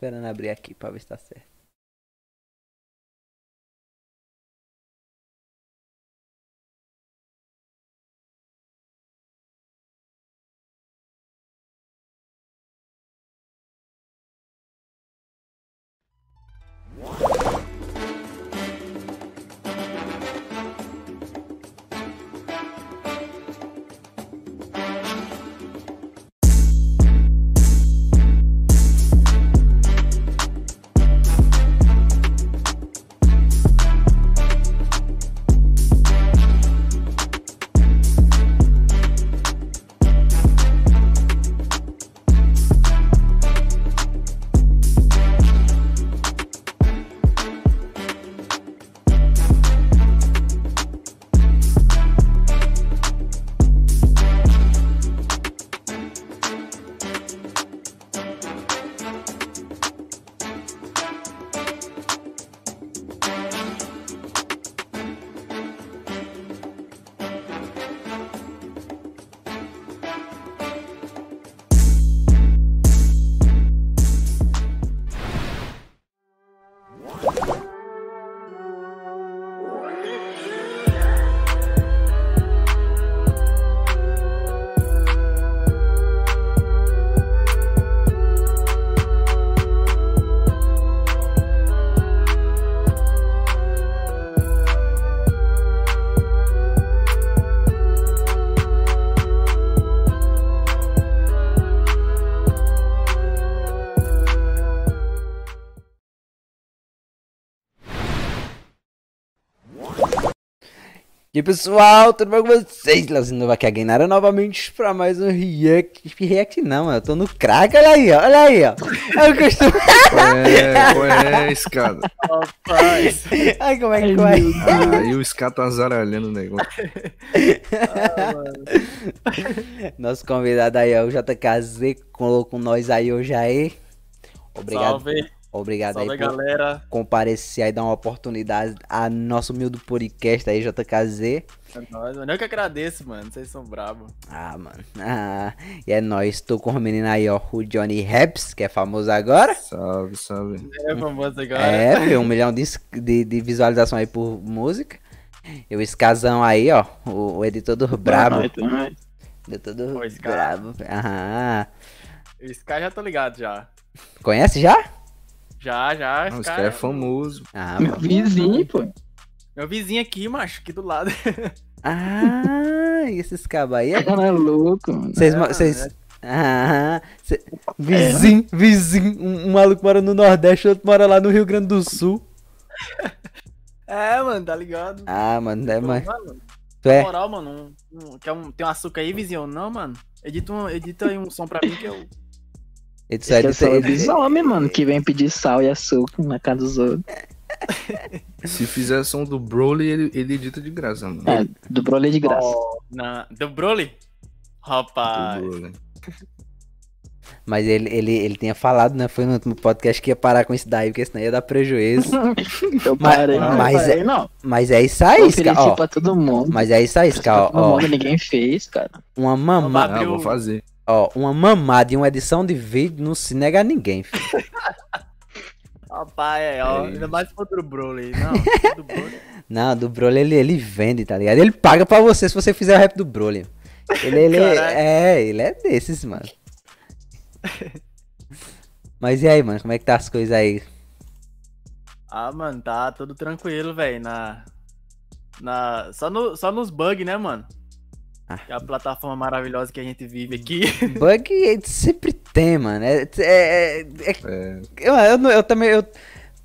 esperando abrir aqui pra ver se tá certo. E aí, pessoal, tudo bem com vocês? Leozinho Nova aqui, a Gainara novamente pra mais um React. React não, mano, eu tô no crack, olha aí, ó, olha aí, ó. É o costume. É, é, escada? Rapaz. Ai, como é que vai? Ah, e o Ska tá azaralhando o negócio. Ah, mano. Nosso convidado aí é o JKZ, colocou com nós aí hoje aí. Obrigado, Salve, obrigado salve aí por galera. comparecer aí, dar uma oportunidade a nosso humilde podcast aí, JKZ. É nóis, mano. Eu que agradeço, mano. Vocês são bravos. Ah, mano. Ah, e é nóis, tô com o menino aí, ó, o Johnny Raps, que é famoso agora. Salve, salve. É famoso agora. É, foi um milhão de, de, de visualização aí por música. E o Skazão aí, ó, o, o editor do Brabo. Editor do. Brabo. Aham. Esse cara já tô ligado já. Conhece já? Já, já. Esse esse cara cara é famoso. Ah, Meu mano. vizinho, pô. Meu vizinho aqui, macho, aqui do lado. Ah, e esses cabos aí. é- Cara é louco, mano. Vocês. É, Vocês. é. Ah, cê- vizinho, vizinho. Um, um maluco mora no Nordeste, outro mora lá no Rio Grande do Sul. É, mano, tá ligado? Ah, mano, é. Mano, Tu na é? moral, mano, um, um, quer um, tem um açúcar aí, vizinho? Não, mano. Edita, um, edita aí um som pra mim que eu. É, Que é é, homens, mano, que vem pedir sal e açúcar na casa dos outros. Se fizer som do Broly, ele, ele edita de graça, mano. É, do brolê de graça. Oh, na, do Broly? Rapaz. Do Broly. Mas ele, ele, ele tinha falado, né? Foi no último podcast que ia parar com isso daí, porque senão ia dar prejuízo. Eu Mas- parei, não, mas parei, é- não. Mas é isso aí, Ska, ó. pra todo mundo. Mas é isso aí, pra ó. mundo, ninguém fez, cara. Uma mamada, Ah, Abriu- vou fazer. Ó, uma mamada e uma edição de vídeo não se nega a ninguém, filho. Rapaz, é, ó. É ainda mais se for do Broly. Não, do Broly. Não, do Broly ele, ele vende, tá ligado? Ele paga pra você se você fizer o rap do Broly. Ele, ele Caralho. é, ele é desses, mano. Mas e aí, mano, como é que tá as coisas aí? Ah, mano, tá tudo tranquilo, velho. Na. Na. Só, no, só nos bugs, né, mano? Ah. É a plataforma maravilhosa que a gente vive aqui. Bug sempre tem, mano. É, é, é- é- É, eu, eu, eu também eu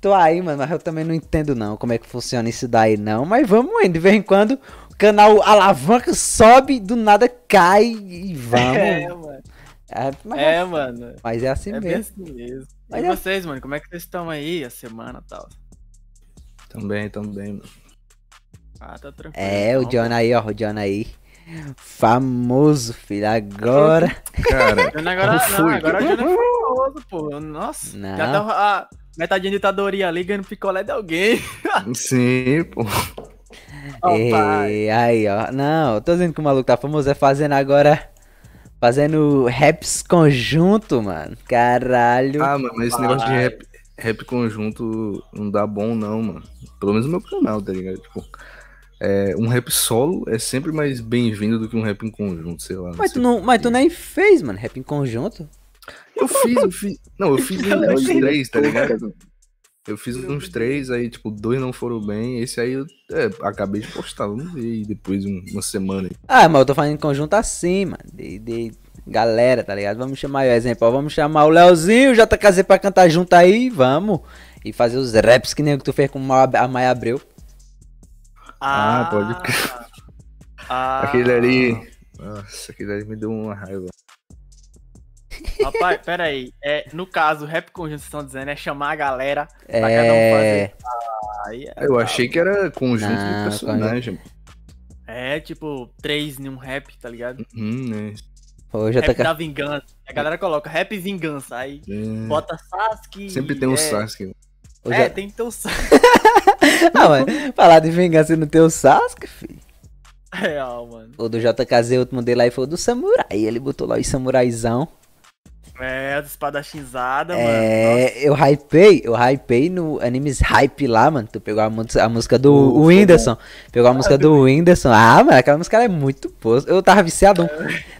tô aí, mano, mas eu também não entendo não como é que funciona isso daí não. Mas vamos indo, de vez em quando o canal alavanca, sobe, do nada cai e vamos. É, mano. É, mas, É, mano. mas é assim É mesmo. assim mesmo. Mas e é- vocês, mano, como é que vocês estão aí a semana e tal? também, também, mano. Ah, tá tranquilo. É, o então, John aí, ó, o John aí. Famoso, filho, agora. Cara, agora, Eu não, fui. agora o Johnny é famoso, pô. Nossa, Não. já tá a metadinha de ditadoria ali ganhando picolé de alguém. sim, pô. Rapaz. E aí, ó. Não, eu tô dizendo que o maluco tá famoso, é fazendo agora Fazendo raps conjunto, mano. Caralho. Ah, mano, mas esse negócio de rap, rap conjunto não dá bom, não, mano. Pelo menos no meu canal, tá ligado? Tipo, é, um rap solo é sempre mais bem-vindo do que um rap em conjunto, sei lá. mas, sei tu não, mas tu nem fez, mano, rap em conjunto. Eu fiz, eu fiz. Não, eu fiz uns três, tá ligado? Eu fiz uns três, aí, tipo, dois não foram bem. Esse aí eu é, acabei de postar, vamos ver aí depois, um- uma semana aí. Ah, mas eu tô falando em conjunto assim, mano. De, de galera, tá ligado? Vamos chamar aí, exemplo, ó, vamos chamar o Leozinho, o JKZ pra cantar junto aí, vamos. E fazer os raps que nem o que tu fez com a Maia Abreu. Ah, pode crer. Ah, Aquele ali. Nossa, aquele ali me deu uma raiva. Rapaz, pera aí. É, no caso, o rap conjunto que vocês estão dizendo é chamar a galera pra cada um fazer. É. Aí é, Eu achei que era conjunto Não, de personagem. é tipo três em um rap, tá ligado? Hum, né? O Rap JK. da vingança. A galera coloca rap vingança. Aí É, bota Sasuke. Sempre tem um é, Sasuke. O É, J- tem que ter o Sasuke. Ah, mas falar de vingança e não ter o Sasuke, filho. Real, mano. O do JKZ, o último dele aí foi o do Samurai. Ele botou lá os samuraizão. É, as espadachinzada, mano. Nossa, É, eu hypei, eu hypei no Animes Hype lá, mano. Tu pegou a, música- a música do Uh, o Whindersson. Pegou a música do Whindersson. Ah, mano, aquela música é muito boa. Eu tava viciado.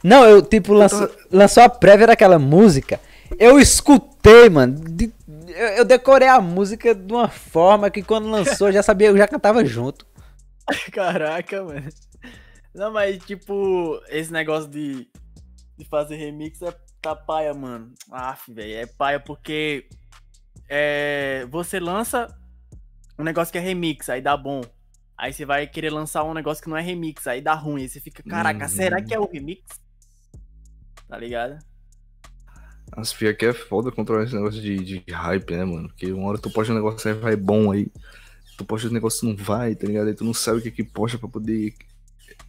Não, eu, tipo, lançou, lançou a prévia daquela música. Eu escutei, mano. de- eu, eu decorei a música de uma forma que quando lançou eu já sabia, eu já cantava junto. Caraca, mano. Não, mas tipo, esse negócio de, de fazer remix é tá paia, mano. Aff, velho. É paia porque é, você lança um negócio que é remix, aí dá bom. Aí você vai querer lançar um negócio que não é remix, aí dá ruim. Aí você fica, caraca, Uhum. será que é o remix? Tá ligado? As FIA que é foda controlar esse negócio de, de hype, né, mano? Porque uma hora tu posta um negócio aí vai bom aí. Tu posta um negócio não vai, tá ligado? Aí tu não sabe o que que posta pra poder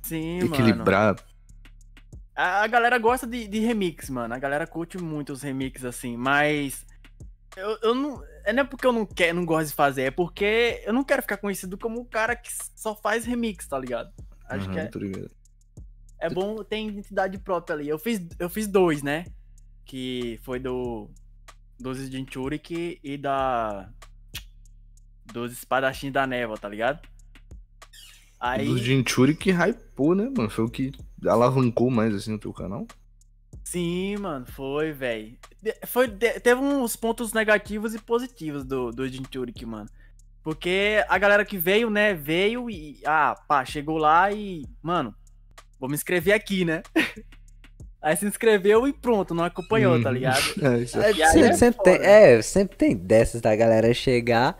Sim, mano. equilibrar. A, a galera gosta de, de remix, mano. A galera curte muito os remixes assim, mas. Eu, eu não. é Não é porque eu não quero, não gosto de fazer, é porque eu não quero ficar conhecido como o cara que só faz remix, tá ligado? Acho Aham, que é, é bom ter identidade própria ali. Eu fiz, eu fiz dois, né? Que foi do. Dos Jinchurik e da. Dos espadachins da névoa, tá ligado? Aí. Dos Jinchuri que hypou, né, mano? Foi o que alavancou mais assim no teu canal. Sim, mano, foi, velho. Foi, te- teve uns pontos negativos e positivos do, do Jinchurik, mano. Porque a galera que veio, né, veio e. Ah, pá, chegou lá e. Mano, vou me inscrever aqui, né? Aí se inscreveu e pronto, não acompanhou, tá Uhum. ligado? É, isso é aí sempre, é sempre tem, é, sempre tem dessas da galera chegar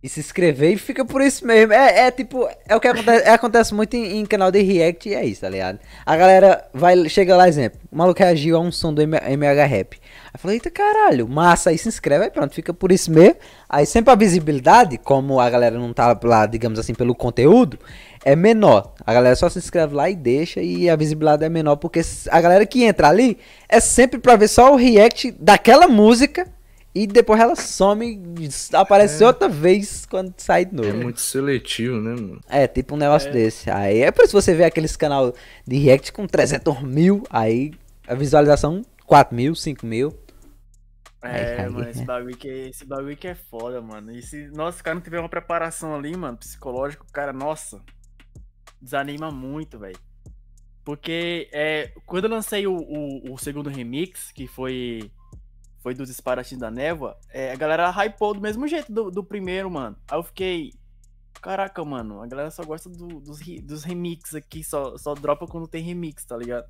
e se inscrever e fica por isso mesmo. É, é tipo, é o que acontece, é, acontece muito em, em canal de React e é isso, tá ligado? A galera vai, chega lá, exemplo, o maluco reagiu a um som do M- MH Rap. Aí falou, eita caralho, massa, aí se inscreve, aí pronto, fica por isso mesmo. Aí sempre a visibilidade, como a galera não tá lá, digamos assim, pelo conteúdo, é menor. A galera só se inscreve lá e deixa e a visibilidade é menor, porque a galera que entra ali é sempre pra ver só o react daquela música e depois ela some e aparece outra vez quando sai de É novo. muito seletivo, né, mano? É, tipo um negócio desse. Aí é por isso que você vê aqueles canal de react com 300 mil, aí a visualização 4 mil, 5 mil. É, Aí, aí, mano, esse né? bagulho, que, esse bagulho que é foda, mano. E se, nossa, o cara não tiver uma preparação ali, mano, psicológico, o cara, nossa, desanima muito, velho. Porque é, quando eu lancei o, o, o segundo remix, que foi foi dos espadachins da névoa, é, a galera hypou do mesmo jeito do, do primeiro, mano. Aí eu fiquei, caraca, mano, a galera só gosta do- dos, dos remix aqui, só, só dropa quando tem remix, tá ligado?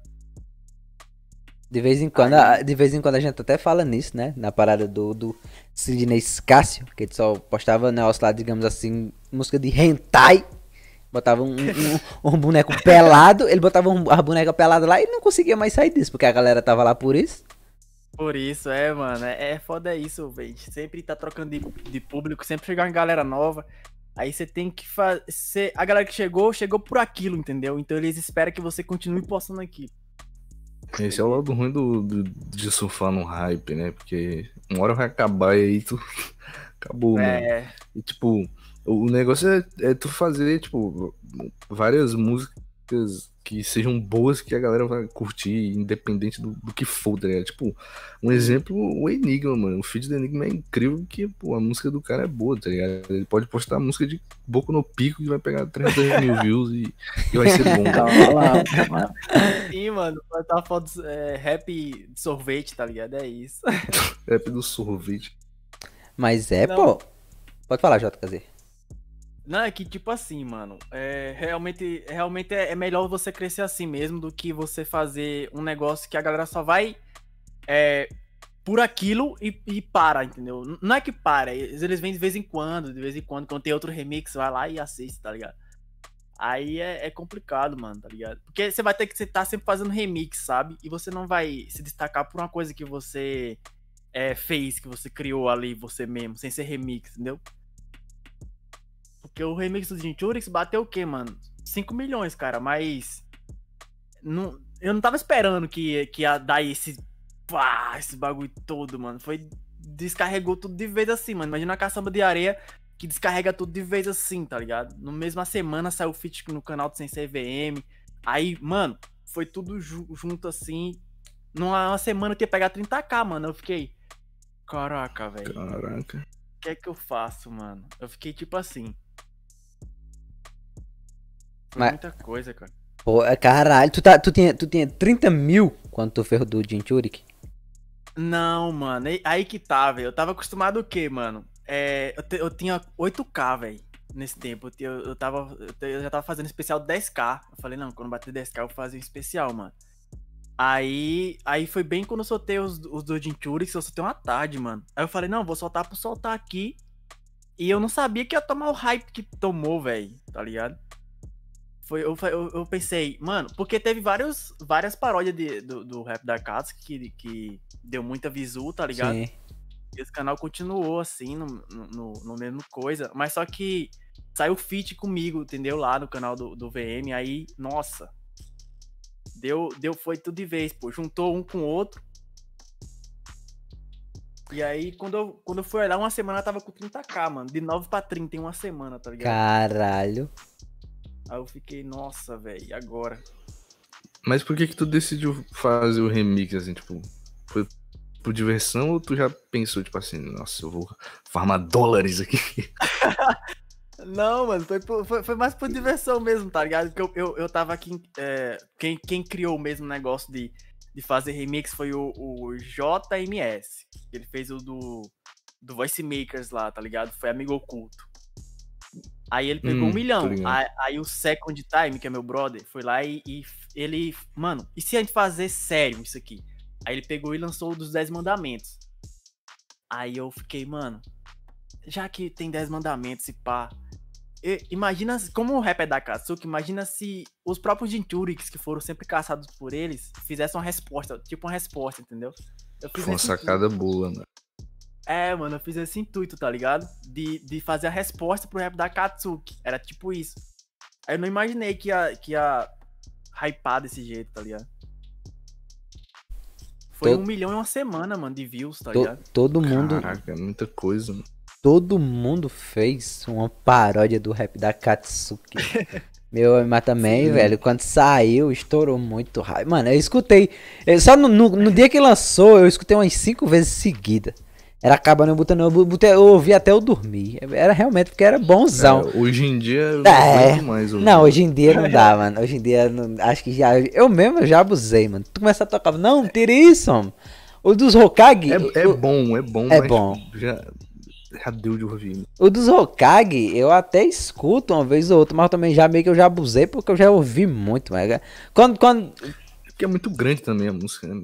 De vez em quando, Aí- de vez em quando a gente até fala nisso, né? Na parada do, do Sidney Cássio, que ele só postava negócio lá, digamos assim, música de hentai. Botava um, um, um boneco pelado, ele botava um, a boneca pelada lá e não conseguia mais sair disso, porque a galera tava lá por isso. Por isso, é, mano. É, é foda isso, velho. Sempre tá trocando de, de público, sempre chegar uma galera nova. Aí você tem que fazer. A galera que chegou, chegou por aquilo, entendeu? Então eles esperam que você continue postando aquilo. Esse é o lado ruim do, do- de surfar no hype, né? Porque uma hora vai acabar e aí tu. Acabou, mano. É, E tipo, o negócio é, é tu fazer, tipo, várias músicas que sejam boas que a galera vai curtir, independente do, do que for, tá ligado? Tipo, um exemplo, o Enigma, mano. O feed do Enigma é incrível que pô, a música do cara é boa, tá ligado? Ele pode postar a música de Boco no Pico que vai pegar 300 mil views e, e vai ser bom. Calma lá, lá. Sim, mano, botar fotos é, rap de sorvete, tá ligado? É isso. Rap do sorvete. Mas é, Não. pô. Pode falar, JKZ. Não, é que tipo assim, mano, é, realmente, realmente é, é melhor você crescer assim mesmo do que você fazer um negócio que a galera só vai é, por aquilo e, e para, entendeu? Não é que para, eles vêm de vez em quando, de vez em quando, quando tem outro remix, vai lá e assiste, tá ligado? Aí é, é complicado, mano, tá ligado? Porque você vai ter que estar sempre fazendo remix, sabe? E você não vai se destacar por uma coisa que você é, fez, que você criou ali, você mesmo, sem ser remix, entendeu? Porque o remix do Jinchurix bateu o quê, mano? 5 milhões, cara, mas. Não, eu não tava esperando que, que ia dar esse. Pá, esse bagulho todo, mano. Foi. Descarregou tudo de vez assim, mano. Imagina a caçamba de areia que descarrega tudo de vez assim, tá ligado? No mesma semana saiu o feat no canal do Sensei VM. Aí, mano, foi tudo ju- junto assim. Numa uma semana que ia pegar 30k, mano. Eu fiquei. Caraca, velho. Caraca. O que é que eu faço, mano? Eu fiquei tipo assim. Foi Mas- muita coisa, cara. Pô, é, caralho, tu, tá, tu, tinha, tu tinha 30 mil quando tu fez o do Jinchurik? Não, mano. aí- que tá, velho. Eu tava acostumado o quê, mano? É, eu, te- eu tinha 8k, velho. Nesse tempo. Eu, eu, tava. Eu já tava fazendo especial 10k. Eu falei, não, quando bater 10k eu vou fazer um especial, mano. Aí, aí foi bem quando eu soltei os, os do Jinchurix, eu soltei uma tarde, mano. Aí eu falei, não, vou soltar por soltar aqui. E eu não sabia que ia tomar o hype que tomou, velho. Tá ligado? Foi, eu, eu, eu pensei, mano, porque teve vários, várias paródias de- do, do rap da Katsu que, que deu muita visu, tá ligado? Sim. E esse canal continuou assim, no, no, no- no mesmo coisa. Mas só que saiu feat comigo, entendeu? Lá no canal do, do VM. Aí, nossa. Deu, deu, foi tudo de vez, pô. Juntou um com o outro. E aí, quando eu, quando eu fui olhar, uma semana eu tava com 30k, mano. De 9 pra 30 em uma semana, tá ligado? Caralho. Aí eu fiquei, nossa, velho, e agora? Mas por que que tu decidiu fazer o remix, assim, tipo, foi por diversão ou tu já pensou, tipo assim, nossa, eu vou farmar dólares aqui? Não, mano, foi, por- foi, foi mais por diversão mesmo, tá ligado? Porque eu, eu, eu tava aqui. é, quem, quem criou mesmo o negócio de, de fazer remix foi o, o JMS. Ele fez o do, do Voice Makers lá, tá ligado? Foi amigo oculto. Aí ele pegou Hum, um milhão. Aí, aí o Second Time, que é meu brother, foi lá e, e ele. Mano, e se a gente fazer sério isso aqui? Aí ele pegou e lançou o dos 10 mandamentos. Aí eu fiquei, mano, já que tem 10 mandamentos e pá. e- Imagina, como o rap é da Katsuki, imagina se os próprios Jinchurix, que foram sempre caçados por eles, fizessem uma resposta, tipo uma resposta, entendeu? Eu fiz Foi uma sacada boa, mano. É, mano, eu fiz esse intuito, tá ligado? De, de fazer a resposta pro rap da Katsuki. Era tipo isso. Aí eu não imaginei que ia, que ia hypar desse jeito, tá ligado? Foi Todo- um milhão em uma semana, mano, de views, tá To- ligado? todo mundo, Caraca, é muita coisa, mano. todo mundo fez uma paródia do rap da Katsuki. Meu, mas também, Sim. velho, quando saiu, estourou muito raio. Mano, eu escutei. eu- só no, no, no dia que lançou, eu escutei umas cinco vezes seguida. Era acabando eu botando. Eu, ouvi até eu dormir. Era realmente porque era bonzão. É, hoje em dia eu não É. mais. ouvir. Não, hoje em dia não dá, mano. Hoje em dia, não- acho que já. Eu mesmo já abusei, mano. Tu começa a tocar. Não, tira isso, mano. O dos Hokage. É, é o, bom, é bom, É mas bom. Já, já deu de ouvir. o dos Hokage, eu até escuto uma vez ou outra, mas também já meio que eu já abusei porque eu já ouvi muito, mano. Quando, quando. Porque é muito grande também a música, né?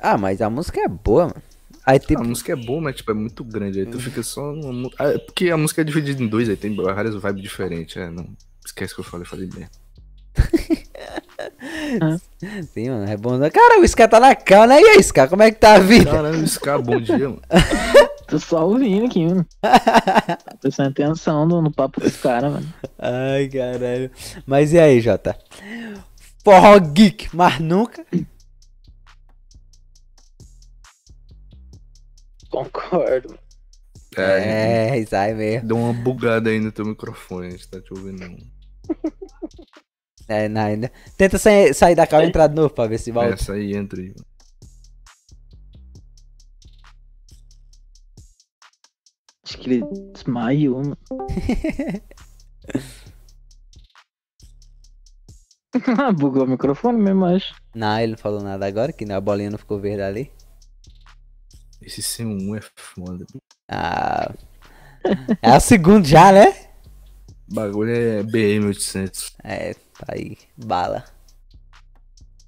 Ah, mas a música é boa, mano. Aí tipo. A música é boa, mas tipo, é muito grande. Aí tu fica só numa. Ah, é porque a música é dividida em dois, aí tem várias vibes diferentes. É, não. Esquece que eu falei, falei merda. Sim, mano, é bom. Cara, o Scar tá na cana. E aí, Scar, como é que tá a vida? Caralho, Ska, bom dia, mano. Tô só ouvindo aqui, mano. Tô prestando atenção no, no papo dos caras, mano. Ai, caralho. Mas e aí, Jota? Forró geek, mas nunca. Concordo. É, É, isso aí mesmo. Deu uma bugada aí no teu microfone, a gente tá te ouvindo. É, não, ainda. Tenta sair, sair da cal e entrar de novo pra ver se volta. Essa aí entra aí. Acho que ele desmaiou, mano. Ah, Bugou o microfone mesmo, acho. Não, ele não falou nada agora, que a bolinha não ficou verde ali. Esse C1 é foda. Ah. É o segundo já, né? O bagulho é BM800. É, tá aí, bala.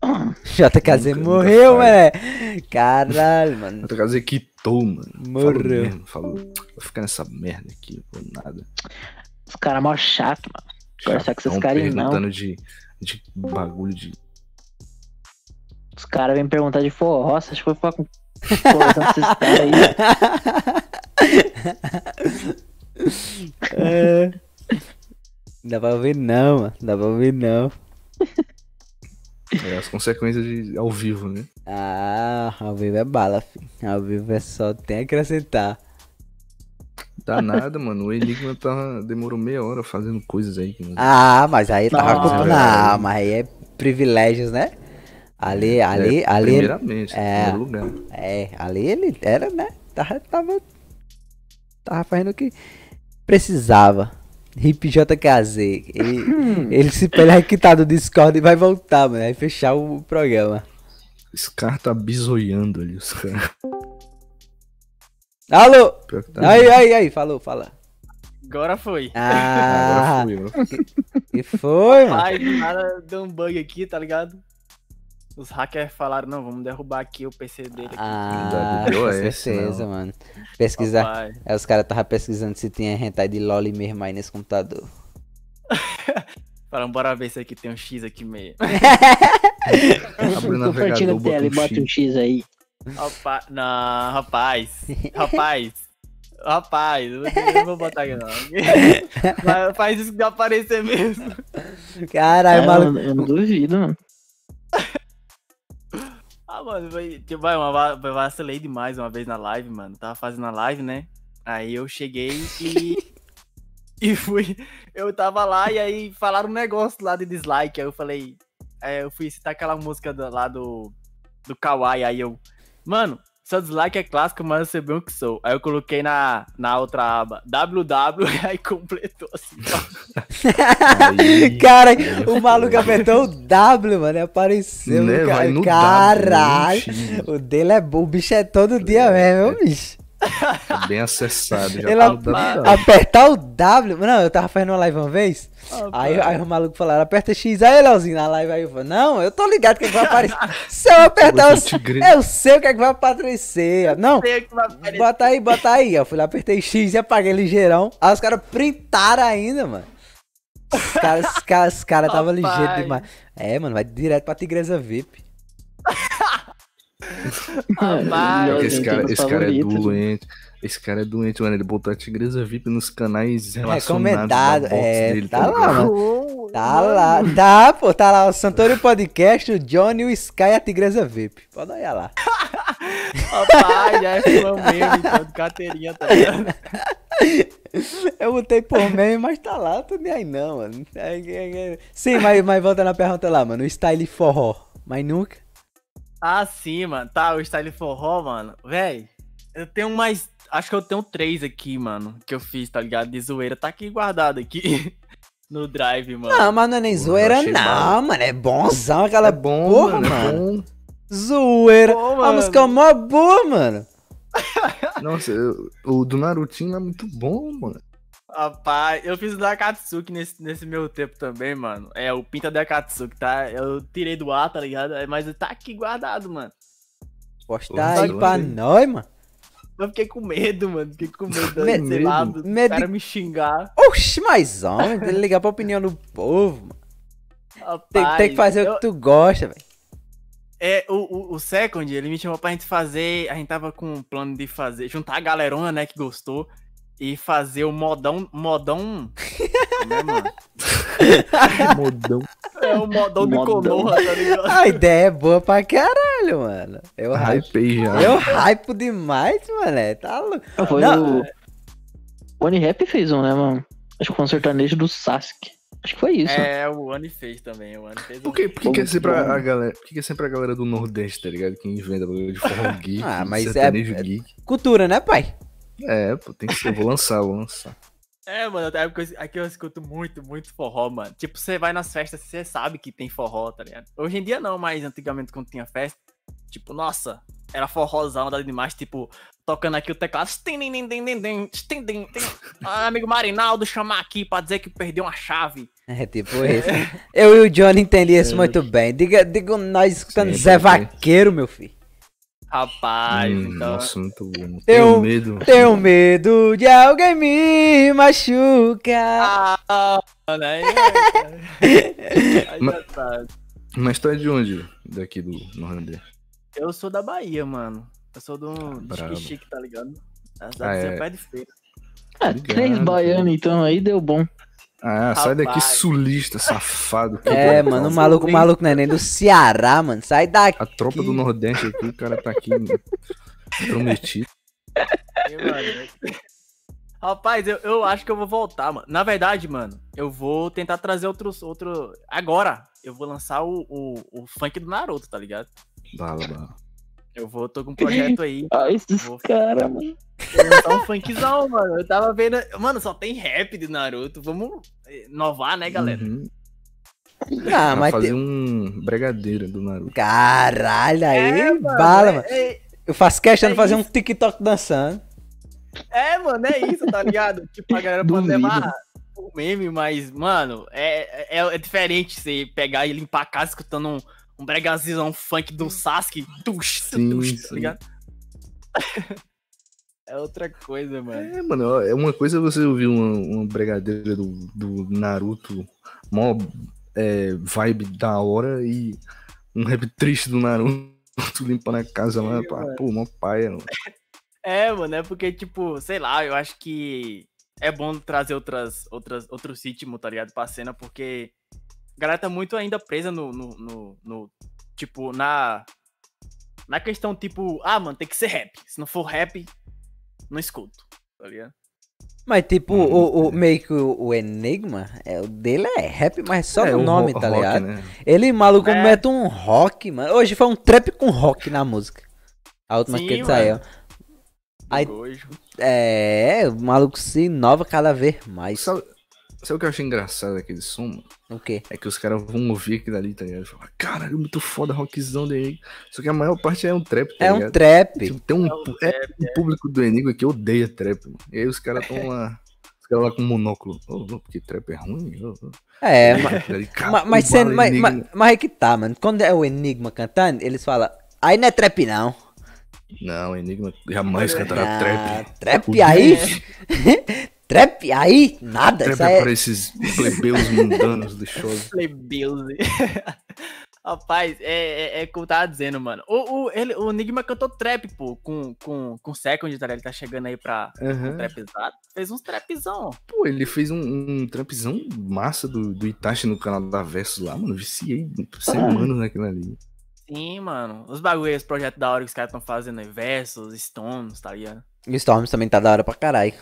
JKZ Nunca- morreu, nunca mano. Caralho, mano. Casa quitou, mano. Morreu. Falou mesmo, falou. Vou ficar nessa merda aqui, por nada. Os caras mó chato, mano. Conversar com esses caras não. perguntando de, de bagulho de. Os caras vêm perguntar de forró, você acha que foi falar com. Esses caras aí. É. Dá pra ouvir não, mano. Dá pra ouvir não. é, as consequências de ao vivo, né? Ah, ao vivo é bala, filho. Ao vivo é só tem a acrescentar. Dá nada, mano. O Enigma tava, demorou meia hora fazendo coisas aí. que Ah, mas aí tava Não. Não, mas aí é privilégios, né? Ali, ali, É, ali. Primeiramente, em É. primeiro lugar. É, ali ele era, né? Tava, tava, tava fazendo o que precisava. Hip JKZ. Ele, ele se pela quitar do Discord e vai voltar, mano. Vai fechar o programa. Esse cara tá bisoiando ali, os caras. Alô! Que tá Aí, aí, aí, falou, fala. Agora foi. Ah, Agora fui, agora fui. que foi, mano? Ai, do nada deu um bug aqui, tá ligado? Os hackers falaram, não, vamos derrubar aqui o PC dele. Aqui. Ah, com certeza, não. mano. Pesquisar. Papai. É, os caras estavam pesquisando se tinha hentai de LOL mesmo aí nesse computador. Falaram, bora ver se aqui tem um X aqui meio. Abre o navegador, a tela e bota bota um um X aí. Rapaz, não, rapaz. Rapaz. Rapaz, eu não- vou botar aqui não. Mas faz isso que aparecer mesmo. Caralho, É, maluco. eu não duvido, mano. Ah, mano, vai, tipo, vai, uma, vacilei demais uma vez na live, mano. Tava fazendo a live, né? Aí eu cheguei e. e fui. Eu tava lá e aí falaram um negócio lá de dislike. Aí eu falei. Aí eu fui citar aquela música do- lá do. Do Kawaii. Aí eu. Mano, seu dislike é clássico, mas eu sei bem o que sou. Aí eu coloquei na, na outra aba WW e aí completou assim. Aí, Cara, aí é o maluco apertou o W, mano, e apareceu. Né, cara. Caralho. W. O dele é bom, o bicho é todo dia mesmo, meu bicho. Tá bem acessado. Já Ele tá. Apertar o W. Não, eu tava fazendo uma live uma vez. Aí, aí o maluco falou, aperta X aí, Leozinho, na live. Aí eu falei, não, eu tô ligado que, é que vai aparecer. Se eu apertar, eu, eu sei o que é que vai aparecer. Não, Sei que vai aparecer. bota aí, bota aí. Eu fui lá, apertei X e apaguei ligeirão. Aí os caras printaram ainda, mano. Os caras os caras os caras tava ligeiro demais. É, mano, vai direto pra Tigresa VIP. Rapaz, Porque esse cara, esse cara é doente. Esse cara é doente, mano. Ele botou a Tigresa VIP nos canais relacionados Recomendado, da box é, dele, tá lá, ligado? mano. Tá lá, tá, pô, tá lá o Santorio Podcast, o Johnny, o Sky e a Tigresa VIP. Pode olhar lá. Rapaz, já é fã mesmo, então, de carteirinha, tá? Eu botei por meme, mas tá lá, tô nem aí não, mano. É, é, é. Sim, mas, mas voltando à pergunta lá, mano, o style forró, mas nunca. Ah, sim, mano. Tá, o Style Forró, mano. Véi, eu tenho mais. Acho que eu tenho três aqui, mano. Que eu fiz, tá ligado? De zoeira. Tá aqui guardado aqui. No drive, mano. Não, mas não é nem Porra, zoeira não, bala. mano, é bonzão aquela É bom, porra, mano. mano. É bom. Zoeira. A mano. música é mó boa, mano. Nossa, eu- o do Narutinho é muito bom, mano. Rapaz, eu fiz o da Akatsuki nesse, nesse meu tempo também, mano. É, o Pinta da Akatsuki, tá? Eu tirei do ar, tá ligado? É, Mas tá aqui guardado, mano. Postar aí pra gostei. nós, mano. Eu fiquei com medo, mano. Fiquei com medo, Me- sei lá, medo? do Medo cara me xingar. Oxi, mas homem, tem que ligar pra opinião do povo, mano. Tem, Rapaz, tem que fazer eu- o que tu gosta, velho. É, o, o, o Second, ele me chamou pra gente fazer. A gente tava com um plano de fazer. Juntar a galerona, né, que gostou. E fazer o modão. Modão. Como é, mano? Modão. É o modão do Modão. Konoha, tá ligado? A ideia é boa pra caralho, mano. Eu hype. Hypei já. Eu hype demais, mano. é, Tá louco. Foi Não. o. O Rap fez um, né, mano? Acho que foi um sertanejo do Sasuke. Acho que foi isso. É, o Ani fez também. O Ani fez Por que, por que, é sempre a, galera. Por que, que é sempre a galera do Nordeste, tá ligado? Que inventa bagulho de forró geek, Ah, mas sertanejo é- geek. Cultura, né, pai? É, pô, tem que ser. Vou lançar, vou lançar. É, mano, até porque aqui eu escuto muito, muito forró, mano. Tipo, você vai nas festas, você sabe que tem forró, tá ligado? Hoje em dia não, mas antigamente quando tinha festa, tipo, nossa, era forrozão da demais, tipo, tocando aqui o teclado. Ah, amigo Marinaldo chamar aqui pra dizer que perdeu uma chave. É tipo isso. Eu e o Johnny entendi isso muito bem. Diga, diga nós escutando Sim, Zé pode crer. Vaqueiro, meu filho. Rapaz, Hum, então. Nossa, muito bom. Eu- Tenho medo. Tenho medo de alguém me machucar. Ah, mano, aí, Mas- já sabe. Mas tu é de onde? Daqui do Nordeste. Eu sou da Bahia, mano. Eu sou do Brabo. Chique Chique, tá ligado? Da Ah, é. de pé de feira. Ah, Ligado, três baianos, então aí deu bom. Ah, sai daqui, Rapaz. sulista, safado. É, mano, o maluco, o maluco não é nem do Ceará, mano. Sai daqui. A tropa do Nordeste aqui, o cara tá aqui prometido. Rapaz, eu, eu acho que eu vou voltar, mano. Na verdade, mano, eu vou tentar trazer outros. Outro... Agora, eu vou lançar o, o, o funk do Naruto, tá ligado? Bala, bala. Eu vou, tô com um projeto aí. Ah, esses Vou- caras, mano. Vou lançar um funkzão, mano. Eu tava vendo. Mano, só tem rap de Naruto. Vamos inovar, né, galera? Uhum. Ah, mas fazer tem... um bregadeiro do Naruto. Caralho, aí, É, bala, é- mano. é- Eu faço questão é de fazer um isso. TikTok dançando. É, mano, é isso, tá ligado? Tipo, a galera pode levar o meme, mas, mano, é, é, é diferente você pegar e limpar a casa escutando um, um bregazizão funk do Sasuke. Tux, Sim, tux, tá sim. ligado? É outra coisa, mano. É, mano, é uma coisa você ouvir uma, uma bregadeira do, do Naruto, mó é, vibe da hora, e um rap triste do Naruto limpando a casa lá, pá, pô, mó paia, mano. É, mano, é porque, tipo, sei lá, eu acho que é bom trazer outras, outras, outros ritmos, tá ligado? Pra cena, porque a galera tá muito ainda presa no, no, no, no- tipo, na, na questão, tipo, ah, mano, tem que ser rap. Se não for rap, não escuto, tá ligado? Mas, tipo, Hum, o, o- meio que o, o Enigma, é, o dele é rap, mas só é, no o nome, tá rock, ligado? né? Ele, maluco, É. mete um rock, mano. Hoje foi um trap com rock na música. A última Sim, que ele saiu. Aí-. É, o maluco se inova cada vez mais. Sabe, sabe o que eu achei engraçado daquele som, mano? O quê? É que os caras vão ouvir aquilo ali, tá ligado? E falar, caralho, muito foda, rockzão do Enigma. Só que a maior parte é um trap, tá É um trap. Tipo, tem um, É um é um público do Enigma que odeia trap, mano. E aí os caras tão lá. Os caras lá com monóculo. Ô, ô, porque trap é ruim? Ô, ô. É, mas, mas, mas, mas, Enigma. mas, mas é que tá, mano. Quando é o Enigma cantando, eles falam, aí não é trap não. Não, Enigma jamais cantará Ah, trap. trap aí? trap aí? Nada. Trap é aí para esses plebeus mundanos lixosos. Plebeus. Rapaz, é, é, é como eu tava dizendo, mano. O, o, ele, o Enigma cantou trap, pô, com, com, com Second, tá ligado? Ele tá chegando aí pra Aham. um trapzado. Fez uns trapzão. Pô, ele fez um, um trampzão massa do, do Itachi no canal da Versus lá, mano. Viciei semanas naquilo ali. Sim, mano. Os bagulhos, os projetos da hora que os caras tão fazendo aí, Versus, Stones, tá ligado? O Storms também tá da hora pra caralho.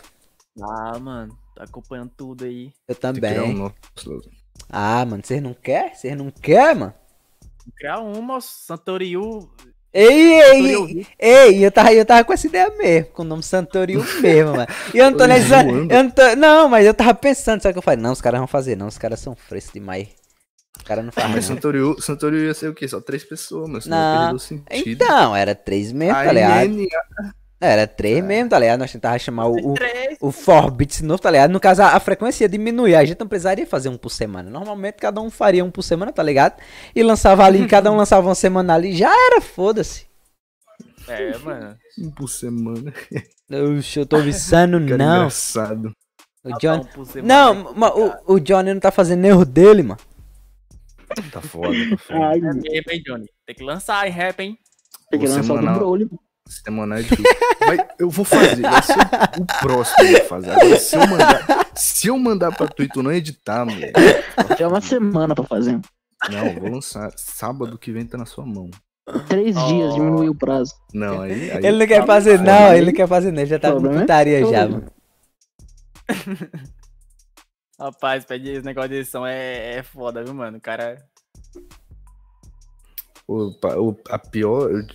Ah, mano, tá acompanhando tudo aí. Eu criar um também. nosso. Ah, mano, vocês não querem? Vocês não querem, mano? Criar uma, o Santoriu. Ei, ei, Santoriu ei, ei, eu tava, eu tava com essa ideia mesmo, com o nome Santorio mesmo, mano. E eu não tô zoando. eu não tô, não, mas eu tava pensando, só que eu falei, não, os caras vão fazer, não, os caras são frescos demais. Os caras não Mas fazem, não. Santorio, Santorio ia ser o quê? Só três pessoas, mas senão Não. perdeu o sentido. Então, era três mesmo, tá ligado? NNA Era três mesmo, tá ligado? Nós tentávamos chamar o, o, Três. o Forbits novo, tá ligado? No caso, a, a frequência ia diminuir, a gente não precisaria fazer um por semana. Normalmente, cada um faria um por semana, tá ligado? E lançava ali, cada um lançava uma semana ali, já era, foda-se. É, mano. um por semana. Oxe, eu tô viçando, Cara não. engraçado. O por semana aí, Não, ma- o, o Johnny não tá fazendo erro dele, mano. Tá foda, tá foda. Ai, É hein, Johnny? Tem que lançar, hein, rap, hein? peguei Você lançar o do. Broly. Semana é difícil. Vai, eu vou fazer, vai ser o, próximo que eu vou fazer. Agora, se eu mandar, se eu mandar pra tu e tu não editar, mulher. É uma semana pra fazer. Não, vou lançar. Sábado que vem tá na sua mão. Três Oh. dias diminuiu o prazo. Não, aí. aí Ele não quer tá fazer, não, aí. ele não quer fazer, não. Ele já tá com é putaria já, mano. Rapaz, pede esse negócio de edição é, é foda, viu, mano? O cara. O, o- a pior, eu-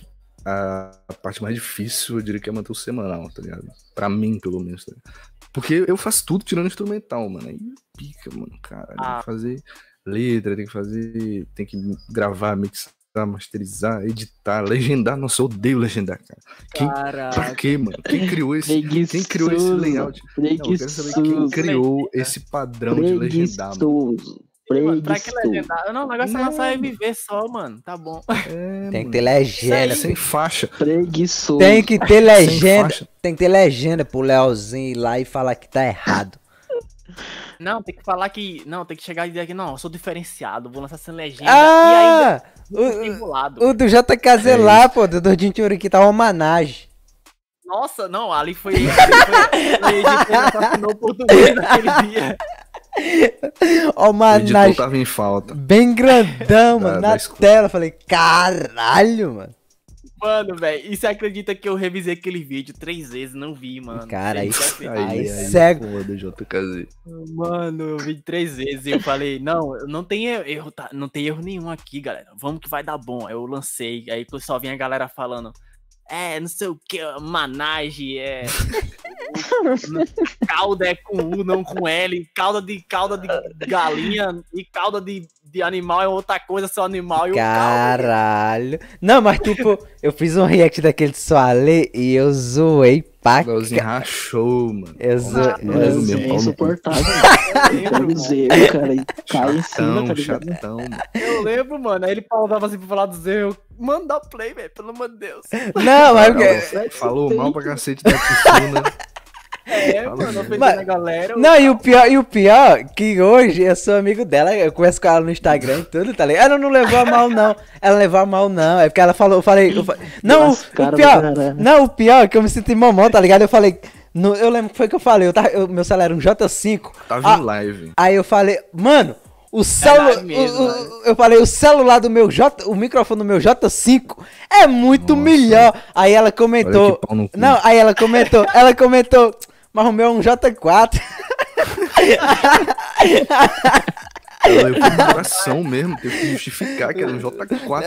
a, a parte mais difícil, eu diria que é manter o semanal, tá ligado? Pra mim, pelo menos. Tá? Porque eu faço tudo tirando instrumental, mano. Aí pica, mano, cara. Tem Ah. que fazer letra, tem que fazer. Tem que gravar, mixar, masterizar, editar, legendar. Nossa, eu odeio legendar, cara. Quem, pra Caraca. quê, mano? Quem criou esse. Preguiçoso. Quem criou esse layout? Não, eu quero saber quem Preguiçoso. criou esse padrão de legendar, mano. Pra que legendar? Não, o negócio é Não. lançar MV só, mano. Tá bom. É, Tem que ter legenda. Sem faixa. Preguiçoso. Tem que ter legenda. Tem que ter legenda pro Leozinho ir lá e falar que tá errado. Não, tem que falar que. Não, tem que chegar e dizer que não, eu sou diferenciado, vou lançar sem legenda. e ainda Ah! muito enrolado. O, o do JKZ É lá, pô, do Dordinho Tchuriqui tá uma homenagem. Nossa, não, ali foi. ali foi, foi editor assassinou o português naquele dia. O editor tava em falta. bem grandão, mano, da na escola. tela. Eu Falei, caralho, mano. Mano, velho, e você acredita que eu revisei aquele vídeo três vezes? Não vi, mano. Cara, aí- Aí, Aí, cego. Foda, JKZ. Mano, eu vi três vezes e eu falei, não, não tem erro, tá, não tem erro nenhum aqui, galera. Vamos que vai dar bom. Aí eu lancei, aí só vinha a galera falando, é, não sei o que, manage, é. calda é com U, não com L, calda de calda de galinha e calda de, de animal é outra coisa, seu animal e o caldo. Caralho. Não, mas tipo, eu fiz um react daquele de Soalê e eu zoei pra Leozinho rachou, mano. Eu zo- Ah, eu mesmo, É insuportável. Eu lembro, cara aí cai em cima, Chatão, tá ligado? chatão, mano. Eu lembro, mano. Aí ele pausava assim pra falar dos erros. Manda play, velho, pelo amor de Deus. Não, mas Não, porque... Falou mal pra cacete da Tifuna. É, mano, Mas- a galera. Não, e o pior, e o pior, que hoje eu sou amigo dela, eu conheço com ela no Instagram e tudo, tá ligado? Ela não levou a mal, não. Ela levou a mal, não. É porque ela falou, eu falei. eu fa- Não, o, Nossa, o pior. Não, o pior é que eu me senti mamão, tá ligado? Eu falei. no- eu lembro que foi que eu falei, eu tava, eu- meu celular era um J5. Tava Ah, em live. Aí eu falei, mano, o celular. O- mano. eu falei, o celular do meu J. O microfone do meu J5 é muito Nossa. melhor. Aí ela comentou. Não, aí ela comentou, ela comentou, mas o meu é um J4. Ela levou no coração mesmo, teve que justificar que era um J4.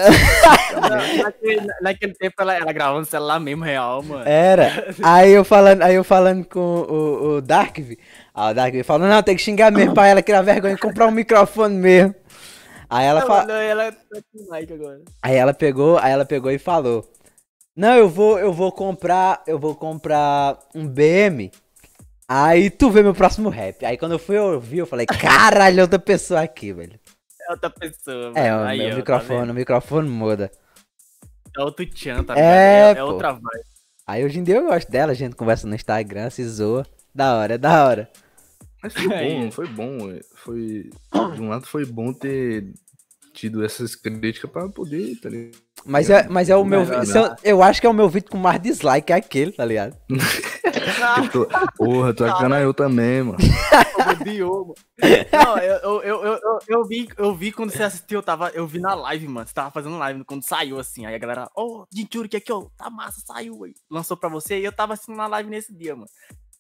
Naquele, naquele tempo ela, ela gravava no celular mesmo, real, mano. Era. Aí eu falando, aí eu falando com o, o Darkv. Aí o Darkv falou, não, tem que xingar mesmo pra ela criar vergonha e comprar um microfone mesmo. Aí ela, Não, fa... não, ela tá com like agora. aí ela pegou, aí ela pegou e falou: Não, eu vou, eu vou comprar, eu vou comprar um BM. Aí tu vê meu próximo rap. Aí quando eu fui ouvir, eu falei, caralho, outra pessoa aqui, velho. É outra pessoa, mano. É, o Aí, meu ó, tá microfone, vendo? o microfone muda. é outro tchan, tá É, ligado? É, é outra vibe. Aí hoje em dia eu gosto dela, a gente conversa no Instagram, se zoa. Da hora, é da hora. Mas foi Aí. bom, foi bom. é. Foi. De um lado foi bom ter tido essas críticas pra poder, tá ligado? Mas é, mas é o meu. Eu, eu acho que é o meu vídeo com mais dislike, é aquele, tá ligado? Eu tô- Porra, tu acana eu também, mano. Diogo. Não, eu, eu, eu, eu, vi, eu vi quando você assistiu, eu tava, eu vi na live, mano. Você tava fazendo live quando saiu, assim. Aí a galera, ô, oh, que aqui, ó, tá massa, saiu aí. Lançou pra você e eu tava assistindo na live nesse dia, mano.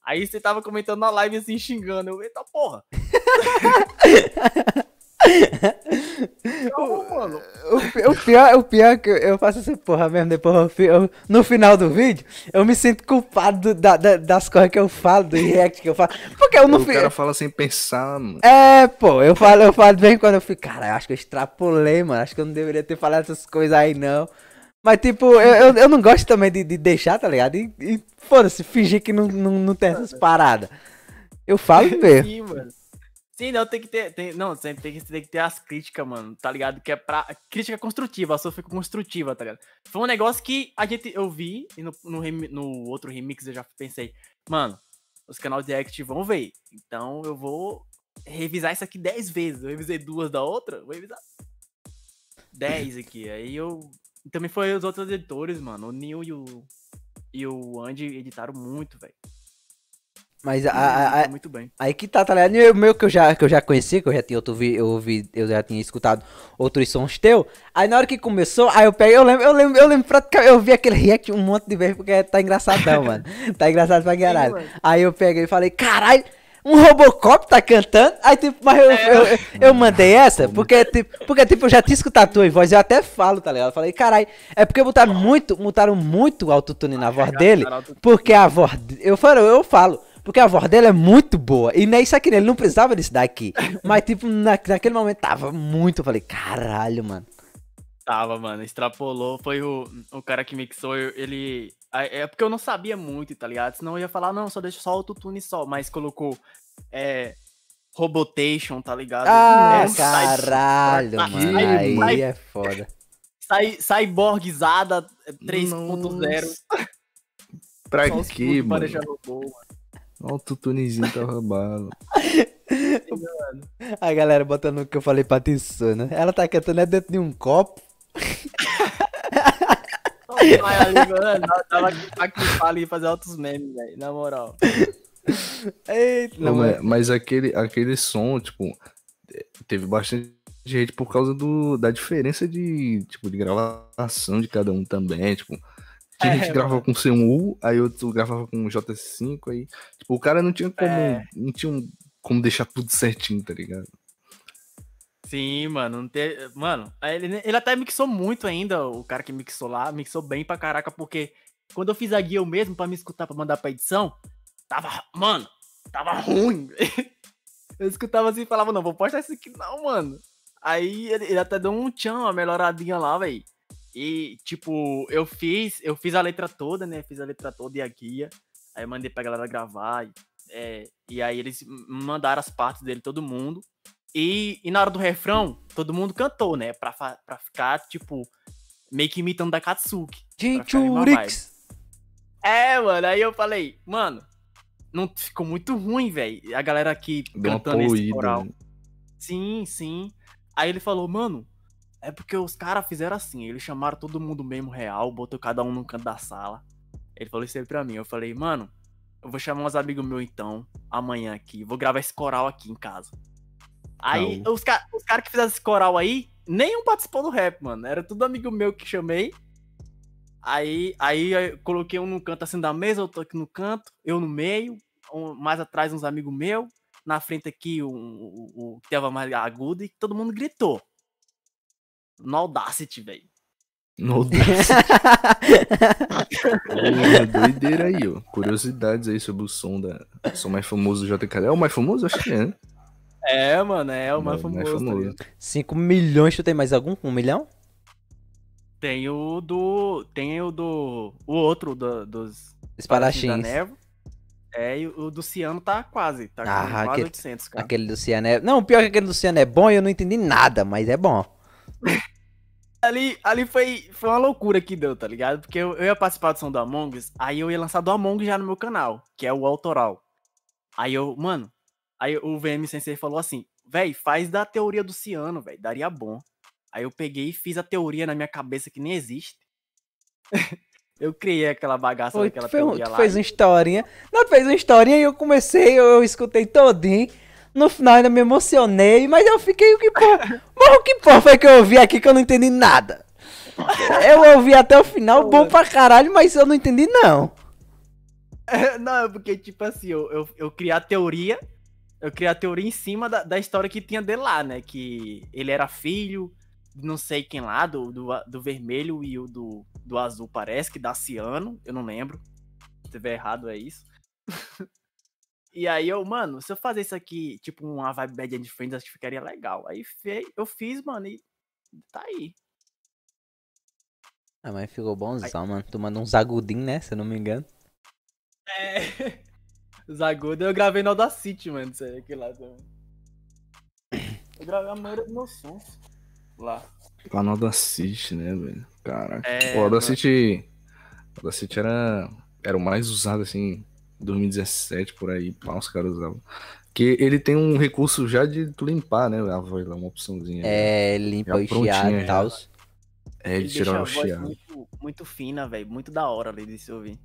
Aí você tava comentando na live assim, xingando. Eu, eita porra. Calma. O, o pior, o pior é que eu- faço essa porra mesmo, depois eu, eu- no final do vídeo, eu me sinto culpado do- da- da- das coisas que eu falo, do react que eu faço. Porque eu não o fico. cara fala sem pensar, mano. É, pô, eu falo, eu falo bem quando eu fico, cara, eu acho que eu extrapolei, mano. Acho que eu não deveria ter falado essas coisas aí, não. Mas, tipo, eu, eu, eu não gosto também de, de deixar, tá ligado? E, e foda-se, fingir que não, não, não tem essas paradas. Eu falo mesmo. Sim, mano. Sim, não, tem que ter. Tem, não, tem, que, tem que ter as críticas, mano, tá ligado? Que é pra. Crítica construtiva, a sua fica construtiva, tá ligado? Foi um negócio que a gente, eu vi, e no, no, no outro remix eu já pensei, mano, os canais de Act vão ver. Então eu vou revisar isso aqui 10 vezes. Eu revisei duas da outra, vou revisar 10 aqui. Aí eu. Também foi os outros editores, mano. O Neil e o. E o Andy editaram muito, velho. Mas a, a- a- Muito bem. Aí que tá, tá ligado? E o meu que eu já, que eu já conhecia, que eu já tinha outro vi, eu ouvi, eu já tinha escutado outros sons teu. Aí na hora que começou, aí eu peguei, eu lembro, eu lembro, eu lembro praticamente, eu vi aquele react um monte de vezes porque tá engraçadão, mano. Tá engraçado pra caralho. Aí eu peguei e falei, caralho, Um Robocop tá cantando, aí tipo, mas eu, É. eu, eu, eu mandei essa, porque tipo, porque tipo, eu já tinha escutado a tua voz, eu até falo, tá ligado? Eu falei, caralho, é porque botaram muito, botaram muito autotune na voz dele, porque a voz, eu falo, eu falo, porque a voz dele é muito boa, e nem isso aqui, ele não precisava disso daqui, mas tipo, na, naquele momento tava muito, eu falei, caralho, mano. Tava, mano, extrapolou. Foi o, o cara que mixou, ele. É porque eu não sabia muito, tá ligado? Senão eu ia falar, não, só deixa só o autotune só. Mas colocou. É. Robotation, tá ligado? Ah, é, caralho, sai- mano, sai- aí sai- é foda. sai- Cyborgizada é, 3.0. Nossa. Pra pra mano? robô, mano. Olha o tutunezinho tava bala. A galera botando o que eu falei pra Tissona. Ela tá cantando é dentro de um copo. Mano. Tava aqui pra ali fazer altos memes, velho. Na moral. Eita, Não, mas, mas aquele, aquele som, tipo, eh, teve bastante gente por causa do, da diferença de, tipo, de gravação de cada um também, tipo. Tinha É, gente que gravava com C1U, aí outro gravava com J5, aí. Tipo, o cara não tinha como. É. Não tinha um- como deixar tudo certinho, tá ligado? Sim, mano. Não tem... Mano, ele, ele até mixou muito ainda, o cara que mixou lá. Mixou bem pra caraca, porque quando eu fiz a guia eu mesmo pra me escutar pra mandar pra edição, tava. Mano, tava ruim. eu escutava assim e falava, não, vou postar isso aqui não, mano. Aí ele, ele até deu um tchan, uma melhoradinha lá, velho. E, tipo, eu fiz, eu fiz a letra toda, né? Fiz a letra toda e a guia. Aí eu mandei pra galera gravar. E, é, e aí eles mandaram as partes dele, todo mundo. E, e na hora do refrão, todo mundo cantou, né? Pra, pra ficar, tipo, meio que imitando da Katsuki. em uma Jinchurix. É, mano, aí eu falei, mano, não ficou muito ruim, velho. A galera aqui Deu cantando esse coral. né? Sim, sim. Aí ele falou, mano, é porque os caras fizeram assim, eles chamaram todo mundo mesmo real, botou cada um num canto da sala. Ele falou isso aí pra mim. Eu falei, mano, eu vou chamar uns amigos meus então, amanhã aqui, vou gravar esse coral aqui em casa. Aí Tá, os, ca os caras que fizeram esse coral aí, nenhum participou do rap, mano. Era tudo amigo meu que chamei. Aí, aí eu coloquei um no canto assim da mesa, outro aqui no canto, eu no meio, um- mais atrás uns amigos meus, na frente aqui o, o, o que tava mais agudo e todo mundo gritou. No Audacity, velho. No Porra, doideira aí, ó. Curiosidades aí sobre o som da. O som mais famoso do JK. É o mais famoso? Acho que é, né? É, mano, é o mais É, famoso. tá ligado? 5 milhões, tu tem mais algum? Um milhão? Tem o do. Tem o do. O outro do, dos. da Espadachins. É, e o do Ciano tá quase. Tá com Ah, quase aquele- 800, cara. Aquele do Ciano é... Não, o pior é que aquele do Ciano é bom e eu não entendi nada, mas é bom. Ali, ali foi, foi uma loucura que deu, tá ligado? Porque eu, eu ia participar do som do Among Us, aí eu ia lançar do Among Us já no meu canal, que é o autoral. Aí eu, mano, aí o VM Sensei falou assim, véi, faz da teoria do Ciano, véi, daria bom. Aí eu peguei e fiz a teoria na minha cabeça que nem existe. eu criei aquela bagaça Foi, daquela tu fez, um- teoria tu lá. fez e- uma historinha. Não, tu fez uma historinha e eu comecei, eu, eu escutei todinho. No final ainda me emocionei, mas eu fiquei, o que porra? O que porra foi que eu ouvi aqui que eu não entendi nada? Eu ouvi até o final, bom pra caralho, mas eu não entendi não. Não, é porque, tipo assim, eu, eu, eu criei a teoria. Eu criei a teoria em cima da, da história que tinha dele lá, né? Que ele era filho de não sei quem lá, do, do, do vermelho e o do, do azul, parece, que da Ciano, eu não lembro. Se tiver errado, é isso. e aí eu, mano, se eu fazer isso aqui, tipo, uma vibe Bad End Friends, acho que ficaria legal. Aí fe- eu fiz, mano, e tá aí. Ah, mas ficou bonzão, mano. Tu mandou uns agudinhos, né? Se eu não me engano. É. Os agudos eu gravei no Audacity, mano. Isso aí, aquele lá também. Eu gravei a maioria dos meus sons lá. Lá no Audacity, né, velho? Caraca. É, o Audacity. O Audacity era, era o mais usado, assim, 2017, por aí. Pá, os caras usavam. Que ele tem um recurso já de tu limpar, né? A voz lá, uma opçãozinha. É, limpa o chiado prontinha e tal. É, ele deixa tirar o chiado. muito, muito fina, velho. Muito da hora ali de se ouvir.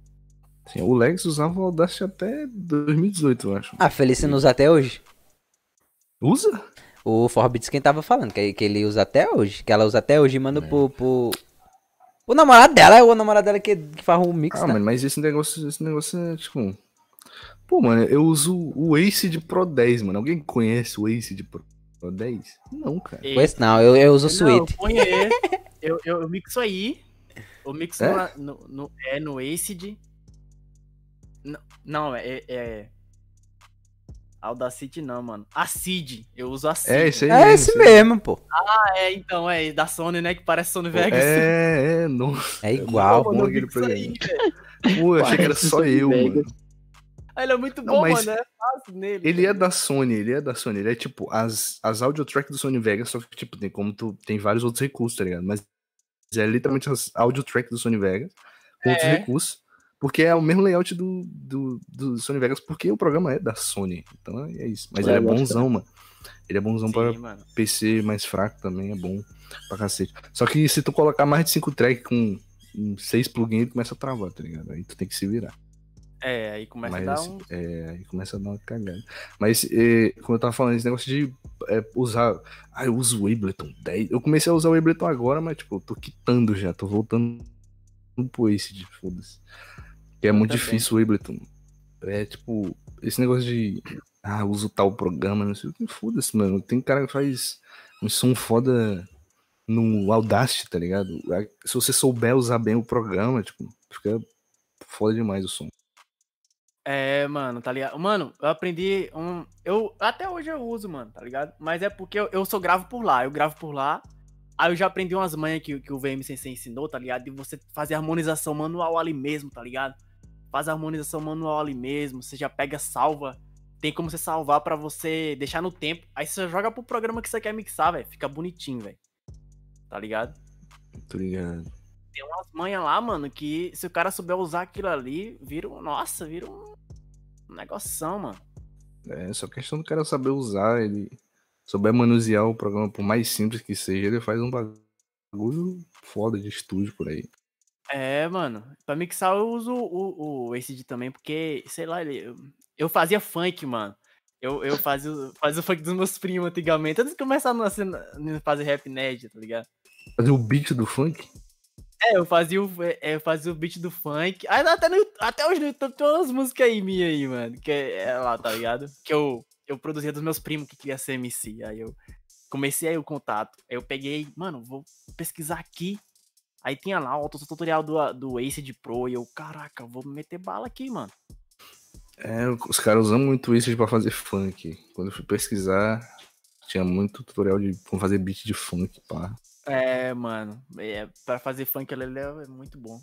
Sim, o Lex usava o Audacity até 2018, eu acho. Ah, Felício não usa até hoje. Usa? O Forbits quem tava falando, que, que ele usa até hoje. Que ela usa até hoje e manda É. pro, pro. O namorado dela, é o namorado dela que, que faz o mix, Ah, né? mano, mas esse negócio, esse negócio é, tipo. Pô, mano, eu uso o Ace de Pro 10, mano. Alguém conhece o Ace de Pro 10? Não, cara. Pois não, eu, eu uso o Não, Sweet. eu conheço. eu, eu, eu mixo aí. Eu mixo É? no, no, no- é no Acid. Não, não é, é. Audacity não, mano. Acid. Eu uso Acid. É, esse aí. É esse mesmo, pô. Ah, é, então, é da Sony, né? Que parece Sony Vegas. É, é, nossa. É igual. Mano, eu aí. Pô, eu achei que era só Sony eu, Vegas. mano. Ah, Ele é muito Não, bom, mas mano. É fácil nele. Ele é da Sony, ele é da Sony. Ele é tipo as, as audio tracks do Sony Vegas, só que tipo, tem como tu tem vários outros recursos, tá ligado? Mas é literalmente as audio tracks do Sony Vegas com outros É. recursos. Porque é o mesmo layout do, do, do Sony Vegas, porque o programa é da Sony. Então é isso. Mas É, ele é bota bonzão, mano. Ele é bonzão para Sim, mano. PC mais fraco também, é bom pra cacete. Só que se tu colocar mais de 5 tracks com 6 plugins, ele começa a travar, tá ligado? Aí tu tem que se virar. É, aí começa Mas a dar um. é, aí começa a dar uma cagada. Mas, é, como eu tava falando, esse negócio de é, usar. Ah, eu uso o Ableton 10. Eu comecei a usar o Ableton agora, mas, tipo, eu tô quitando já, tô voltando pro Ace de foda-se. Que é muito difícil o Ableton. É tipo, esse negócio de. Ah, uso tal programa, não sei o que. Foda-se, mano. Tem cara que faz um som foda no Audacity, tá ligado? Se você souber usar bem o programa, tipo, fica foda demais o som. É, mano, tá ligado? Mano, eu aprendi um. Eu até hoje eu uso, mano, tá ligado? Mas é porque eu, eu só gravo por lá. Eu gravo por lá. Aí eu já aprendi umas manhas que, que o VM Sensei ensinou, tá ligado? De você fazer harmonização manual ali mesmo, tá ligado? Faz a harmonização manual ali mesmo. Você já pega, salva. Tem como você salvar pra você deixar no tempo. Aí você joga pro programa que você quer mixar, velho. Fica bonitinho, velho. Tá ligado? Tô ligado. Tem umas manhas lá, mano, que se o cara souber usar aquilo ali, vira um. Nossa, vira um. Um negoção, mano. É só questão do cara saber usar, ele souber manusear o programa, por mais simples que seja, ele faz um bagulho foda de estúdio por aí. É, mano. Pra mixar eu uso o, o ACD também, porque, sei lá, ele, eu, fazia funk, mano. Eu, eu fazia, o- fazia o funk dos meus primos antigamente, antes de começar a fazer rap nerd, tá ligado? Fazer o beat do funk? É, eu fazia o, é, eu fazia o beat do funk. Até, no, até hoje no YouTube tem umas músicas aí minhas aí, mano. Que é, é lá, tá ligado? Que eu, eu produzia dos meus primos que queria ser MC. Aí eu comecei aí o contato. Aí eu peguei, mano, vou pesquisar aqui. Aí tinha lá o tutorial do, do Ace de Pro. E eu, caraca, vou meter bala aqui, mano. É, os caras usam muito isso pra fazer funk. Quando eu fui pesquisar, tinha muito tutorial de como fazer beat de funk, pá. É, mano. É, pra fazer funk ali é muito bom.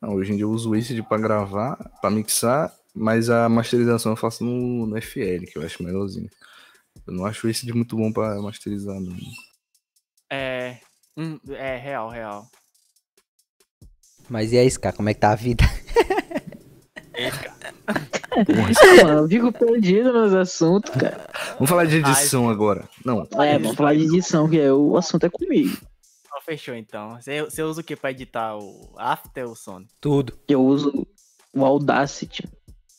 Não, hoje em dia eu uso o Acid pra gravar, pra mixar, mas a masterização eu faço no, no FL, que eu acho melhorzinho. Eu não acho o Acid muito bom pra masterizar, não. É. hum, é, real, real. Mas e aí, Scar, como é que tá a vida? Cara. Ah, mano, eu fico perdido nos assuntos, cara. Vamos falar de edição agora. Não, É, vamos falar de edição, que é, o assunto é comigo. Então, fechou então. Você, você usa o que pra editar? O After ou o Sony? Tudo. Eu uso o Audacity.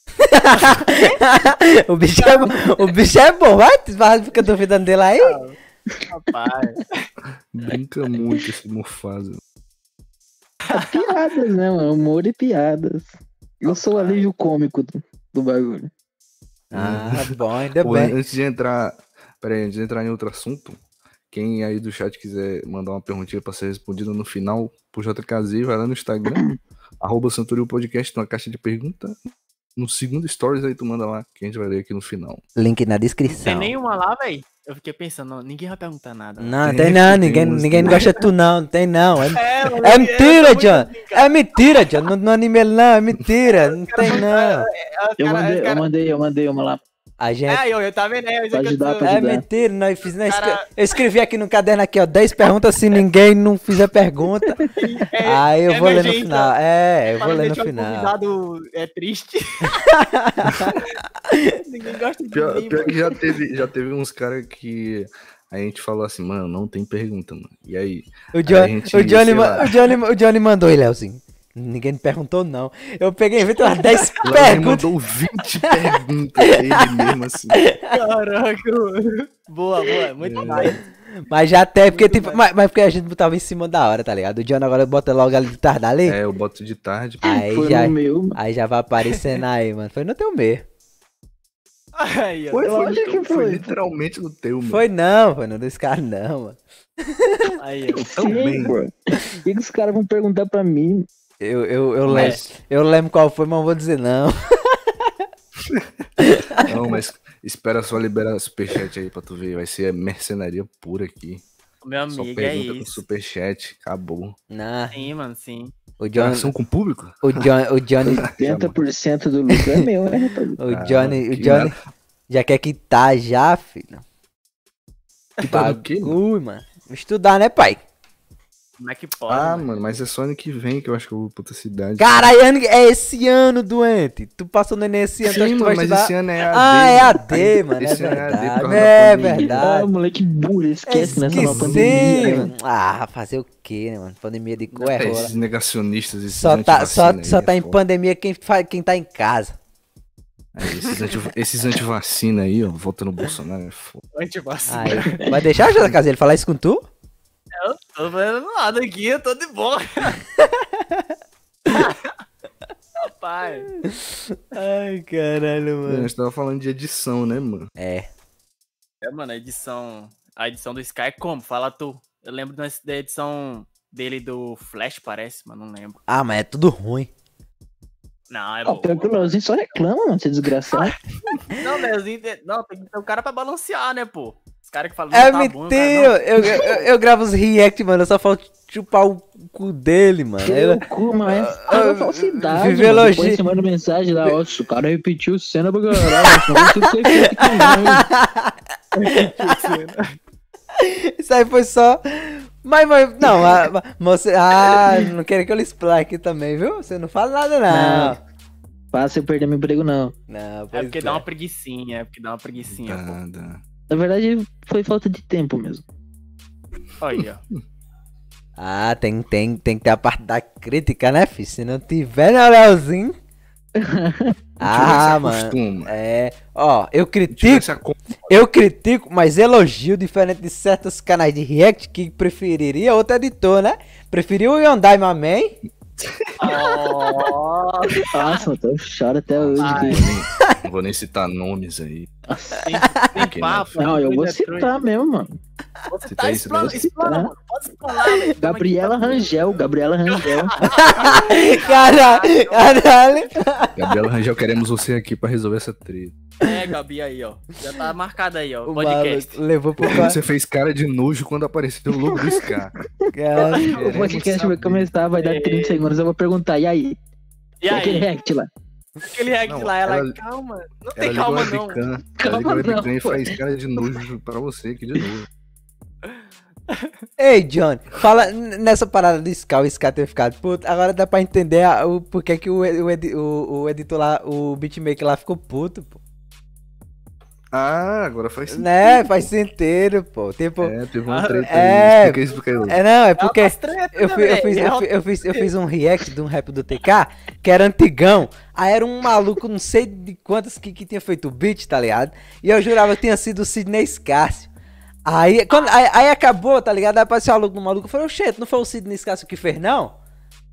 o, bicho é, bom- o bicho é bom, vai? Vai, Fica duvidando dele aí? Rapaz. brinca muito esse mofado. Piadas, né, mano? Humor e piadas. Eu sou o alívio cômico do, do bagulho. Ah, bom, ainda Pô, bem. antes de entrar. Pera aí, antes de entrar em outro assunto, quem aí do chat quiser mandar uma perguntinha pra ser respondida no final pro JKZ, vai lá no Instagram, arroba Podcast, tem uma caixa de pergunta. No segundo stories aí tu manda lá, que a gente vai ler aqui no final. Link na Tem descrição. nenhuma lá, velho? Eu fiquei pensando, não, ninguém vai perguntar nada. Não, Tem, tem não, tem ninguém, uns- ninguém gosta de tu não, não tem não. É, É, mano, é eu- mentira, eu tô John. É mentira, John. Não, não anime ele não, é mentira. Não tem não. Eu Cara, mandei, eu mandei, eu mandei uma lá. A gente. É, eu, eu tá vendo? É, eu ajudar, tô- É mentira, nós fiz, nós Cara- Eu escrevi aqui no caderno aqui, ó, 10 perguntas se ninguém não fizer pergunta. É, Aí eu é vou ler no final. É, eu vou ler no final. convidado é triste. ninguém gosta de Pior, mim, pior mano. que já teve, já teve uns caras que a gente falou assim, mano, não tem pergunta, mano. E aí? O, John, a gente, o, Johnny, o, Johnny, o Johnny mandou ele, Leozinho. Ninguém me perguntou, não. Eu peguei e inventei umas 10 Lá ele perguntas. mandou 20 perguntas ele mesmo assim. Caraca, mano. Boa, boa. Muito É. mais. Mas já até, porque, tipo, mas, mas porque a gente botava em cima da hora, tá ligado? O John agora bota logo ali de tarde ali. É, eu boto de tarde. Aí Foi já, no meu, mano. aí já vai aparecendo aí, mano. Foi no teu meio. Aí, ó. Foi, Eu foi, acho que foi foi. literalmente no teu, mano. Foi não, foi no desse cara não, mano. Aí, ó. também. Pô. O que, que os caras vão perguntar pra mim? Eu, eu, eu, lembro, eu lembro qual foi, mas não vou dizer não. Não, mas espera só liberar superchat aí pra tu ver. Vai ser mercenaria pura aqui. Meu Só amigo, é pergunta com isso. superchat. Acabou. Não, Sim, mano, sim. o John, com o público? o John, o Johnny, 80% do lucro é meu, né, o Ah, Johnny, o que Johnny já quer quitar já, filho. Tá mano? Bagulho, mano. Estudar, né, pai? Como é que pode? Ah, mano? mas é só ano que vem que eu acho que eu vou pra outra cidade. Caralho, ano- é esse ano, doente. Tu passou no Enem esse ano, tu acha Sim, mano, mas esse ano é AD. Ah, é AD, Aí, mano, é esse ano AD verdade. causa É da pandemia. verdade. Ah, moleque burro, esquece nessa nova Esqueci, pandemia. né? mano. Ah, fazer o quê, né, mano? Pandemia de É, coerrola. esses negacionistas, esses Só tá, só, aí, só é tá em pandemia quem, faz, quem tá em casa. É, esses, anti, esses antivacina aí, ó, volta no Bolsonaro, é foda. Antivacina. Aí, vai deixar, Jota Casa, ele falar isso com tu? Tô vendo nada aqui, eu tô de boa. Rapaz. Ai, caralho, A gente tava falando de edição, né, mano? É. É, mano, a edição. A edição do Sky é como? Fala tu. Eu lembro da edição dele do Flash, parece, mas não lembro. Ah, mas é tudo ruim. Não, é Ah, bom. pior que o Leozinho só reclama, mano, você desgraçado. Não, Leozinho, tem- não, tem que ter o cara pra balancear, né, pô? Os caras que falam. É "Não, tá bom", o cara, mentira! Eu, eu, eu, eu gravo os react, mano. Eu só falta chupar o cu dele, mano. Ele- cu, mas é ah, pura falsidade. vive mano. elogio. Depois você manda mensagem lá, ó, o cara repetiu cena pra caralho, não ser feito aqui, não. Isso aí foi só. Mas, mas não, a, a- você. Ah, não queria que eu lhe explique também, viu? Você não fala nada, não. Fácil eu perder meu emprego, não. Não, É porque dá uma preguicinha, é porque dá uma preguicinha, pô. Dá, dá. Na verdade, foi falta de tempo mesmo. Olha aí, ó. Ah, tem, tem, tem que ter a parte da crítica, né, filho? Se não tiver, né, Leozinho? Ah, mano. É. Ó, eu critico, eu critico, mas elogio diferente de certos canais de react que preferiria outro editor, né? Preferiu o Hyundai Maman. Ó, Nossa, mano, eu choro até hoje. Não vou nem citar nomes aí. tem, tem papo. Não, eu vou citar mesmo, mano. Você Cita tá cita explana, mano. Pode explanar, velho. Gabriela Rangel, Gabriela Rangel. Caralho, caralho. Gabriela Rangel, queremos você aqui pra resolver essa treta. É, Gabi aí, ó. Já tá marcado aí, ó. O Podcast. levou pro Você fez cara de nojo quando apareceu o logo do Scar. caralho. O podcast vai começar, vai dar 30 segundos, eu vou perguntar, e aí? E Aquele aí? react lá. Aquele react Não, lá, ela, ela- calma. Não Ela tem calma, não. ela Calma ligou a não, e pô. faz cara de nojo pra você aqui de novo. Ei, John, fala nessa parada do Scar, o Scar ter ficado puto. Agora dá pra entender a- o porquê que o, o, edi- o, o editor lá, o beatmaker lá ficou puto, pô. Ah, agora faz sentido. Né? Faz sentido, pô. Tipo, É, teve uma Ah, treta é. aí. Explica explica aí. é não, é porque. Treta, Eu, né, fi- eu fiz, eu, Ela- fi- eu fiz, eu fiz um react de um rap do TK que era antigão. Aí era um maluco, não sei de quantas que, que tinha feito o beat, tá ligado? E eu jurava que tinha sido o Sidney Scarcio. Aí, quando, aí, aí acabou, tá ligado? Aí apareceu o maluco no maluco. Eu falei, oxente, não foi o Sidney Scarcio que fez, não?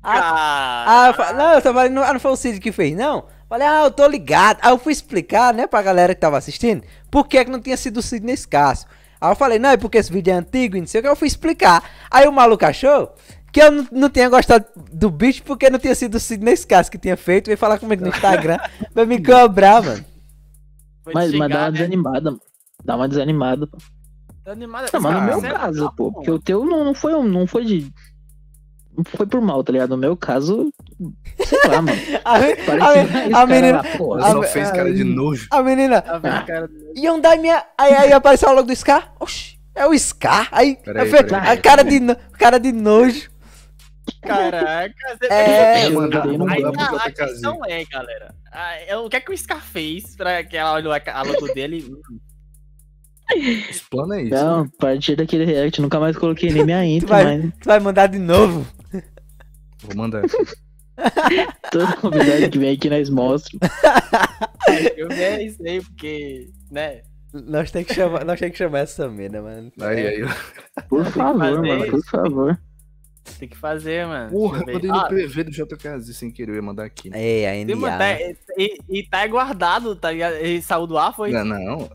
Ah, Ah, não, eu tava falando, não, ah, não foi o Cid que fez, não? Falei, ah, eu tô ligado. Aí eu fui explicar, né, pra galera que tava assistindo, por que, que não tinha sido o Cid nesse caso. Aí eu falei, não, é porque esse vídeo é antigo e não sei o que, eu fui explicar. Aí o maluco achou que eu não, não tinha gostado do bicho porque não tinha sido o Cid nesse caso que tinha feito, veio falar comigo no Instagram pra me cobrar, mano. Mas, mas dá uma né? desanimada, mano. Dá uma desanimada, pô. Animada. Não, mas no Ah, meu caso, pô, Não, porque o teu não, não foi um- não foi de. Não foi por mal, tá ligado? No meu caso, sei lá, mano. A, me- Parece a, a menina, lá, pô, Ela só a- fez cara de nojo. a menina, Tá vendo, cara? Minha. Aí, aí apareceu o logo do Scar. Oxi, é o Scar. Aí, Peraí, peraí, a peraí. cara de, cara de nojo. Caraca, você É, mandar, Aí mandar a, a questão é, galera. ah, é, o que é que o Scar fez pra que ela olhou a, a logo dele? Explana aí. Não, a partir daquele react, nunca mais coloquei nem minha intro, vai- mas Tu vai mandar de novo. Vou mandar todo convidado que vem aqui nós mostra. Eu vi é isso aí, porque, né? Nós tem que chamar, nós tem que chamar essa mina, mano. Aí, aí. Por favor, mano, por isso. favor. Tem que fazer, mano. Porra, eu mandei no Ah, PV do JKZ sem querer, eu ia mandar aqui. né? Ei, a tem, NA. mano, tá- e, e tá guardado, tá ligado? Ele saiu do ar, foi? Não, não.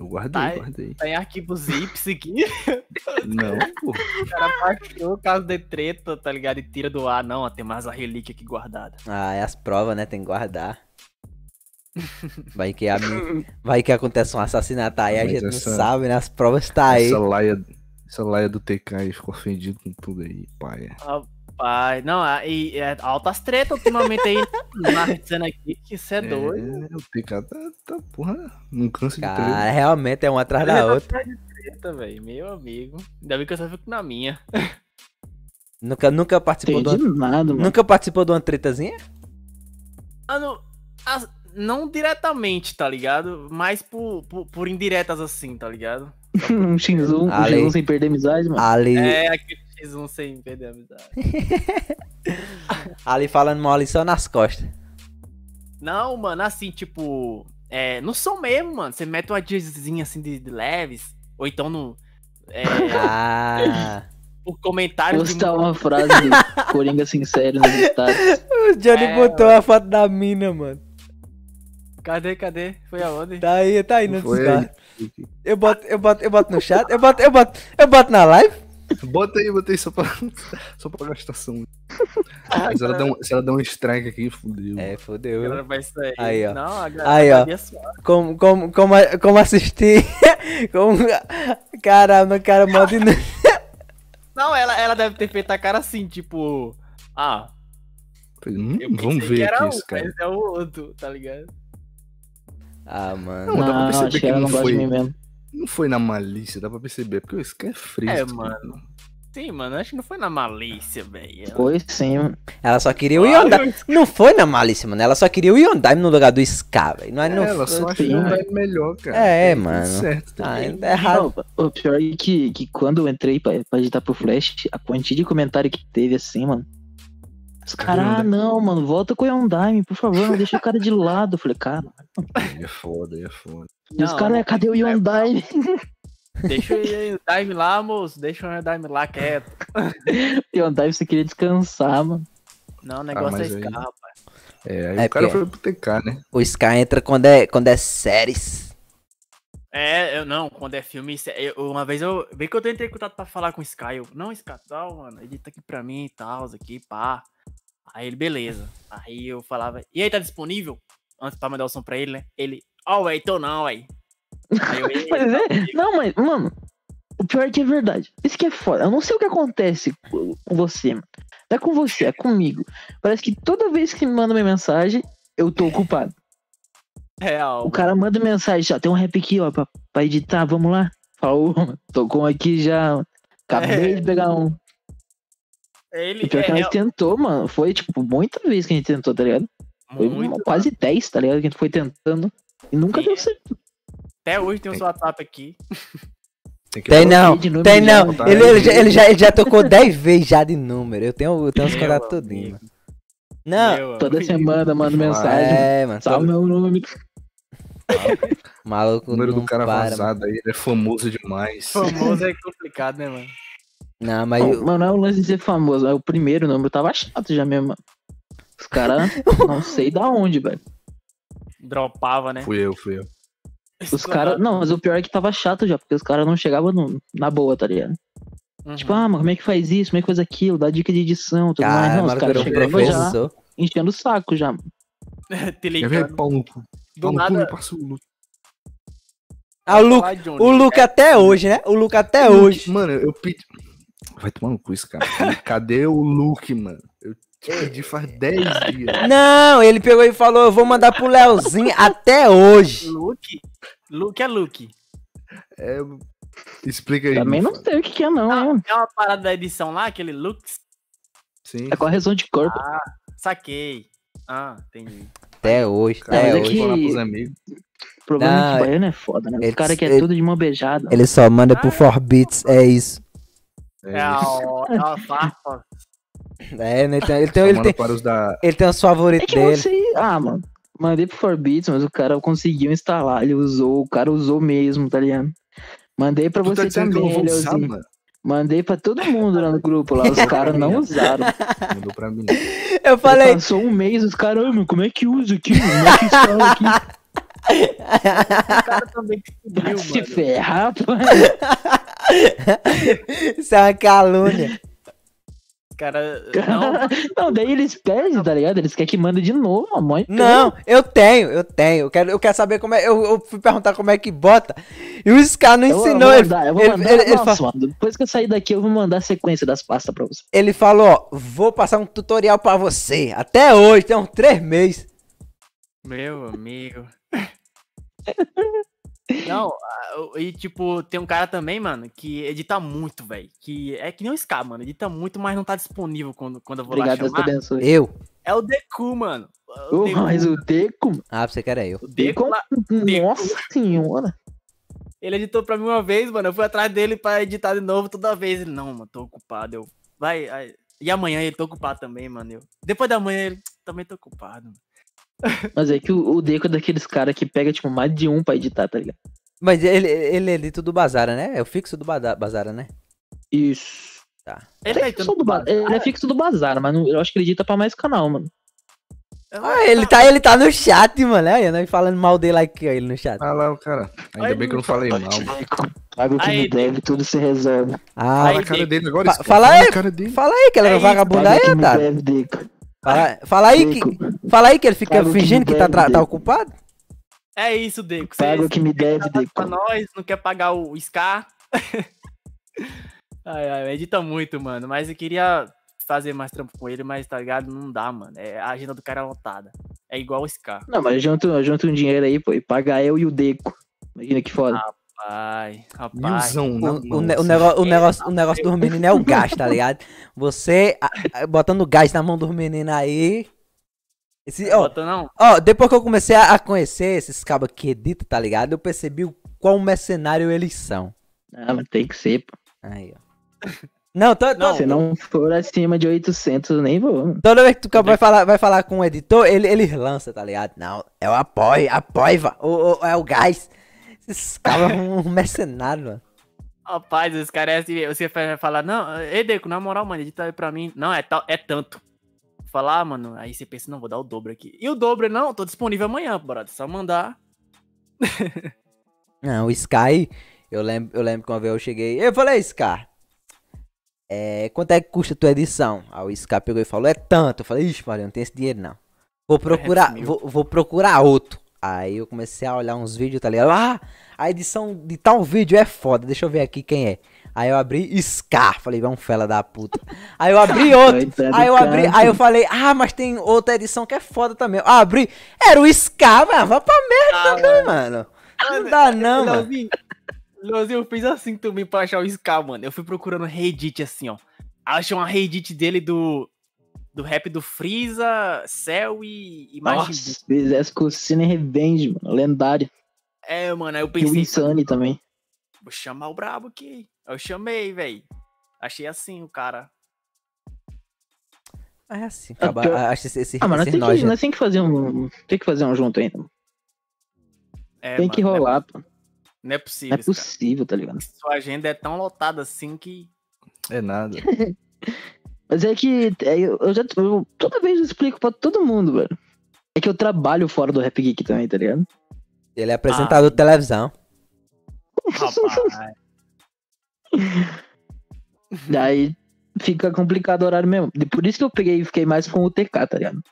Eu guardei, Tá, guardei. Tá em arquivo zips aqui. Não, porra. O cara baixou caso de treta, tá ligado? E tira do ar. Não, ó, tem mais a relíquia aqui guardada. Ah, é as provas, né? Tem que guardar. Vai que, a vai que acontece um assassinato aí, a Mas gente essa- não sabe, né? As provas tá aí. Essa laia, essa laia do TK aí ficou ofendido com tudo aí, pai. Pai, não, ah, e é, altas tretas ultimamente aí na cena aqui, que isso é doido. É, o TK tá, tá, porra, não cansa de. Cara, realmente é uma atrás da outra. Treta, velho, meu amigo. Ainda bem que eu só fico na minha. Nunca, nunca participou de uma, nada, mano. Nunca participou de uma tretazinha? Mano, as- não diretamente, tá ligado? Mas por, por, por indiretas assim, tá ligado? Um X1, um Ale. X1 sem perder amizade, mano. Ali, É aquele X1 sem perder a amizade. ali falando mal ali só nas costas. Não, mano, assim, tipo. É, no som mesmo, mano. Você mete uma jazzzinha assim de, de leves. Ou então no. É, Ah. por comentários de Postar uma frase do Coringa Sincero nos status. o Johnny É, botou a foto da mina, mano. Cadê, cadê? Foi aonde? Tá aí, tá aí no Discord. Eu boto, eu boto, eu boto no chat, eu boto, eu boto, eu boto na live. Bota aí, bota aí só pra, só pra gastação. Mas ela dá um, se ela dá um strike aqui, fudeu. É, fodeu. Agora vai sair. Aí, ó. Não, Aí, ó. Como, como, como, como assistir. como, caramba, cara, modo Não, ela, ela deve ter feito a cara assim, tipo. Ah, hum, vamos ver aqui um, esse cara. mas é o outro, tá ligado? Ah, mano. Não, dá pra perceber que que ela não não gosta foi. de mim mesmo. Não foi na malícia, dá pra perceber, porque esse cara é fresco. É, mano. Sim, mano, acho que não foi na malícia, velho. Foi sim, mano. Ela só queria o Yondai. Não foi na malícia, mano. Ela só queria o Yondai no lugar do Ska, velho. Não, é- não ela foi- só acha que sim, não velho. é melhor, cara. É, tudo mano. Certo, tá Ah, ligado? é errado. Não, o pior é que, que quando eu entrei pra, pra editar pro Flash, a quantidade de comentário que teve assim, mano. Os caras, ah, não, mano, volta com o Yondaime, por favor, não deixa o cara de lado. Eu falei, cara, Aí é foda, aí é foda. e os caras, cadê o Yondaime? Deixa o Dime lá, moço. Deixa o Dime lá quieto. Yondaime você queria descansar, mano. Não, o negócio mas é aí- Scar, rapaz. É, aí É o cara foi pro TK, né? O Ska entra quando é, quando é séries. É, eu não, quando é filme, é- eu- uma vez eu. Bem que eu tentei contato pra falar com o Sky. Eu, não, Sky, tal, mano, edita aqui pra mim e tal, aqui, pá. Aí ele, beleza. Aí eu falava, e aí, tá disponível? Antes pra mandar o som pra ele, né? Ele, ó, oh, tô não. Aí eu, "Ei, Mas é, não, mas, mano, o pior é que é verdade. Isso que é foda. Eu não sei o que acontece com você, mano. Não é com você, é comigo. Parece que toda vez que me manda uma mensagem, eu tô ocupado. real. O cara manda mensagem, já tem um rap aqui, ó, pra, pra editar, vamos lá. Falou, tô com aqui já. Acabei É. de pegar um. Ele O pior é, que nós real- tentou, mano. Foi, tipo, muita vez que a gente tentou, tá ligado? Foi muito. quase 10, tá ligado? Que a gente foi tentando. E nunca Sim. deu certo. Até hoje tem o seu WhatsApp aqui. Tem que Tem não, tem não. tá Ele, ele, já, ele, já, ele já tocou 10 vezes já de número. Eu tenho, eu tenho os contatos mano. Não, meu Toda amigo. semana manda mensagem. é, mano. Salve todo- meu nome. Maluco O número não do cara para, vazado aí, ele é famoso demais. Famoso é complicado, né, mano? Não, mas Não, eu- Mano, não é o lance de ser famoso, é o primeiro número tava chato já mesmo, mano. Os caras não sei da onde, velho. Dropava, né? Fui eu, fui eu. Os caras. Não, mas o pior é que tava chato já, porque os caras não chegavam no- na boa, tá ligado? Uhum. Tipo, ah, mas como é que faz isso? Como é que faz aquilo? Dá dica de edição, tudo mais. Cara, Não, os caras chegavam já enchendo o saco já. mano. Te ligando. Pau no cu. Do nada. Ah, o Luca, o Luca até hoje, né? O Luca até hoje. Mano, eu pedi. Vai tomar no cu esse cara. Cadê o Luke, mano? Eu te pedi faz 10 dias. Não, ele pegou e falou, eu vou mandar pro Leozinho até hoje. Luke? Luke é Luke. É, Explica aí. Também não sei o que, que é, não, Ah, é uma parada da edição lá, aquele Lux? Sim. É correção de corpo. Saquei. Ah, entendi. Até hoje, Cara, até é hoje. que- falar pros amigos. O problema é Não, que baiano é foda, né? ele- Os caras querem ele- tudo de mão beijada. Ele só manda pro 4bits, é isso. É, É, a, é a farpa. É, né? Ele tem, ele tem, ele tem, da. ele tem os É favoritos que dele. você. Ah, mano. Mandei pro Forbits, mas o cara conseguiu instalar, ele usou, o cara usou mesmo, tá ligado? Mandei pra Tu tá você eu também, Leozinho. mano? Mandei pra todo mundo lá no grupo lá, os caras não usaram. Mandou pra mim. Eu falei, Passou um mês, os caras, "Ai, meu, como é que usa aqui? Como é que instala aqui? O cara também descobriu, Se mano. ferrar, pô. isso é uma calúnia. O cara. Não, Não, daí eles pedem, tá ligado? Eles querem que manda de novo, a mãe. Não, eu tenho, eu tenho. Eu quero, eu quero saber como é. Eu, eu fui perguntar como é que bota. E o Scar não Eu ensinou. eu Ele, vou mandar, eu vou ele- mandar. ele- ele nossa, fa- mano, depois que eu sair daqui, eu vou mandar a sequência das pastas pra você. ele falou: ó, vou passar um tutorial pra você. Até hoje, tem uns três meses. Meu amigo. Não, e tipo, tem um cara também, mano, que edita muito, velho. Que é que nem o Ska, mano. Edita muito, mas não tá disponível quando, quando eu vou Obrigado, lá Deus te chamar. abençoe. Eu. É o Deku, mano. O Ô, Deku, mas o Deco, Ah, você que era eu. o Deku lá, nossa senhora. ele editou pra mim uma vez, mano. Eu fui atrás dele pra editar de novo toda vez. Ele, não, mano, tô ocupado. Eu, vai, ai. E amanhã ele tô ocupado também, mano. Eu, depois da manhã ele, também tô ocupado. Mas é que o, o Deco é daqueles caras que pega, tipo, mais de um pra editar, tá ligado? Mas ele, ele edita do Bazara, né? É o fixo do Bazara, né? Isso. Ele É tá fixo do ba- bazar. Ele é fixo do bazar, mas não- eu acho que ele edita pra mais canal, mano. Ah, ele tá, ele tá no chat, mano. Aí, nós falando mal dele aqui, ó, ele no chat. Ah lá, o cara. Ainda Ai, bem que eu não falei mal. paga o que Aí, me deve, tudo se resolve. Ah, Fala Aí, a cara dele agora. fa- fala aí. cara dele. fala aí que ele é É Paga o aí, que me otário. deve, Deco. Fala, fala aí que, fala aí que ele fica Paga o que fingindo me que tá, deve, tá ocupado. É isso, Deco. Paga o que me deve, pra Deco. nós, não quer pagar o Scar. ai, ai, edita muito, mano. Mas eu queria fazer mais trampo com ele, mas tá ligado? Não dá, mano. É, a agenda do cara é lotada. É igual o Scar. Não, mas junta, um dinheiro aí, pô, e paga eu e o Deco. Imagina que foda. Ai, rapaz. Milzão O, o, mão, ne- o assim. negócio, o, negócio, o negócio dos meninos é o gás, tá ligado? Você a- a- botando gás na mão dos meninos aí. Esse, ó, Bota não. ó, depois que eu comecei a, a conhecer esses cabos que editam, tá ligado? Eu percebi o quão mercenário eles são. Ah, mas tem que ser, pô. Aí, ó. Não, tô, Não, Se não for acima de 800, eu nem vou. toda vez que tu vai falar, vai falar com o editor, ele, ele lança, tá ligado? Não, é o apoio, o, o- é o gás. Esses cabos são um mercenário, mano. Rapaz, os caras é assim, você vai falar, não, ei, Deco, na moral, mano, edita aí pra mim. Não, é, tal, é tanto. Falar, ah, mano, aí você pensa, não, vou dar o dobro aqui. E o dobro, não, tô disponível amanhã, brother. Só mandar. Não, o Sky, eu lembro, eu lembro que uma vez eu cheguei. Eu falei, Sky, é, quanto é que custa a tua edição? Aí o Sky pegou e falou, é tanto. Eu falei, ixi, Maria, não tem esse dinheiro não. Vou procurar, mil. vou, vou procurar outro. Aí eu comecei a olhar uns vídeos, tá ligado? Ah, a edição de tal vídeo é foda, deixa eu ver aqui quem é. Aí eu abri Scar, falei, vamos fela da puta. Aí eu abri outro. Aí eu abri, aí eu falei, ah, mas tem outra edição que é foda também. Eu abri, era o Scar, mano, vai pra merda, né, mano. Não dá não, mano. Leozinho, eu fiz assim também pra achar o Scar, mano. Eu fui procurando Reddit assim, ó. Achei uma Reddit dele do. Do rap do Freeza, Cell e, e Majin Buu. Nossa, fizesse com o Cine Revenge, mano. Lendário. É, mano, aí eu E o pensei, Insane também. vou chamar o brabo aqui. Eu chamei, velho. Achei assim o cara. É assim, Ah, acaba, pior- acho esse, esse, Ah, mas nós esse tem, que, nojento. nós tem que fazer um. Tem que fazer um junto ainda. É, tem mano, que não é- rolar, pô. Não é Não possível, é esse cara. possível, tá ligado? Sua agenda é tão lotada assim que. É nada. Mas é que é, eu, já. eu- toda vez eu explico pra todo mundo, velho. É que eu trabalho fora do Rap Geek também, tá ligado? Ele é apresentador de televisão. Rapaz. Daí fica complicado o horário mesmo. E Por isso que eu peguei e fiquei mais com o TK, tá ligado?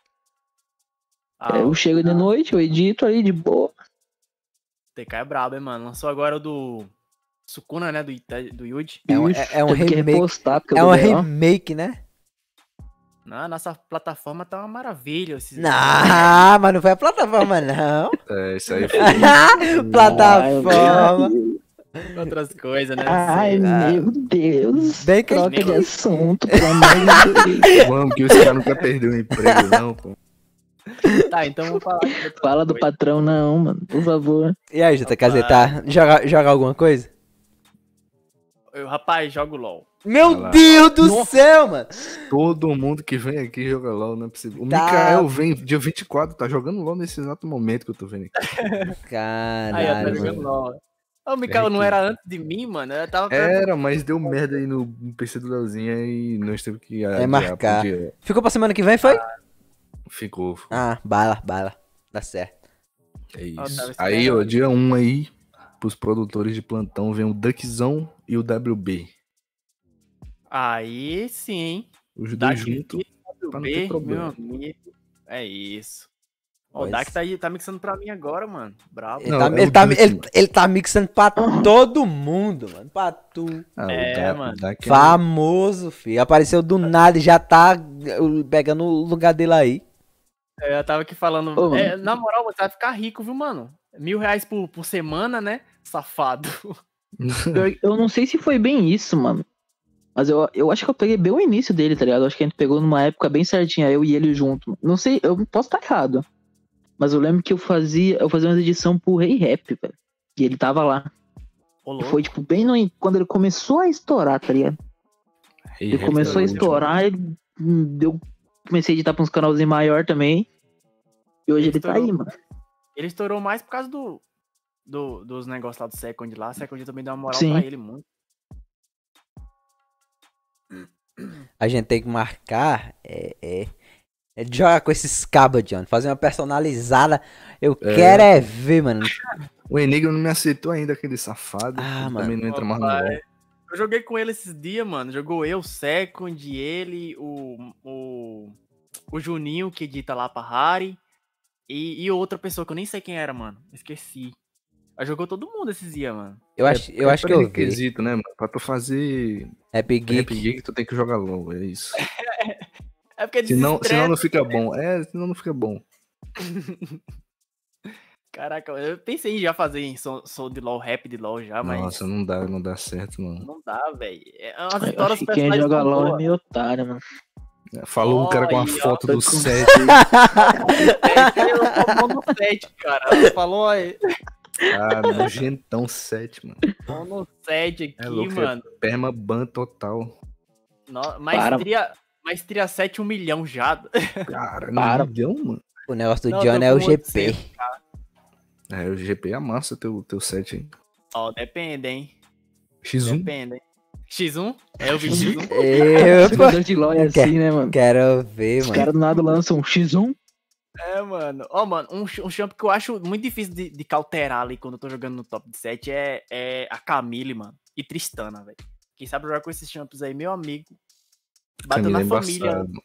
ah, eu chego de noite, eu edito aí de boa. o TK é brabo, hein, mano. Lançou agora o do. Sukuna, né? Do, do Yuji. É um- é- é um remake- repostar, É B.O. remake, né? Na nossa plataforma tá uma maravilha. Esses... Não, mas não foi a plataforma, não. É, isso aí foi. plataforma. Outras coisas, né? Ai, Sei lá. meu Deus. Bem que Troca de assunto, pelo amor de Deus. Vamos, que esse cara nunca perdeu o emprego, não, pô. Tá, então vamos falar. Fala do coisa. patrão, não, mano. Por favor. E aí, JKZ, tá? Joga, joga alguma coisa? Eu, rapaz, jogo LOL. Meu Olha lá. Deus do Nossa. céu, mano. Todo mundo que vem aqui joga LOL, não é possível. O Tá. Mikael vem dia 24, tá jogando LOL nesse exato momento que eu tô vendo aqui. Aí, eu tô Caralho, jogando. LOL. O Mikael não era antes de mim, mano. Eu tava. Era, mas deu merda aí no, no PC do Leozinho e nós teve que É marcar. pro dia. Ficou pra semana que vem, foi? Ficou. ficou. Ah, bala, bala. Dá certo. É isso. Aí, ó, dia 1 aí, pros produtores de plantão, vem o Duckzão e o WB. Aí sim. Os dois juntos. pra não ter WB, problema. É isso. Ó, o Dak tá, aí- tá mixando pra mim agora, mano. Bravo. Ele, Não, tá, é ele, tá, ele, mano. ele tá mixando pra todo mundo, mano. Pra tu. Ah, É, o Dak, mano. é- Famoso, filho. Apareceu do nada e já tá pegando o lugar dele aí. É, Eu tava aqui falando. Ô, é, na moral, você vai ficar rico, viu, mano? Mil reais por, por semana, né? Safado. Eu, eu não sei se foi bem isso, mano. Mas eu, eu acho que eu peguei bem o início dele, tá ligado? Eu acho que a gente pegou numa época bem certinha, eu e ele junto. Não sei, eu posso estar errado. Mas eu lembro que eu fazia, eu fazia umas edição pro Rei Rap, velho. E ele tava lá. Ô, E louco. foi, tipo, bem no, quando ele começou a estourar, tá ligado? Ei, Ele começou a Rap o último. estourar, ele, hum, eu comecei a editar pra uns canalzinhos maior também. E hoje ele tá aí, mano. Ele estourou mais por causa do, do- dos negócios lá do Second lá. Second também deu uma moral Sim. pra ele muito. A gente tem que marcar. É, é, é de jogar com esses cabos, John. Fazer uma personalizada. Eu É. quero é ver, mano. O Enigma não me aceitou ainda, aquele safado. Ah, Ele mano. Também não entra mais no LOL. Eu joguei com ele esses dias, mano. Jogou eu, Second, ele, o, o, o Juninho, que edita lá pra Harry. E, e outra pessoa que eu nem sei quem era, mano. Esqueci. Aí jogou todo mundo esses dias, mano. Eu acho, eu acho que eu vi. requisito, né, mano? Pra tu fazer Happy Geek. Rap Geek. Geek, tu tem que jogar LOL, é isso. É porque Senão, senão não fica bom. É, senão não fica bom. Caraca, eu pensei em já fazer em som, som de LOL, rap de LOL já, mas Nossa, não dá, não dá certo, não. não dá, velho. É umas Eu histórias acho que quem joga LOL é boas. meio otário, mano. Falou um cara com a Olha, foto ó, do com- set. É, eu tô bom no 7, cara. Falou aí. Ah, nojentão 7, mano. Bom no 7 aqui, É louco, é mano. Perma ban total. No, maestria, maestria 7, 1 milhão já. Cara, Para. não milhão, mano. O negócio do Não, John tô é o com GP. 800. É, o GP amassa teu, teu set aí. Ó, depende, hein? X1? Depende, hein? X1? É, vi X1. Eu de LOL é assim, né, mano? quero ver, Os mano. caras do nada lançam um X1. É, mano. Ó, mano, um, um champ que eu acho muito difícil de, de cauterar ali quando eu tô jogando no top 7 é, é a Camille, mano. E Tristana, velho. Quem sabe jogar com esses champs aí, meu amigo. Bateu na é família. de.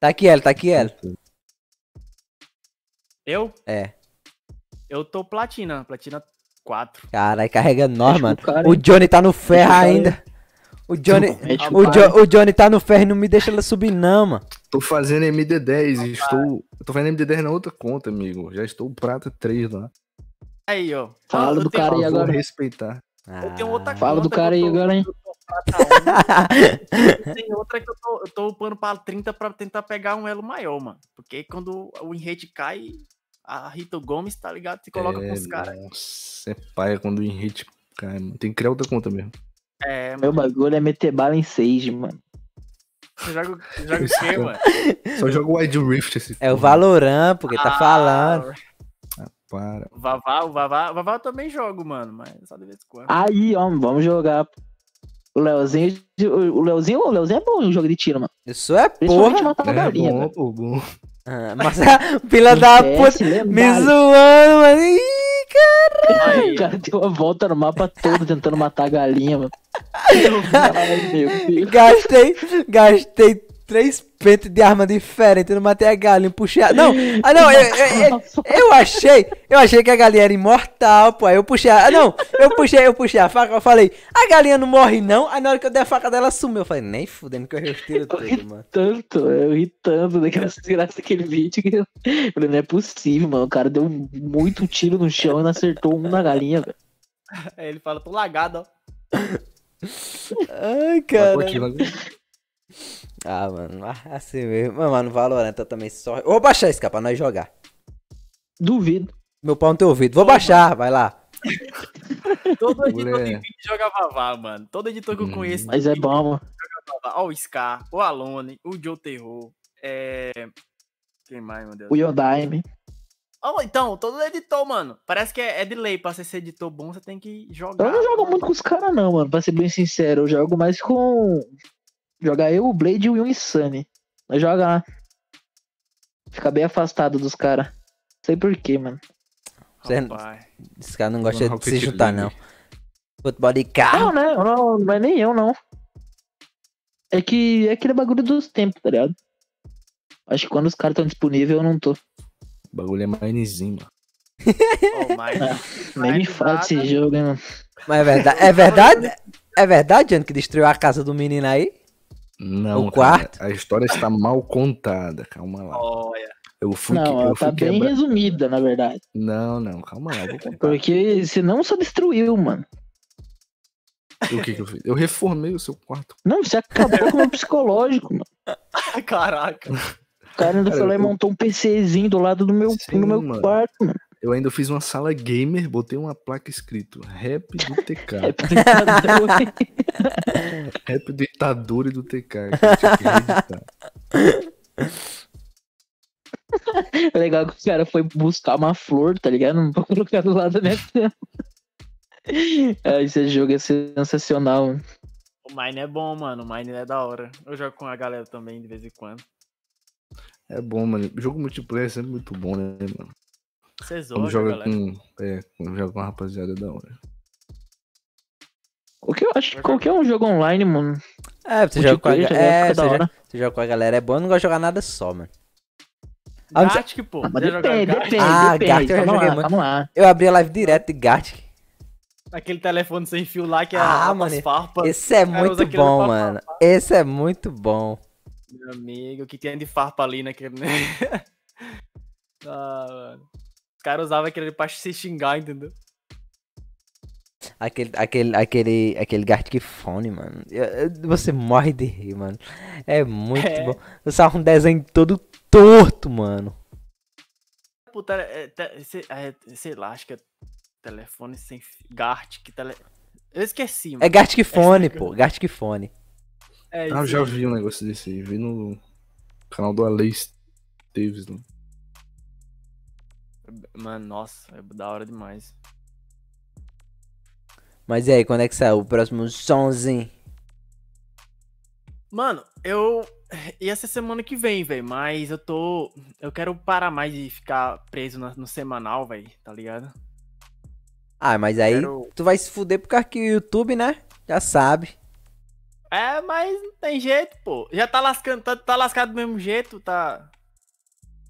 Tá aqui ela, tá aqui ela. Eu? É. Eu tô platina, platina 4. Caralho, carrega nós, mano. cara- O Johnny tá no ferro ainda. O Johnny. O. Jo- o Johnny tá no ferro e não me deixa ela subir, não, mano. Tô fazendo MD10 e estou. Eu tô fazendo MD10 na outra conta, amigo. Já estou prata 3 lá. Aí, ó. Fala Eu do tenho- cara aí Vou agora. respeitar. Eu tenho outra Fala do cara aí tô- agora, hein? eu tô prata 1. Tem outra que eu tô, eu tô upando pra 30 pra tentar pegar um elo maior, mano. Porque quando o enrate cai, a Rita Gomes, tá ligado? Se coloca é, com os caras. Nossa, é paia quando o hit cai, mano. Tem que criar outra conta mesmo. É, Meu mano. bagulho é meter bala em Sage, mano. Você joga, joga o quê, mano? Só joga Wide Rift esse É o. Valorant, porque tá falando. Para. O Vavá, o Vavá, o Vavá eu também jogo, mano, mas só de vez em quando. Aí, ó, vamos jogar. O Leozinho, o Leozinho, o Leozinho é bom no jogo de tiro, mano. Isso é porra. É galinha, bom, pô, bom. Ah, mas a fila da puta me zoando, mano. Ih, Aí, O cara deu uma volta no mapa todo tentando matar a galinha, mano. Ai, meu Deus. Gastei, gastei três pentes de arma diferente, não matei a galinha, puxei a... Não, ah não, eu, eu, eu, eu achei, eu achei que a galinha era imortal, pô, aí eu puxei a... Ah não, eu puxei, eu puxei a faca, eu falei, a galinha não morre não, aí na hora que eu dei a faca dela sumiu, eu falei, nem fudendo que eu errei os tiros tudo, mano. Tanto, eu ri tanto daquela desgraça daquele vídeo que eu falei, não é possível, mano. O cara deu muito tiro no chão e não acertou um na galinha, velho. aí ele fala, tô lagado, ó. Ai, cara. Ah, mano, ah, assim mesmo, Mas, mano, Valorant eu também só... Eu vou baixar esse cara pra nós jogar. Duvido. Meu pau no teu ouvido, vou baixar, vai lá. Todo editor de Mulher. vídeo joga Vavá, mano. Todo editor que eu Hum. conheço. Mas é bom, mano. joga Vavá. Ó, o Scar, o Alone, o Joe Terror. É. Quem mais, meu Deus? O Yodaime. Ó, então, todo editor, mano. Parece que é, é de lei. Pra você ser editor bom, você tem que jogar. Eu não jogo muito com os caras, não, mano. Pra ser bem sincero, eu jogo mais com. Jogar eu, o Blade e o Insane. Mas joga lá. Fica bem afastado dos caras. Sei porquê, mano. Você-. Esse cara não gosta de Rocket se juntar, não. Futebol de carro. Não, né? Não, não é nem eu, não. É que é aquele bagulho dos tempos, tá ligado? Acho que quando os caras estão disponíveis, eu não tô. O bagulho é minezinho, mano. Ó, mas... Nem me fala desse jogo, hein, mano. Mas é verdade, é verdade, é verdade, Jano, que destruiu a casa do menino aí? Não, O cara, quarto? a história está mal contada. Calma lá. Olha. Eu fui, Não, que- eu fui tá bem quebrar- resumida, na verdade. Não, não, calma lá, vou contar. Porque senão só destruiu, mano. O que, que eu fiz? Eu reformei o seu quarto. Não, você acabou com o meu psicológico, mano. Caraca. O cara ainda Cara, foi lá e eu- montou um PCzinho do lado do meu, Sim, no meu mano. quarto, mano. Eu ainda fiz uma sala gamer, botei uma placa escrito Rap do TK. Rap do Itador e do TK. Que reeditar. É Legal que o cara foi buscar uma flor, tá ligado? Não pra colocar do lado da minha cama. Esse jogo é sensacional. O Mine é bom, mano. O Mine é da hora. Eu jogo com a galera também, de vez em quando. É bom, mano. Jogo multiplayer é sempre muito bom, né, mano? Vocês Quando joga galera. com. É, quando joga com a rapaziada da hora. Qualquer, eu acho que qualquer um jogo online, mano. É, você joga com a, já é, você, joga, hora. você joga com a galera, é bom, eu não gosto de jogar nada só, mano. Ah, Gartic, pô. Ah, depende, depende, Ah, depende. Gartic eu já joguei lá, muito. calma lá. Eu abri a live direto de Gartic. Aquele telefone sem fio lá que é Ah, ah, mano, as farpas. Esse é muito bom, mano. Esse é muito bom. Meu amigo, que tinha de farpa ali naquele. ah, mano. Os caras usavam aquele ali pra se xingar, entendeu? Aquele, aquele, aquele, aquele Gartic Fone, mano. Você morre de rir, mano. É muito É. bom. Você um desenho todo torto, mano. Puta, é, é, sei lá, acho que é telefone sem fio. Gartic, tele... Eu esqueci, mano. É Gartic Fone, pô. Gartic Fone. É, Ah, eu já vi um negócio desse aí. Vi no canal do Alei Esteves. Né? Mano, nossa, é da hora demais. Mas e aí, quando é que sai o próximo sonzinho? Mano, eu. Ia ser semana que vem, velho. Mas eu tô. Eu quero parar mais de ficar preso na- no semanal, velho. Tá ligado? Ah, mas aí Quero- tu vai se fuder por causa que o YouTube, né? Já sabe. É, mas não tem jeito, pô. Já tá lascando, tá, tá lascado do mesmo jeito, tá.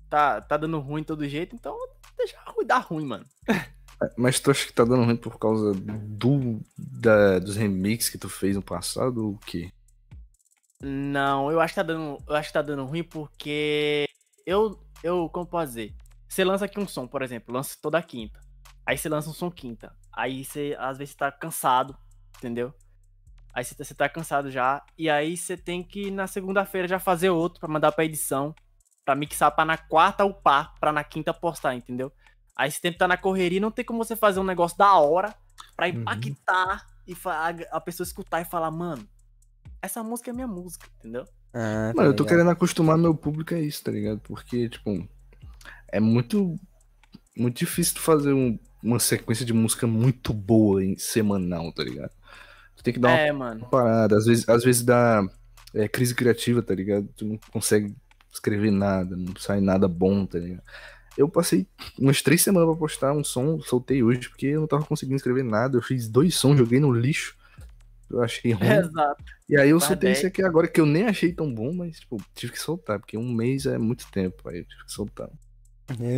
Tá, tá dando ruim todo jeito, então deixa ruim dar ruim, mano. Mas tu acha que tá dando ruim por causa do, da, dos remixes que tu fez no passado ou o quê? Não, eu acho que tá dando. Eu acho que tá dando ruim porque. Eu. Eu, como posso dizer? Você lança aqui um som, por exemplo, lança toda quinta. Aí você lança um som quinta. Aí você, às vezes, tá cansado, entendeu? Aí você, tá- você tá cansado já. E aí você tem que, na segunda-feira, já fazer outro pra mandar pra edição. Pra mixar pra na quarta upar, pra na quinta postar, entendeu? Aí esse tempo tá na correria, não tem como você fazer um negócio da hora pra Uhum. impactar e fa- a, pessoa escutar e falar, mano, essa música é minha música, entendeu? Ah, tá Mano, eu tô ligado. querendo acostumar meu público a isso, tá ligado? Porque, tipo, é muito, muito difícil tu fazer um- uma sequência de música muito boa em semanal, tá ligado? Tu tem que dar uma É, mano. parada. Às vezes, às vezes dá é, crise criativa, tá ligado? Tu não consegue escrever nada, não sai nada bom, tá ligado? Eu passei umas três semanas pra postar um som, soltei hoje, porque eu não tava conseguindo escrever nada. Eu fiz dois sons, joguei no lixo. Eu achei ruim. Exato. E aí eu soltei dez. esse aqui agora, que eu nem achei tão bom, mas, tipo, tive que soltar, porque um mês é muito tempo, aí eu tive que soltar.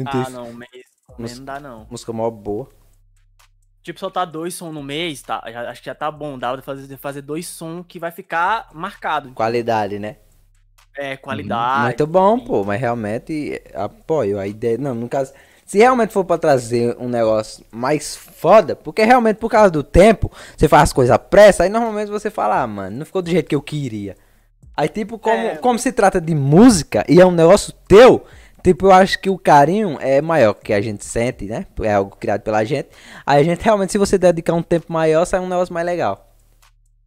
Ah, não, um mês, um mês não dá, não. Música mó boa. Tipo, soltar dois sons no mês, tá? já- acho que já tá bom. Dá pra fazer, de fazer dois sons que vai ficar marcado. Qualidade, né? É, qualidade. Muito bom, pô, mas realmente apoio a ideia. Não, no caso, se realmente for pra trazer um negócio mais foda, porque realmente por causa do tempo, você faz as coisas à pressa, aí normalmente você fala, ah, mano, não ficou do jeito que eu queria. Aí, tipo, como, É. como se trata de música e é um negócio teu, Tipo, eu acho que o carinho é maior que a gente sente, né? É algo criado pela gente. Aí a gente realmente, se você dedicar um tempo maior, sai um negócio mais legal.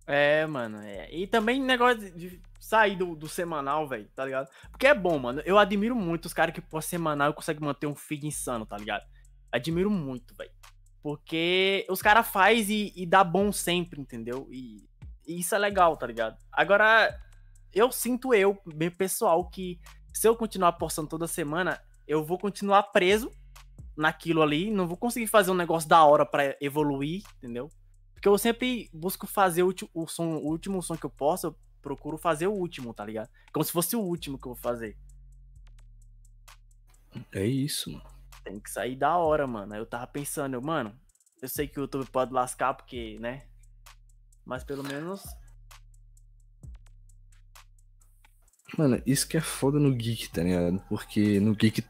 É, mano. é. E também negócio de sair do, do semanal, velho, tá ligado? Porque é bom, mano. Eu admiro muito os caras que por semanal conseguem manter um feed insano, tá ligado? Admiro muito, velho. Porque os caras faz e, e dá bom sempre, entendeu? E, e isso é legal, tá ligado? Agora, eu sinto eu, bem pessoal, que se eu continuar postando toda semana, eu vou continuar preso naquilo ali, não vou conseguir fazer um negócio da hora pra evoluir, entendeu? Porque eu sempre busco fazer o, o som, o último som que eu posso, procuro fazer o último, tá ligado? Como se fosse o último que eu vou fazer. É isso, mano. Tem que sair da hora, mano. Eu tava pensando, eu, mano, eu sei que o YouTube pode lascar porque, né? Mas pelo menos. Mano, isso que é foda no Geek, tá ligado? Porque no Geek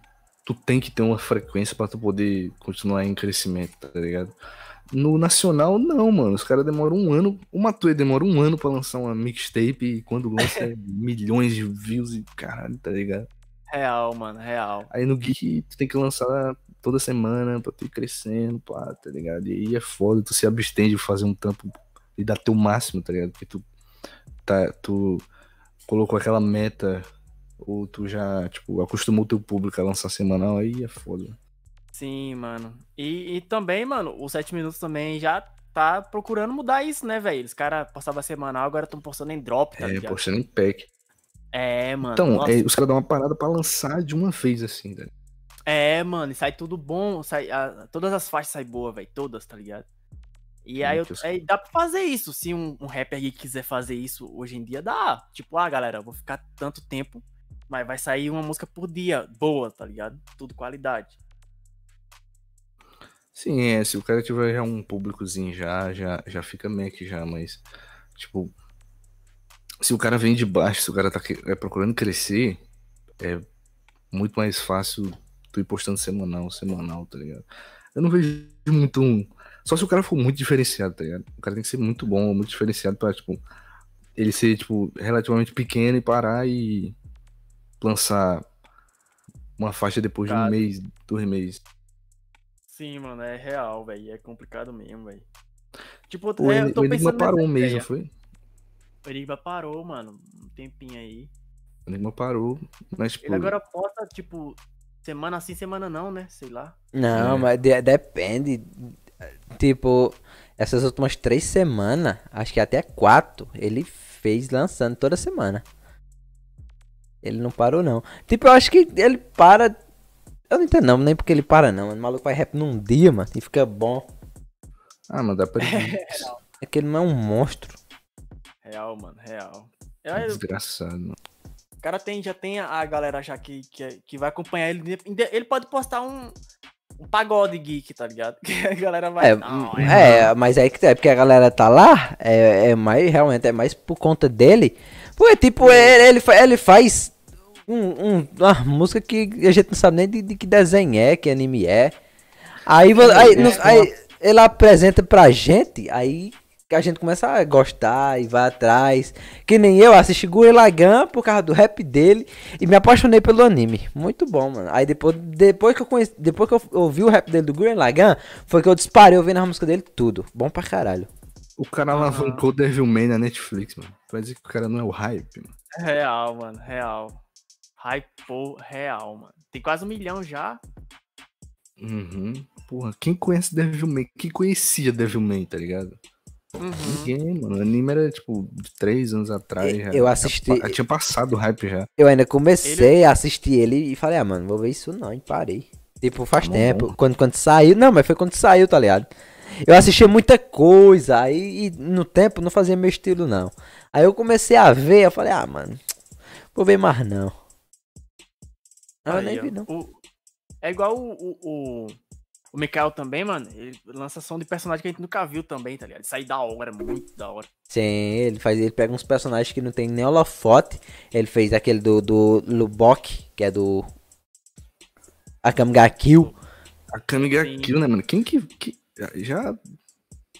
tu tem que ter uma frequência pra tu poder continuar em crescimento, tá ligado? No Nacional, não, mano. Os caras demoram um ano. O Matuê demora um ano pra lançar uma mixtape e quando lança é milhões de views e caralho, tá ligado? Real, mano, real. Aí no Geek tu tem que lançar toda semana pra tu ir crescendo, pá, tá ligado? E aí é foda, tu se abstém de fazer um tampo e dar teu máximo, tá ligado? Porque tu, tá, tu colocou aquela meta ou tu já, tipo, acostumou teu público a lançar semanal, aí é foda. Sim, mano. E, e também, mano, o 7 minutos também já tá procurando mudar isso, né, velho? Os caras postavam semanal, agora estão postando em drop, tá É, ligado? postando em pack. É, mano. Então, é, os caras dão uma parada pra lançar de uma vez, assim, né? É, mano, e sai tudo bom, sai, a- todas as faixas saem boas, velho, todas, tá ligado? E aí, eu- os- aí dá pra fazer isso, se um, um rapper aí quiser fazer isso hoje em dia, dá. Tipo, ah, galera, eu vou ficar tanto tempo, mas vai sair uma música por dia, boa, tá ligado? Tudo qualidade. Sim, é, se o cara tiver já um públicozinho já, já, já fica Mac já, mas, tipo, se o cara vem de baixo, se o cara tá é, procurando crescer, é muito mais fácil tu ir postando semanal, semanal, tá ligado? Eu não vejo muito um. Só se o cara for muito diferenciado, tá ligado? O cara tem que ser muito bom, muito diferenciado pra, tipo, ele ser, tipo, relativamente pequeno e parar e lançar uma faixa depois de um Cara. mês, dois meses. Sim, mano, é real, velho, é complicado mesmo, velho. Tipo, O, é, eu tô o Enigma parou um mês, não foi? O Enigma parou, mano, um tempinho aí. O Enigma parou, mas tipo, Ele agora posta, tipo, semana sim, semana não, né? Sei lá. Não, É. mas de- depende. Tipo, essas últimas três semanas, acho que até quatro, ele fez lançando toda semana. Ele não parou, não. Tipo, eu acho que ele para. Eu não entendo, não, nem porque ele para, não. O maluco vai rap num dia, mano, e fica bom. ah, mas dá pra É que ele não é um monstro. Real, mano, real. É, desgraçado. mano. O cara tem, já tem a galera já que, que, que vai acompanhar ele. Ele pode postar um, um pagode geek, tá ligado? Que a galera vai. É, Não, hum, é, mas aí que é porque a galera tá lá, é, é mais, realmente, é mais por conta dele. Porque, tipo, ele, ele, ele faz um, um- uma música que a gente não sabe nem de, de que desenho é, que anime é. Aí, aí, no- aí ele apresenta pra gente, aí que a gente começa a gostar e vai atrás. Que nem eu assisti Gurren Lagann por causa do rap dele e me apaixonei pelo anime. Muito bom, mano. Aí depois, depois que eu conheci, depois que eu ouvi o rap dele do Gurren Lagann, foi que eu disparei ouvindo a música dele tudo. Bom pra caralho. O cara alavancou Devilman na Netflix, mano. Vai dizer que o cara não é o hype, mano. Real, mano, real. Hypou real, mano. Tem quase um milhão já. Uhum. Porra, quem conhece Devilman? Quem conhecia Devilman, tá ligado? Uhum. Ninguém, mano. O anime era, tipo, de três anos atrás. E- já. eu Já assisti- pa- tinha passado o hype já. Eu ainda comecei a assistir ele e falei, ah, mano, vou ver isso não, e parei. Tipo, faz Tá bom. tempo. Quando, quando saiu, não, mas foi quando saiu, tá ligado? Eu assistia muita coisa, aí e no tempo não fazia meu estilo, não. Aí eu comecei a ver, eu falei, ah, mano, vou ver mais não. Não, eu Aí, nem vi, não. O- é igual o, o, o, o Mikael também, mano. Ele lança som de personagem que a gente nunca viu também, tá ligado? Isso aí da hora, muito da hora. Sim, ele faz, ele pega uns personagens que não tem nem holofote. Ele fez aquele do, do Lubok, que é do Akame ga Kill. A Kamiga Sim. Kill, né, mano? Quem que. que já.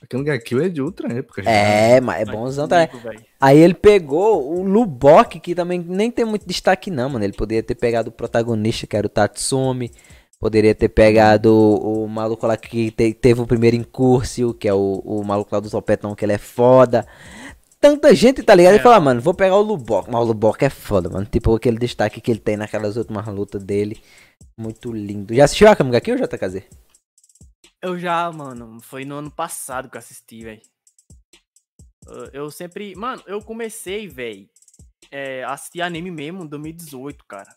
Pequeno Kill é de outra época. já. É, mas é bonzão também. Antigo, velho. Aí ele pegou o Lubok, que também nem tem muito destaque não, mano. Ele poderia ter pegado o protagonista, que era o Tatsumi. Poderia ter pegado o, o maluco lá que te- teve o primeiro incúrsio, que é o, o maluco lá do Topetão, que ele é foda. Tanta gente, tá ligado? Ele É. fala, mano, vou pegar o Lubok. Mas o Lubok é foda, mano. Tipo aquele destaque que ele tem naquelas últimas lutas dele. Muito lindo. Já assistiu a Kamuga aqui ou JKZ? Eu já, mano. Foi no ano passado que eu assisti, velho. Eu- sempre. Mano, eu comecei, velho, é, a assistir anime mesmo em 2018, cara.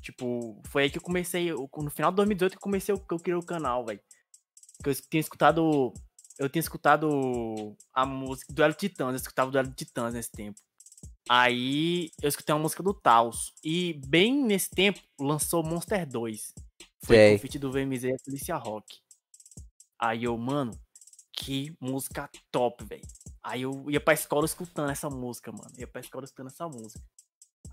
Tipo, foi aí que eu comecei. No final de 2018 que eu comecei o- que eu criei o canal, velho. Que eu tinha escutado. Eu tinha escutado a música do Duelo Titãs. Eu escutava o Duelo Titãs nesse tempo. Aí eu escutei uma música do Taos. E bem nesse tempo lançou Monster 2. Foi o feat do VMZ e a Polícia Rock. Aí eu, mano, que música top, velho. Aí eu ia pra escola escutando essa música, mano. Ia pra escola escutando essa música.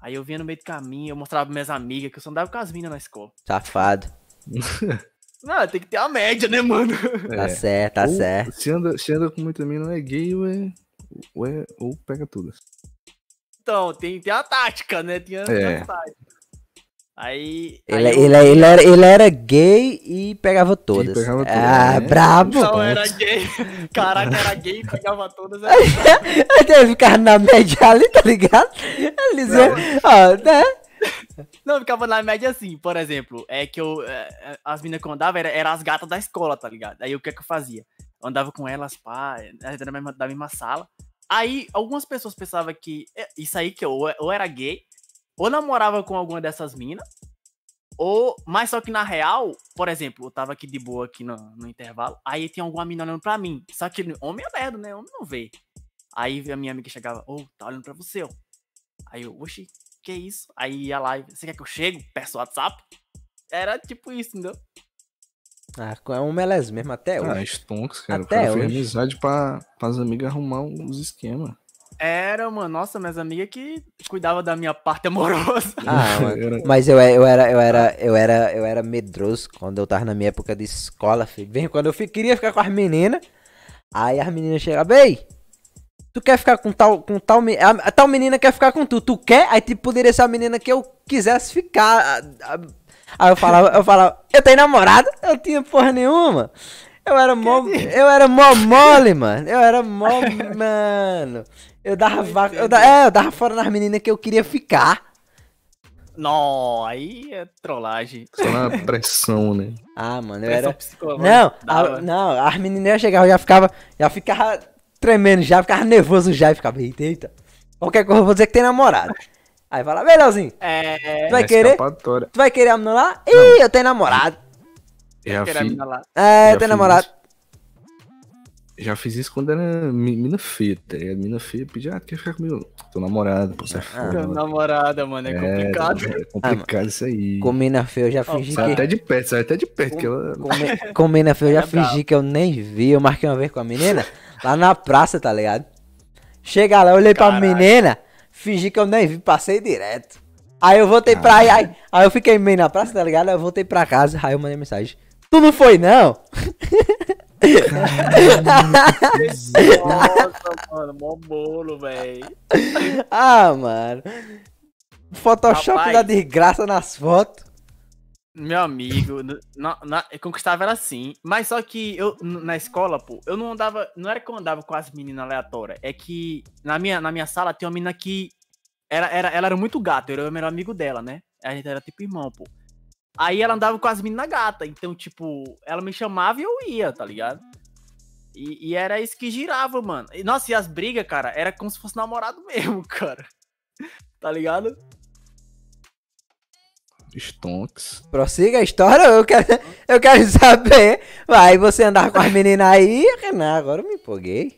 Aí eu vinha no meio do caminho, eu mostrava pra minhas amigas que eu só andava com as minas na escola. Safado. Não, tem que ter a média, né, mano? Tá É. certo, tá Ou certo. Se anda, se anda com muita mina, ou é gay ou é. Ou, é, ou pega todas. Então, tem, tem a tática, né? Tinha tem É. a tática. Aí. Ele, aí eu- ele, ele, era, ele era gay e pegava todas. pegava todas, ah, né? brabo. Não, era gay. Caraca, era gay e pegava todas. Aí ele ficava na média ali, tá ligado? Ele dizia, ó, né? Não, ficava na média assim, por exemplo, é que eu. é, é, as meninas que eu andava eram era as gatas da escola, tá ligado? Aí o que é que eu fazia? Eu andava com elas, pá, da mesma, da mesma sala. Aí algumas pessoas pensavam que é, isso aí que eu ou era gay, ou namorava com alguma dessas minas, ou. Mas só que na real, por exemplo, eu tava aqui de boa aqui no, no intervalo, aí tinha alguma mina olhando pra mim. Só que homem é lerdo, né? Homem não vê. Aí a minha amiga chegava, ô, tá olhando pra você, ó. Aí eu, oxi, que isso? Aí ia lá, você quer que eu chegue? Peço o WhatsApp? Era tipo isso, entendeu? Ah, é um melés mesmo até Ah, hoje. Stonks, cara. Até o cara fez hoje. amizade pra, as amigas arrumar uns esquemas. Era, mano, nossa, minhas amigas que cuidavam da minha parte amorosa. Ah, mano. Era- Mas eu, eu era, eu era, eu era, eu era medroso quando eu tava na minha época de escola, filho. Vem quando eu fi- queria ficar com as meninas, aí as meninas chegavam, ei, tu quer ficar com tal, com tal, a, a tal menina quer ficar com tu, tu quer? Aí tipo poderia ser a menina que eu quisesse ficar. a- a- Aí eu falava, eu falava, eu tenho namorada? Eu tinha porra nenhuma. Eu era mó, eu era mó mole, mano. Eu era mó, mano. Eu dava vaca, eu, da- é, eu dava fora nas meninas que eu queria ficar. Não, aí é trollagem. Só na pressão, né? Ah, mano, eu era. Não, dava. a, não, as meninas chegavam, já ficava, já ficava tremendo já, ficava nervoso já, e ficava, eita, eita. Qualquer coisa eu vou dizer que tem namorado. Aí fala, vem, Leozinho, É, tu vai É querer? Tu vai querer a menina lá? Ih, eu tenho namorado. Era a lá. É, eu tenho namorado. Já fiz isso quando era mi- mina feia, tá ligado? Mina feia pedia, ah, quer ficar comigo? Tô namorado, pô, você é Ah, foda. Namorada, mano, é complicado. É complicado isso aí. Com mina feia eu já fingi Sai que. até de perto, sai até de perto, que ela... Com, com mina feia eu já É fingi que eu nem vi. Eu marquei uma vez com a menina lá na praça, tá ligado? Chega lá, eu olhei pra Caraca. menina, fingi que eu nem vi, passei direto. Aí eu voltei pra aí, aí, aí eu fiquei meio na praça, tá ligado? Aí eu voltei pra casa, aí eu mandei mensagem. Tu não foi, não? Nossa, mano, mó bolo, velho. Ah, mano. Photoshop Rapaz. da desgraça nas fotos. Meu amigo, na, na, eu conquistava era assim. Mas só que eu, na escola, pô, eu não andava. Não era que eu andava com as meninas aleatórias. É que na minha, na minha sala tinha uma menina que. Era, era, ela era muito gata, eu era o melhor amigo dela, né? A gente era tipo irmão, pô. Aí ela andava com as meninas gata. Então, tipo, ela me chamava e eu ia, tá ligado? E, e era isso que girava, mano. E, nossa, e as brigas, cara, era como se fosse namorado mesmo, cara. Tá ligado? Stonks. Prossiga a história, eu quero, eu quero saber. Vai, você andar com as meninas aí. Renan, agora eu me empolguei.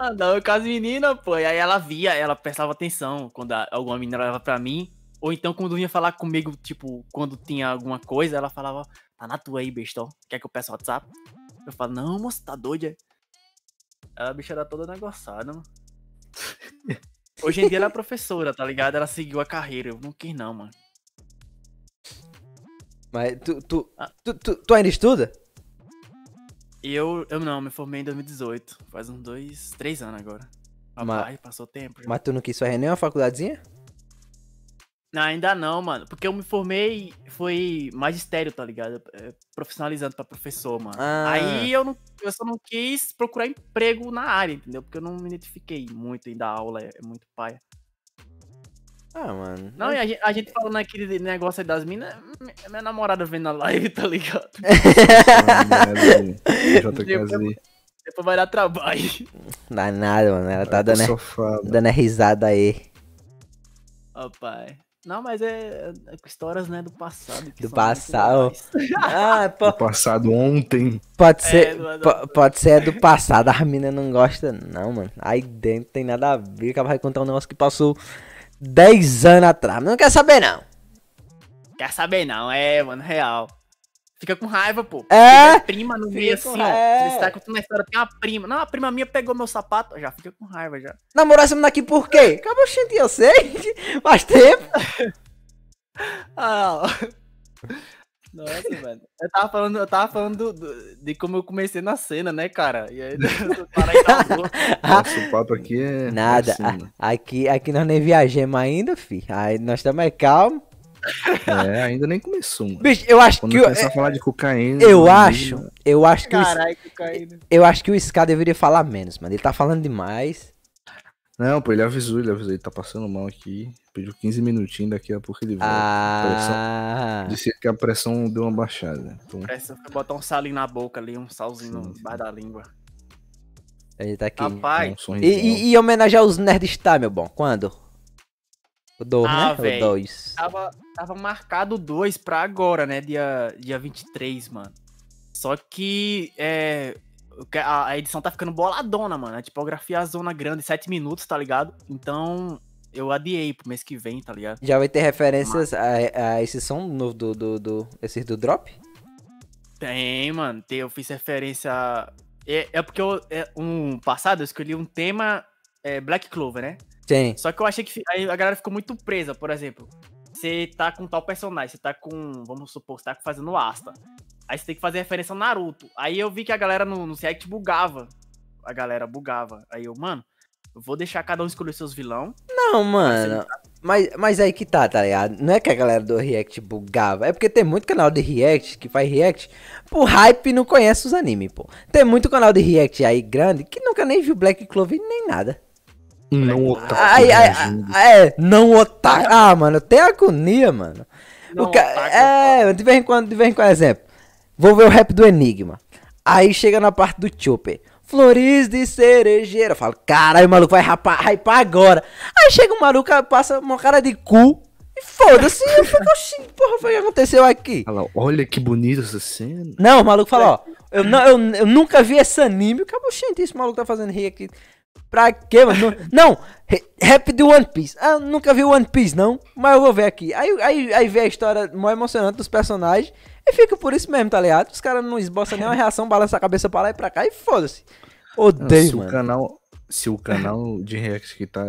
Andava com as meninas, pô. E aí ela via, ela prestava atenção quando a- alguma menina olhava pra mim. Ou então quando vinha falar comigo, tipo, quando tinha alguma coisa, ela falava, tá na tua aí, bestão. Quer que eu peça WhatsApp? Eu falo, não, moça, tá doida? A bicha era toda negociada, mano. Hoje em dia ela é professora, tá ligado? Ela seguiu a carreira. Eu não quis não, mano. Mas tu, tu, Ah. tu, tu, tu ainda estuda? Eu, eu não, me formei em 2018. Faz uns dois, três anos agora. Rapaz, passou tempo. já. Mas tu não quis fazer nenhuma faculdadezinha? Não, ainda não, mano. Porque eu me formei, foi magistério, tá ligado? É, Profissionalizando pra professor, mano. Ah. Aí eu, não, eu só não quis procurar emprego na área, entendeu? Porque eu não me identifiquei muito em dar aula, é, é muito paia. Ah, mano. Não, e a gente, a gente falando aquele negócio aí das minas, minha, minha namorada vendo a live, tá ligado? JKZ. Depois vai dar trabalho. Dá nada, mano. Ela tá dando, sofá, dando a risada aí. Rapaz. Não, mas é, é histórias, né, do passado. que Do passado. Ah, Do passado ontem. Pode ser, é po- não. pode ser do passado, a mina não gosta, não, mano. Aí dentro tem nada a ver, que ela vai contar um negócio que passou 10 anos atrás. Não quer saber, não. Quer saber não, é, mano, real. Fica com raiva, pô. É? Tiver prima no Fica meio assim, ó. Você tá contando uma história, tem uma prima. Não, a prima minha pegou meu sapato, já fica com raiva já. Namorou essa menina aqui por quê? Acabou, gente, eu sei. Faz tempo. Ah, ó. Nossa, velho. Eu tava falando, eu tava falando do- do- de como eu comecei na cena, né, cara? E aí, o cara aí acabou. Nosso papo aqui é. Nada. é assim, a- aqui, aqui nós nem viajamos ainda, fi. Aí nós estamos aí calmos. É, ainda nem começou, mano. Bicho, eu acho Quando que. começar Eu, a falar de cocaína. eu mano, acho. Eu acho que o, Caralho, caído. eu acho que o Ska deveria falar menos, mano. Ele tá falando demais. Não, pô, ele avisou, ele avisou, ele tá passando mal aqui. Pediu 15 minutinhos, daqui a pouco ele volta. Ah. Disse que a pressão deu uma baixada. Então, Parece que eu botar um salinho na boca ali, um salzinho Sim, no sim. bar da língua. Ele tá aqui. Rapaz, é um E, e, e homenagear os Nerdstar, meu bom? Quando? O 2, Ah, né? O véi. 2. Tava, tava marcado dois pra agora, né? Dia, dia 23, mano. Só que é, a, a edição tá ficando boladona, mano. A tipografia zona grande, 7 minutos, tá ligado? Então eu adiei pro mês que vem, tá ligado? Já vai ter referências a, a esse som novo do, do, do, esses do Drop? Tem, mano. Tem, eu fiz referência. É, é porque eu, é, um passado eu escolhi um tema é, Black Clover, né? Tem. Só que eu achei que aí a galera ficou muito presa, por exemplo. Você tá com tal personagem, você tá com, vamos supor, você tá fazendo Asta. Aí você tem que fazer referência ao Naruto. Aí eu vi que a galera no, no React bugava. A galera bugava. Aí eu, mano, eu vou deixar cada um escolher seus vilão. Não, mano. Mas, mas aí que tá, tá ligado? Não é que a galera do React bugava. É porque tem muito canal de React que faz React por hype e não conhece os animes, pô. Tem muito canal de React aí grande que nunca nem viu Black Clover nem nada. Não otaku Ai, ai, é, não otaku. Ah, mano, tem agonia, mano. Não, o ca... otaku É, de vez em quando, de vez em quando, exemplo. Vou ver o rap do Enigma. Aí chega na parte do Chopper. Flores de cerejeira. Eu falo, caralho, o maluco vai rapar, hypar agora. Aí chega um maluco, passa uma cara de cu. E foda-se. Eu fico assim, porra, foi o que aconteceu aqui? Olha lá, olha que bonita essa cena. Não, o maluco fala, ó. Eu, não, eu, eu nunca vi esse anime. Acabou, gente, esse maluco tá fazendo rir aqui. Pra quê, mano? Não, rap do One Piece. Ah, nunca vi One Piece, não. Mas eu vou ver aqui. Aí, aí, aí vê a história mais emocionante dos personagens. E fica por isso mesmo, tá ligado? Os caras não esboçam nenhuma reação, balança a cabeça pra lá e pra cá e foda-se. Odeio, se o mano. canal, se o canal de react que tá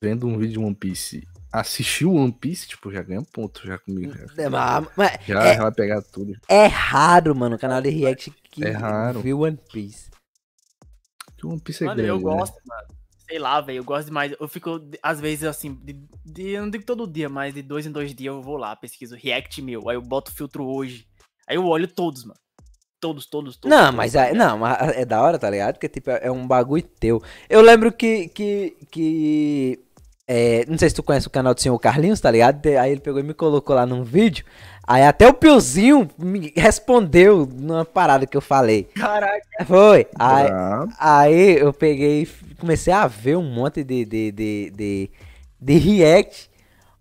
vendo um vídeo de One Piece assistiu One Piece, tipo, já ganha ponto já comigo. Já, É, mas- mas já é, vai pegar tudo. é raro, mano, o canal de React que É raro. viu One Piece. One Piece é Mano, grande, eu né? gosto, mano. Sei lá, velho, eu gosto demais. Eu fico, às vezes, assim, de, de- eu não digo todo dia, mas de dois em dois dias eu vou lá, pesquiso React meu. Aí eu boto o filtro hoje. Aí eu olho todos, mano. Todos, todos, todos. Não, todos, mas tá é, não, mas é da hora, tá ligado? Porque tipo, é um bagulho teu. Eu lembro que que que é, não sei se tu conhece o canal do Senhor Carlinhos, tá ligado? Aí ele pegou e me colocou lá num vídeo. Aí até o Piozinho me respondeu numa parada que eu falei. Caraca. Foi. Aí, Brabo. aí eu peguei e comecei a ver um monte de de, de, de, de react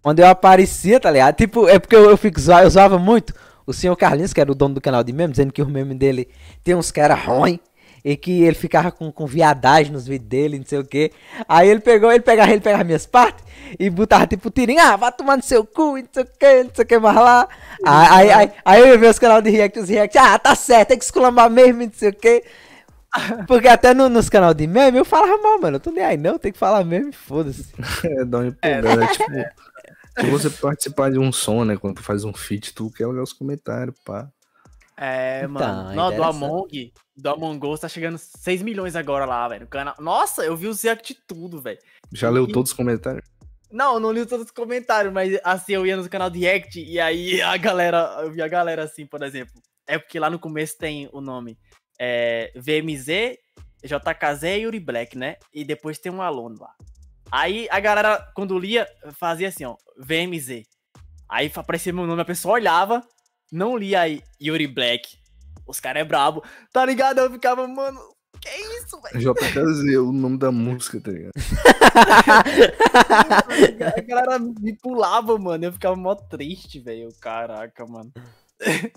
onde eu aparecia, tá ligado? Tipo, é porque eu, eu fico eu zoava muito o senhor Carlinhos, que era o dono do canal de memes, dizendo que o meme dele tem uns cara ruim e que ele ficava com, com viadagem nos vídeos dele, não sei o que. Aí ele pegou, ele pegava, ele pegava minhas partes e botava tipo tirinho, ah, vai tomar no seu cu, não sei o que, não sei o que mais lá. Aí, aí, aí, aí eu ver os canais de react, os react, ah, tá certo, tem que esculambar mesmo, não sei o que. Porque até no- nos canais de meme eu falava mal, mano. Eu tô nem aí não, tem que falar mesmo foda-se. É, dá uma empolgada. É, tipo, se você participar de um som, né? Quando tu faz um feat, tu quer olhar os comentários, pá. É, mano. Então, Não, do. Among, do Among Us tá chegando 6 milhões agora lá, velho. no canal. Nossa, eu vi os react de tudo, velho. Já leu E- todos os comentários? Não, eu não li todos os comentários, mas assim, eu ia no canal de React e aí a galera, eu vi a galera assim, por exemplo. É porque lá no começo tem o nome é, VMZ, JKZ e Yuri Black, né? E depois tem um aluno lá. Aí a galera, quando lia, fazia assim, ó, VMZ. Aí aparecia meu nome, a pessoa olhava, não lia aí Yuri Black. Os caras é brabo, tá ligado? Eu ficava, mano, que isso, velho? JKZ, o nome da música, tá ligado? A galera me pulava, mano. Eu ficava mó triste, velho. Caraca, mano.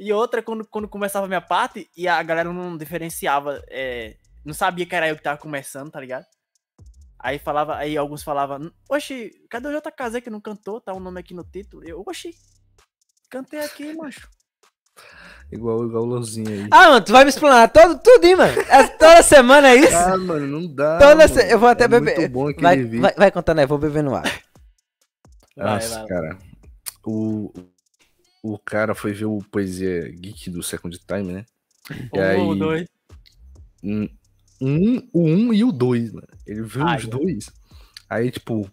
E outra, quando, quando começava a minha parte, e a galera não diferenciava, é, não sabia que era eu que tava começando, tá ligado? Aí falava, aí alguns falavam, oxi, cadê o JKZ que não cantou? Tá o nome aqui no título. Eu, oxi, cantei aqui, macho. Igual, igual o Lozinho aí. Ah, mano, tu vai me explanar todo, tudo, hein, mano? É, toda semana é isso? Ah, mano, não dá. Toda mano. se... Eu vou até é beber. Muito bom aquele vai, vídeo. vai, vai contando aí, vou beber no ar. Vai, Nossa, vai. cara. O, o cara foi ver o Poesia Geek do Second Time, né? E Um, aí, dois. um, um, o um e o dois, mano. Ele viu Ai, os dois. Aí, tipo,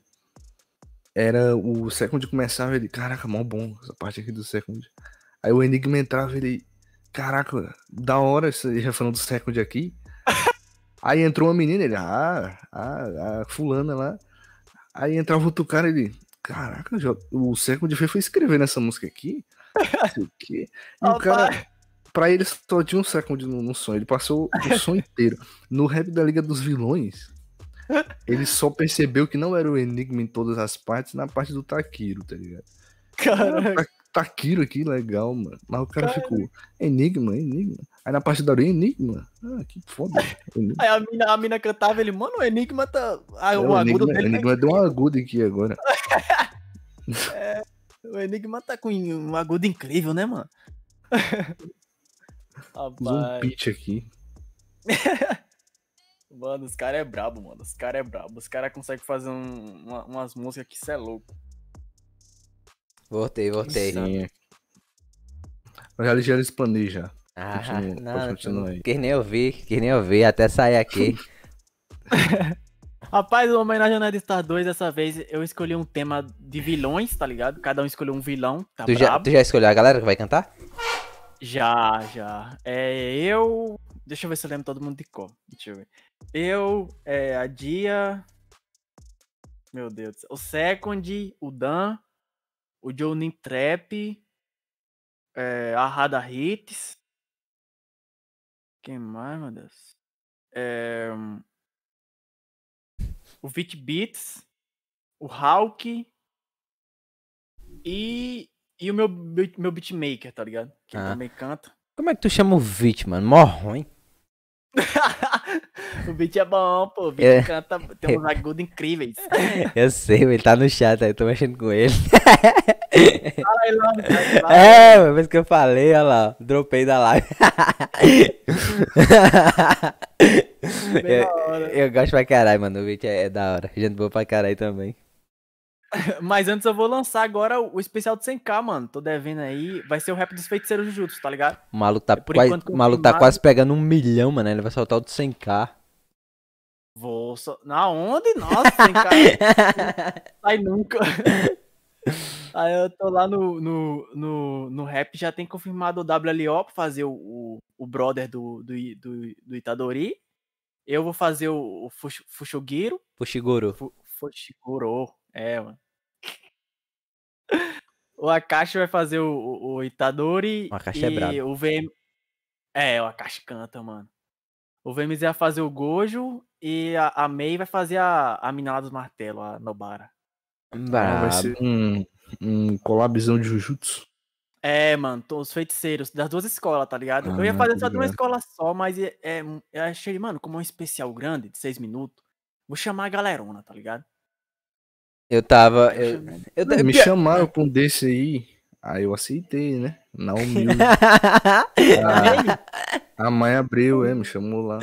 era o Second começava, ele, caraca, mó bom essa parte aqui do Second. Aí o Enigma entrava, ele, caraca, da hora esse refrão do Second aqui. Aí entrou uma menina, ele, ah, ah, a fulana lá. Aí entrava outro cara, ele, caraca, o Second foi escrever nessa música aqui. Não sei o quê. E o Ó, cara, pai. pra ele só tinha um Second no, no som. Ele passou o som inteiro. No rap da Liga dos Vilões, ele só percebeu que não era o Enigma em todas as partes na parte do Takiro, tá ligado? Caraca. Ta- Takiro aqui, legal, mano. Mas o cara Cara. ficou, Enigma, Enigma. Aí na parte da orelha, Enigma. Ah, que foda. Enigma. Aí a mina, a mina cantava, ele, mano, o Enigma tá. Ah, É, o o agudo Enigma, dele. tá Enigma deu uma aguda aqui agora. O Enigma tá com um agudo incrível, né, mano? Usou um Rapaz, pitch aqui. mano, os caras é brabo, mano. Os caras é brabo. Os caras conseguem fazer um- uma- umas músicas que cê é louco. Voltei, voltei. Sim. Eu já, já explanei já. Ah, Continua, não, pode continuar não aí. quis nem nem ouvir, até sair aqui. Rapaz, o homenagem ao Nerd Star 2, dessa vez eu escolhi um tema de vilões, tá ligado? Cada um escolheu um vilão, tá tu, já, tu já escolheu a galera que vai cantar? Já, já. É, eu. Deixa eu ver se eu lembro todo mundo de cor. Deixa eu ver. Eu, é, a Dia. Meu Deus. O Second, o Dan, o Johnny Trap, é, a Rada Hits. Quem mais, meu Deus? É, o Vit Beats, o Hulk e, e o meu, meu beatmaker, tá ligado? Que Ah. também canta. Como é que tu chama o Vit, mano? Mó ruim. o beat é bom, pô. O beat É. canta, tem uns agudos incríveis. Eu sei, ele tá no chat aí, tô mexendo com ele. Fala aí, Lando. É, uma vez que eu falei, olha lá, dropei da live. Eu, eu gosto pra caralho, mano, o Vit é, é da hora. Gente boa pra caralho também. Mas antes eu vou lançar agora o especial do 100k, mano. Tô devendo aí. Vai ser o rap dos feiticeiros Jujutsu, tá ligado? O maluco tá, É quase, o maluco tá quase pegando um milhão, mano. Ele vai soltar o do 100k. Vou só. Na onde? Nossa, 100k. sai nunca. Aí eu tô lá no, no, no, no rap, já tem confirmado o WLO pra fazer o, o, o brother do, do, do, do Itadori. Eu vou fazer o, o Fush- Fushiguro. Fushiguro. Fu- Fushiguro. É, mano. O Akashi vai fazer o, o, o Itadori. O Akashi é e brabo. O VM. É, o Akashi canta, mano. O VMZ vai fazer o Gojo e a, a Mei vai fazer a, a mina lá dos martelos, a Nobara. Ah, vai ser um, um collabzão de Jujutsu. É, mano, os feiticeiros das duas escolas, tá ligado? eu ia Ah, fazer só de uma escola só, mas é, é- eu achei, mano, como é um especial grande, de seis minutos, vou chamar a galerona, tá ligado? Eu tava. Aí eu Eu, eu, Me chamaram pra um desse aí. Aí eu aceitei, né? Na humilde. A, a mãe abriu, é, me chamou lá.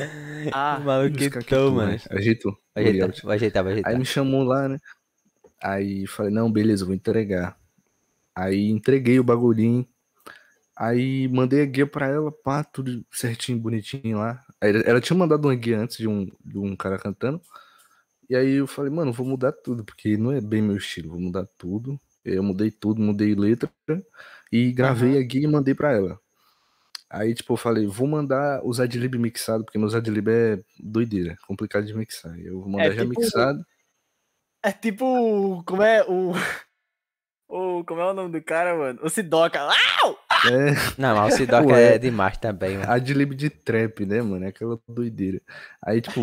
Ah, o maluco Buscar aqui quitou, tu, mano. Ajeitou. Vai ajeitar, vai ajeitar, vai Aí ajeitar. me chamou lá, né? Aí falei, não, beleza, vou entregar. Aí entreguei o bagulhinho. Aí mandei a guia pra ela, pá, tudo certinho, bonitinho lá. Aí ela- ela tinha mandado uma guia antes de um, de um cara cantando. E aí eu falei, mano, vou mudar tudo, porque não é bem meu estilo, vou mudar tudo. Eu mudei tudo, mudei letra e gravei a guia e mandei pra ela. Aí, tipo, eu falei, vou mandar os adlib mixado, porque meus adlib é doideira, complicado de mixar. Eu vou mandar É já tipo- mixado. É tipo. Como é o. O. Como é o nome do cara, mano? O Sidoca. Ah! É, Não, mas o Sidoca Ué. é demais também, mano. adlib de trap, né, mano? É aquela doideira. Aí, tipo,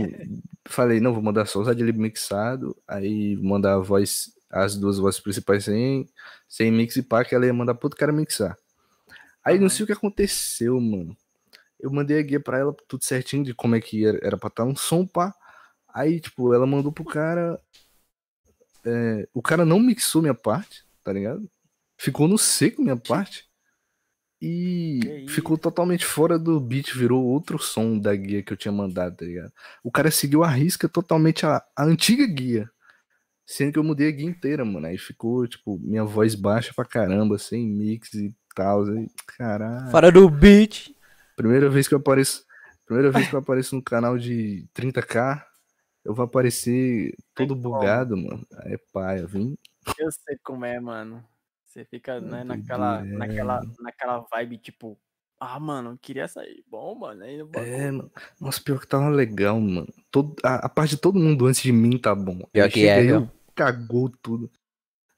falei, não, vou mandar só os adlib mixado, aí mandar a voz, as duas vozes principais sem, sem mix e pá, que ela ia mandar pro outro cara mixar. Aí não sei o que aconteceu, mano. Eu mandei a guia pra ela, tudo certinho, de como é que era, era pra estar um som, pá. Aí, tipo, ela mandou pro cara. é, o cara não mixou minha parte, tá ligado? Ficou no seco minha parte. E ficou totalmente fora do beat, virou outro som da guia que eu tinha mandado, tá ligado? O cara seguiu a risca totalmente a, a antiga guia. Sendo que eu mudei a guia inteira, mano. Aí ficou, tipo, minha voz baixa pra caramba, sem mix e tal. Aí, caralho. Fora do beat. Primeira vez que eu apareço. Primeira vez que eu apareço no canal de 30k, eu vou aparecer todo bugado, mano. É paia, vim. Eu sei como é, mano. Você fica, né, naquela, é. naquela, naquela vibe, tipo, ah, mano, eu queria sair bom, mano. Aí. É, mano. Nossa, pior que tava legal, mano. Todo, a, a parte de todo mundo antes de mim tá bom. Pior Aí que é, viu? Cagou tudo.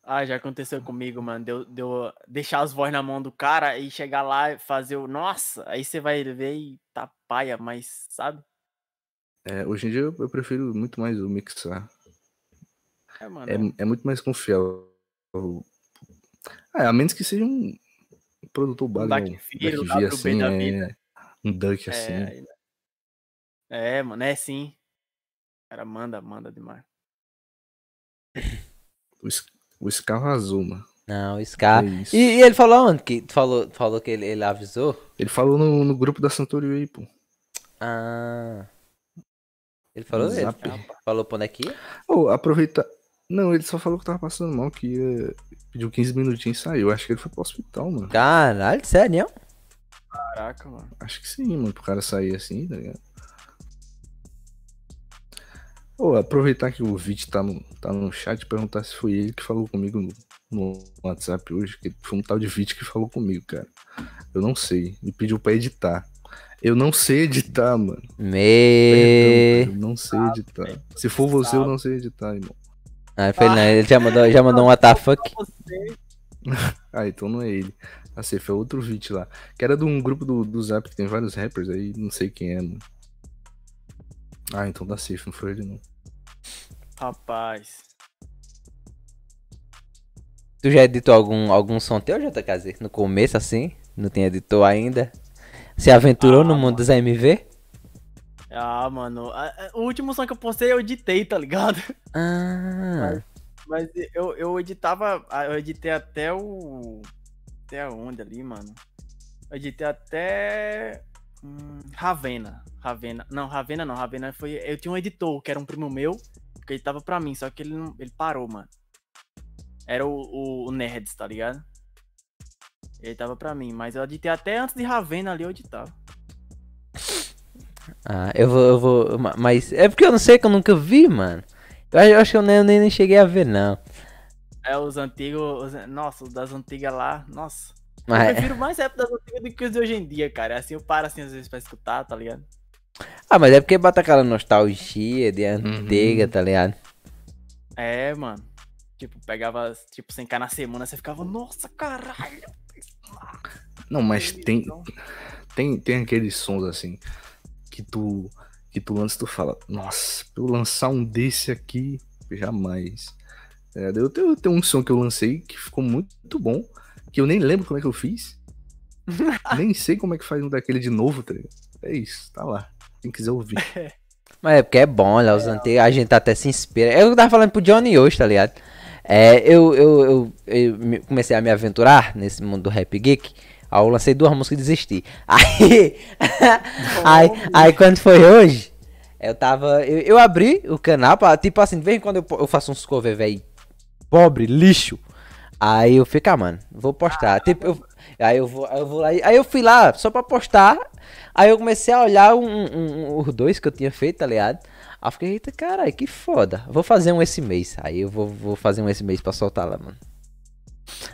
Ah, já aconteceu comigo, mano. Deu, deu deixar as vozes na mão do cara e chegar lá e fazer o. Nossa, aí você vai ver e tá paia, mas, sabe? É, hoje em dia eu, eu prefiro muito mais o mixar. É, mano. É, é muito mais confiável. Ah, a menos que seja um produtor Um básico. Duck um Fear, Duck WB assim, da é, um Duck É, assim. aí- é, mano, é sim. Cara, manda, manda demais. O, o Scar arrasou, mano. Não, o Scar. É. E, e ele falou onde? Que tu falou, falou que ele, ele avisou? Ele falou no, no grupo da Santorio aí, pô. Ah. Ele falou? Ele falou pra onde é que ia? Ô, aproveitar. Não, ele só falou que tava passando mal, que ia... pediu 15 minutinhos e saiu. Acho que ele foi pro hospital, mano. Caralho, sério? Caraca, mano. Acho que sim, mano, pro cara sair assim, tá ligado? Ô, aproveitar que o Vit tá no, tá no chat e perguntar se foi ele que falou comigo no, no WhatsApp hoje, que foi um tal de Vit que falou comigo, cara. Eu não sei. Me pediu pra editar. Eu não sei editar, mano. Me. Perdão, cara, eu não sei editar. Se for você, eu não sei editar, irmão. Ah, foi não, ele já mandou, já mandou um WTF. Ah, então não é ele. Ah, sei, foi outro Vit lá. Que era de um grupo do, do Zap que tem vários rappers aí, não sei quem é, mano. Ah, então tá safe, não foi ele não. Rapaz. Tu já editou algum, algum som teu, JKZ? No começo, assim? Não tem editor ainda? Se aventurou Ah, no mundo dos AMV? Ah, mano. O último som que eu postei eu editei, tá ligado? Ah. Mas eu, eu editava. ah, Eu editei até o. Até onde ali, mano? Eu editei até. hum, Ravena. Ravena. Não, Ravena não. Ravena foi. Eu tinha um editor, que era um primo meu, que editava pra mim, só que ele, não... ele parou, mano. Era o, o, o Nerds, tá ligado? Ele tava pra mim, mas eu editei até antes de Ravena ali, eu editava. Ah, eu vou, eu vou. ma- Mas é porque eu não sei que eu nunca vi, mano. Eu acho, eu que eu nem, nem, nem cheguei a ver, não. É, os antigos. os- Nossa, os das antigas lá. Nossa. Eu Mas, prefiro mais rap das antigas do que os de hoje em dia, cara. Assim, eu paro assim às vezes pra escutar, tá ligado? ah, mas é porque bota aquela nostalgia de antiga, tá ligado? É, mano. Tipo, pegava, tipo, sem cá na semana, você ficava, nossa, caralho. Não, mas tem, tem, tem aqueles sons assim que tu que tu lança tu fala, nossa, pra eu lançar um desse aqui, jamais. É, eu, tenho, eu tenho um som que eu lancei que ficou muito, muito bom, que eu nem lembro como é que eu fiz. nem sei como é que faz um daquele de novo, tá ligado? É isso, tá lá. Quem quiser ouvir. Mas é porque é bom, olha, os antigos, a gente até se inspira. Eu tava falando pro Johnny hoje, tá ligado? É, eu, eu, eu, eu me- comecei a me aventurar nesse mundo do rap geek. Aí eu lancei duas músicas e desisti. Aí, aí, aí quando foi hoje, eu tava. Eu, eu abri o canal, pra, tipo assim, de vez em quando eu, eu faço uns cover, velho, pobre, lixo. Aí eu fico, ah, mano, vou postar. Tipo, eu, Aí eu vou, aí eu vou lá. Aí eu fui lá só pra postar. Aí eu comecei a olhar um, um- um- os dois que eu tinha feito, tá ligado? Aí eu fiquei, eita caralho, que foda. Vou fazer um esse mês. Aí eu vou, vou fazer um esse mês pra soltar lá, mano.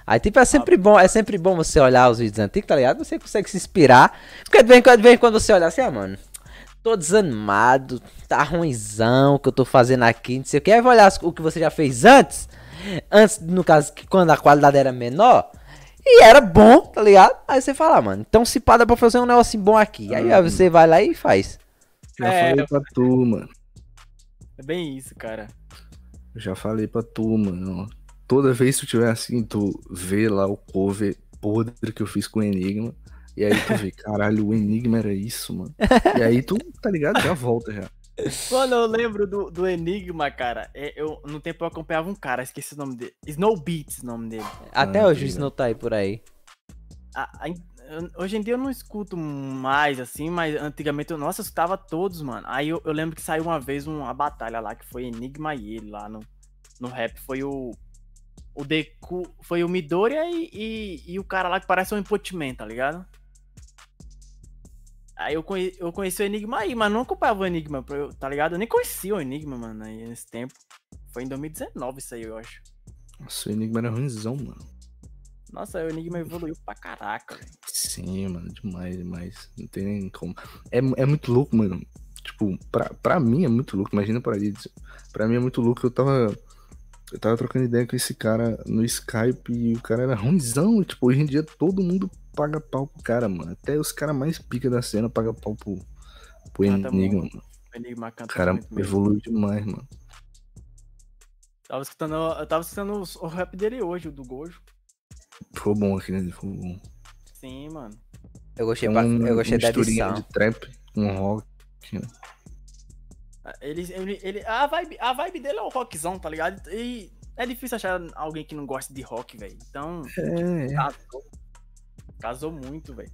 Aí, tipo, é sempre bom, é sempre bom você olhar os vídeos antigos, tá ligado? Você consegue se inspirar. Porque de vez em quando, de vez em quando você olha assim, ah, mano, tô desanimado, tá ruimzão o que eu tô fazendo aqui, não sei o que. Aí vai olhar o que você já fez antes. Antes, no caso, que quando a qualidade era menor. E era bom, tá ligado? Aí você fala, ah, mano, então se pá, dá pra fazer um negocinho bom aqui. Aí, aí você vai lá e faz. Já É, falei pra tu, mano. É bem isso, cara. Já falei pra tu, mano. Toda vez que tu tiver assim, tu vê lá o cover podre que eu fiz com o Enigma. E aí tu vê, caralho, o Enigma era isso, mano. E aí tu, tá ligado? Já volta já. Mano, eu lembro do, do Enigma, cara. É, Eu, no tempo eu acompanhava um cara, esqueci o nome dele. Snow Beats, o nome dele. Até Ah, hoje tá isso não tá aí por aí. A- a- eu- hoje em dia eu não escuto mais, assim, mas antigamente, eu, nossa, eu escutava todos, mano. Aí eu, eu lembro que saiu uma vez uma batalha lá, que foi Enigma e ele lá no, no rap. Foi o. O Deku. Foi o Midoriya e, e, e o cara lá que parece um Impotman, tá ligado? Aí eu, conhe, eu conheci o Enigma aí, mas não acompanhava o Enigma, tá ligado? Eu nem conhecia o Enigma, mano, aí nesse tempo. Foi em 2019 isso aí, eu acho. Nossa, o Enigma era ruimzão, mano. Nossa, o Enigma evoluiu pra caraca. Sim, mano, demais, demais. Não tem nem como. É, é muito louco, mano. Tipo, pra, pra mim é muito louco. Imagina pra ele. Pra mim é muito louco. Eu tava. Eu tava trocando ideia com esse cara no Skype e o cara era ruimzão. Tipo, hoje em dia todo mundo paga pau pro cara, mano. Até os caras mais pica da cena pagam pau pro, pro Canta Enigma, muito. mano. O Enigma O canta cara muito mesmo. evoluiu demais, mano. Tava escutando, eu tava escutando o rap dele hoje, o do Gojo. Ficou bom aqui, né? Ficou bom. Sim, mano. Eu gostei, É um- eu gostei da edição. de trap com rock. Ele, ele, ele, a, vibe, a vibe dele é o rockzão, tá ligado? E é difícil achar alguém que não gosta de rock, velho. Então, É, casou. Casou muito, velho.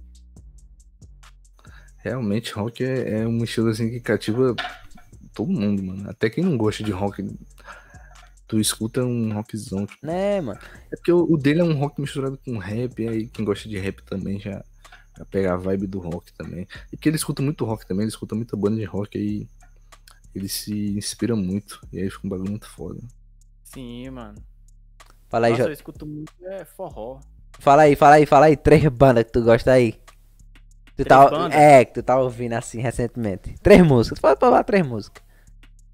Realmente, rock é, é um estilo assim que cativa todo mundo, mano. Até quem não gosta de rock, tu escuta um rockzão. tipo. Né, mano? É porque o, o dele é um rock misturado com rap, e aí quem gosta de rap também já, já pega a vibe do rock também. E porque ele escuta muito rock também, ele escuta muita banda de rock, aí ele se inspira muito, e aí fica um bagulho muito foda. Sim, mano. Fala aí, Nossa, Jo- eu escuto muito é forró. fala aí, fala aí, fala aí. Três bandas que tu gosta aí. Tu Três tá, bandas? é, que tu tá ouvindo assim recentemente. Três músicas. Pode falar três músicas.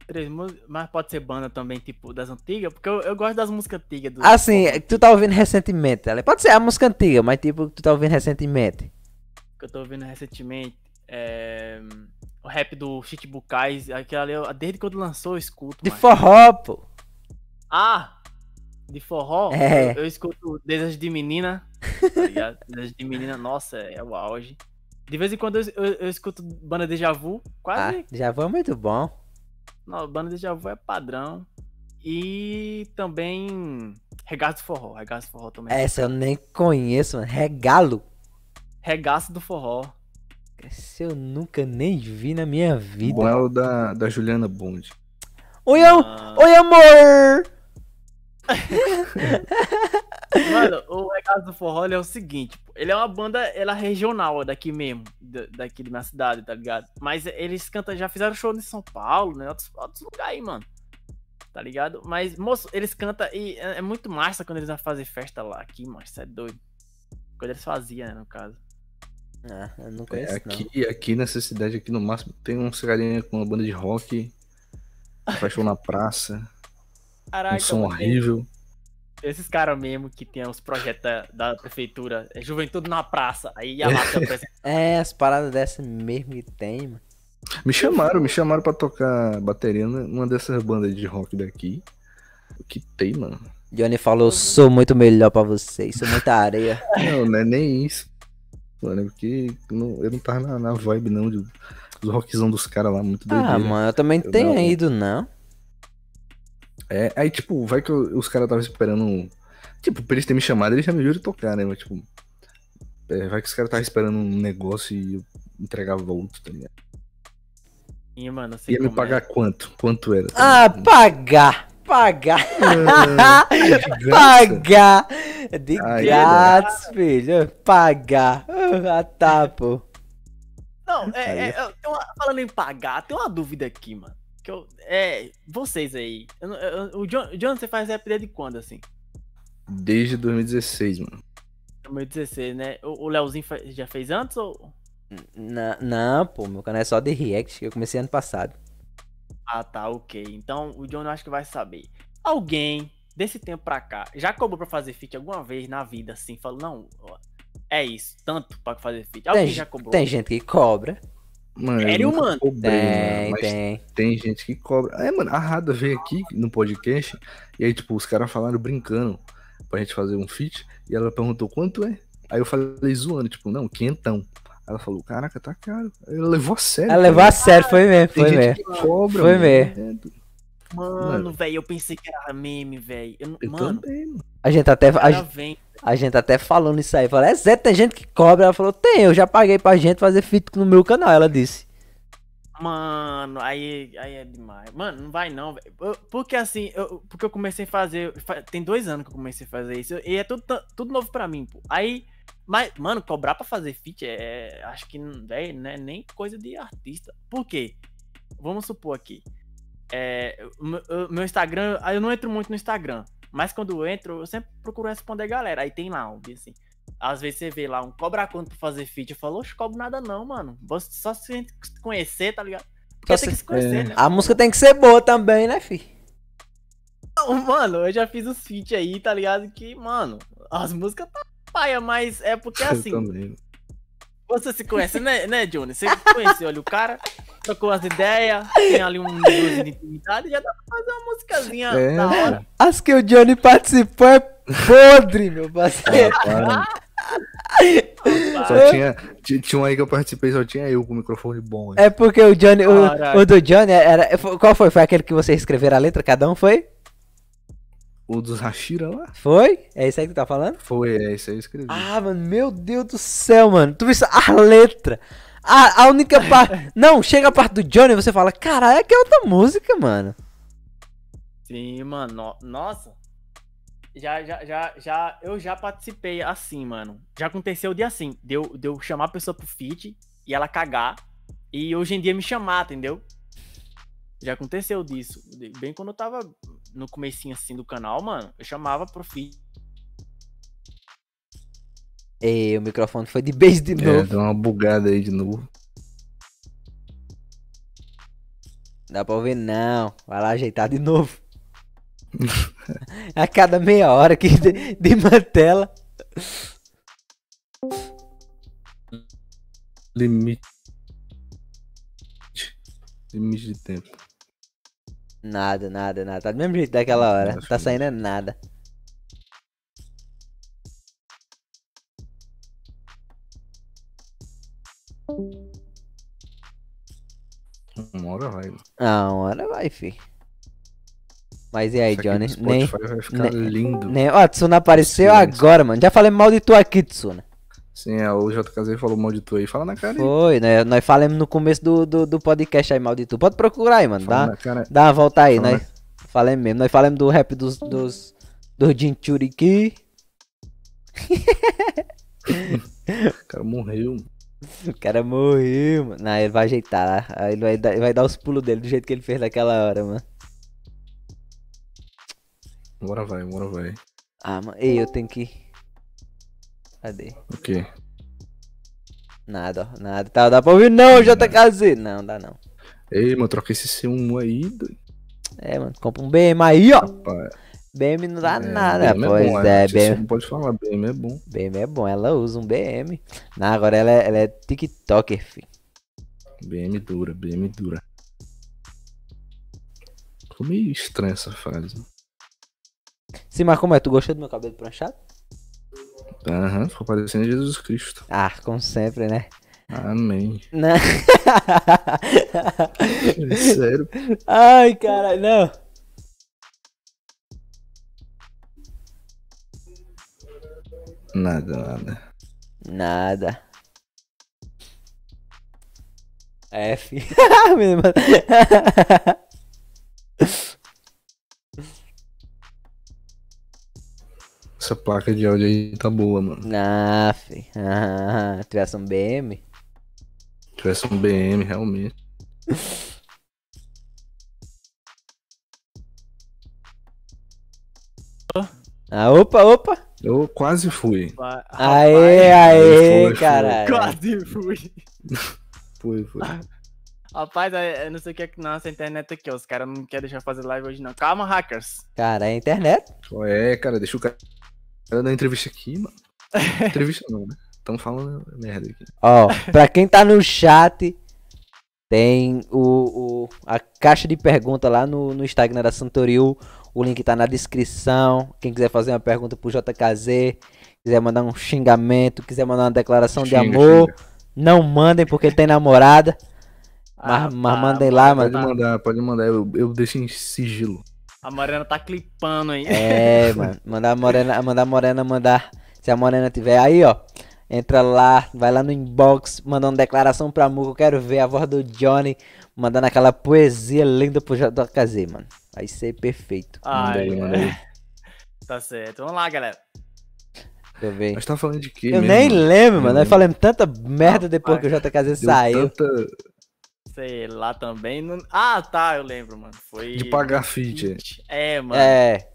Três músicas, mas pode ser banda também, tipo, das antigas, porque eu, eu gosto das músicas antigas. Do Assim, forró que tu tá ouvindo recentemente. tá ligado? Pode ser a música antiga, mas tipo, que tu tá ouvindo recentemente. que eu tô ouvindo recentemente. É... O rap do Chichibukai, aquela ali, desde quando lançou eu escuto. De forró, pô. Ah! De forró? É. Eu, eu escuto Desejo de Menina. Tá? Desejo de Menina, nossa, é o auge. De vez em quando eu, eu, eu escuto Banda Deja Vu. Ah, Quase. já foi muito bom. Não, Banda Deja Vu é padrão. E também Regaço do Forró. Regaço do Forró também. Essa eu nem conheço, mano. Regalo. Regaço do Forró. Esse eu nunca nem vi na minha vida. Bom é o da, da Juliana Bond. Oi, am- Ah, Oi, amor! Mano, o Regaço do Forró ele é o seguinte, ele é uma banda, ela é regional daqui mesmo, da- daqui da minha cidade, tá ligado? Mas eles cantam, já fizeram show em São Paulo, né? Outros, outros lugares aí, mano. Tá ligado? Mas, moço, eles cantam e é, é muito massa quando eles vão fazer festa lá aqui, mano. Isso é doido. Quando eles faziam, né, no caso. Ah, eu não É, conheço, não. aqui, aqui nessa cidade, aqui no máximo, tem uns carinha com uma banda de rock, faz show na praça, um Caraca, som mano, tem horrível. esses caras mesmo que tem os projetos da, da prefeitura, é Juventude na Praça, aí apresentar. É, as paradas dessas mesmo que tem, mano. Me chamaram, me chamaram pra tocar bateria numa dessas bandas de rock daqui. O que tem, mano? Johnny falou, sou muito melhor pra vocês, sou muita areia. Não, não é nem isso. Mano, é porque não- eu não tava na, na vibe não de, do rockzão dos caras lá, muito doideira. Ah, mano, eu também Eu tenho não. ido, não. É, aí, tipo, vai que eu- os caras estavam esperando. Tipo, pra eles terem me chamado, eles já me viram tocar, né? Mas, tipo. é, vai que os caras estavam esperando um negócio e eu entregava outro, tá ligado? Ih, mano, eu sei Ia me é. pagar quanto? Quanto era? tá Ah, pagar! Pagar. de graça. pagar. De Aí, grátis, filho. Pagar. Ah, tá, pô. Não, é, é, uma- falando em pagar, tem uma dúvida aqui, mano. Que eu, é, vocês aí. eu eu- o John, John, você faz rap desde quando, assim? Desde 2016, mano. 2016, né? O, o Leozinho fa- já fez antes ou. Não, não, pô, meu canal é só de React, que eu comecei ano passado. Ah, tá, ok. Então o John eu acho que vai saber. Alguém desse tempo pra cá já cobrou pra fazer feat alguma vez na vida, assim? Falou, não, ó, é isso, tanto pra fazer feat. Alguém Tem, já cobrou? tem gente que cobra. Mano, Sério, mano? cobrei, Tem, mano, tem. tem gente que cobra. É, mano, a Rada veio aqui no podcast e aí, tipo, os caras falaram brincando pra gente fazer um feat e ela perguntou quanto é. Aí eu falei zoando, tipo, não, quentão. Ela falou, caraca, tá caro. Ela levou a sério. Ela levou a sério, foi mesmo, foi mesmo. cobra, Foi mano. mesmo. É, Mano, velho, eu pensei que era meme, velho. Eu não- Eu Mano, também, mano. A gente até. A, gente- vem. a gente até falou nisso aí. Falou, é Zé, tem gente que cobra. Ela falou, tem, eu já paguei pra gente fazer feat no meu canal. Ela disse. Mano, aí, aí é demais. Mano, não vai não, velho. Porque assim, eu, porque eu comecei a fazer. fa- Tem dois anos que eu comecei a fazer isso. E é tudo, tudo novo pra mim, pô. Aí. Mas, mano, cobrar pra fazer feat é. Acho que, velho, não é nem coisa de artista. Por quê? Vamos supor aqui. É, o meu- Instagram. aí Eu não entro muito no Instagram. Mas quando eu entro, eu sempre procuro responder a galera. Aí tem lá um, assim. Às vezes você vê lá um cobra quanto pra fazer feat. Eu falo, oxe, cobro nada não, mano. Você- Só se a gente se conhecer, tá ligado? Porque Só tem que se conhecer, é. né? A música tem que ser boa também, né, fi? Não, Mano, eu já fiz os feat aí, tá ligado? Que, mano, as músicas tá paia, mas é porque assim, Eu também. você se conhece, né, né, Johnny? Você conheceu ali o cara, trocou as ideias, tem ali um de intimidade, já dá pra fazer uma musicazinha É, da hora. As que o Johnny participou é podre, meu parceiro. Ah. Vai. Só tinha, ti- tinha um aí que eu participei, só tinha eu com o microfone bom. É porque o Johnny, o, Caraca. o do Johnny era. Qual foi? Foi aquele que vocês escreveram a letra, cada um foi? O dos Hashira lá? Foi? É isso aí que tu tá falando? Foi, é, esse aí eu escrevi. Ah, mano, meu Deus do céu, mano. Tu viu isso? a letra? A, a única parte. Não, chega a parte do Johnny e você fala, caralho, é que é outra música, mano. Sim, mano, no- nossa. Já, já, já, já, eu já participei assim, mano. Já aconteceu de assim, de eu, de eu chamar a pessoa pro feat e ela cagar. E hoje em dia me chamar, entendeu? Já aconteceu disso. Bem quando eu tava no comecinho assim do canal, mano, eu chamava pro feat. Ei, o microfone foi de beijo de É, novo. deu uma bugada aí de novo. Dá pra ouvir, não. Vai lá ajeitar de novo. a cada meia hora aqui de, de mantela. Limite. Limite de tempo. Nada, nada, nada. Tá do mesmo jeito daquela hora. Tá saindo é nada. Uma hora vai. Ah, uma hora vai, fi. Mas e aí, Johnny? Nem, vai ficar nem- lindo. nem... Ó, Tsuna apareceu agora, mano. Já falei mal de tu aqui, Tsuna. Sim, é, o JKZ falou mal de tu aí. Fala na cara aí. Foi, né? Nós falamos no começo do, do, do podcast aí mal de tu. Pode procurar aí, mano. Fala Dá, cara. dá uma volta aí, Fala nós. Falamos mesmo. Nós falamos do rap dos, dos, dos Jinchuriki. O cara morreu. O cara morreu, mano. Não, ele vai ajeitar. Aí ele vai, dar, ele vai dar os pulos dele do jeito que ele fez naquela hora, mano. Bora vai, bora vai. Ah, mano. Ei, eu tenho que. Cadê? O quê? Nada, ó. Nada. Tá, dá pra ouvir? Não, JKZ. Não, dá não. Ei, mano, troca esse C1 aí. doido. É, mano. Compra um BM aí, ó. Rapaz, BM não dá é, nada. BM pois bom, é, Você BM. Não pode falar, BM é bom. BM é bom. Ela usa um BM. Não, agora ela é, ela é TikToker, fi. BM dura, BM dura. Ficou meio estranha essa frase. Sim, mas como é? Tu gostou do meu cabelo pranchado? Aham, ficou parecendo Jesus Cristo. Ah, como sempre, né? Amém. Não. É sério. Ai, caralho, não. Nada, nada. Nada. F. essa placa de áudio aí tá boa, mano. Ah, fi. Ah, tivesse um BM. Se tivesse um BM, realmente. Ah, opa, opa. Eu quase fui. Vai- Aê, Rapaz, aê, foi, caralho. Quase fui. Foi, foi. Rapaz, é- eu não sei o que é que nossa internet aqui, ó. Os caras não querem deixar eu fazer live hoje, não. Calma, hackers. Cara, é internet. É, cara? Deixa o cara dar entrevista aqui, mano. Entrevista não, né? Tão falando merda aqui. Ó, pra quem tá no chat, tem o, o- a caixa de pergunta lá no, no Instagram da Santoril. O link tá na descrição. Quem quiser fazer uma pergunta pro JKZ, quiser mandar um xingamento, quiser mandar uma declaração de Xinga, amor, xinga. não mandem porque ele tem namorada. Mas- mas mandem lá, Pode tá- mandar, pode mandar. Eu, eu deixo em sigilo. A Mariana tá clipando aí. É, mano. Mandar a Morena, mandar a Morena mandar. Se a Morena tiver aí, ó. Entra lá, vai lá no inbox, mandando declaração pra Muco. Eu quero ver a voz do Johnny mandando aquela poesia linda pro JKZ, mano. Vai ser perfeito. Manda Ai, aí, manda aí. Tá certo. Vamos lá, galera. Deixa eu ver. Mas tá falando de quê? Eu mesmo, nem lembro, Eu mano. Nós lembro. falamos tanta merda depois que o JKZ saiu. tanta Sei lá também. não- Ah, tá, eu lembro, mano. Foi. de pagar feed. é. Mano. É,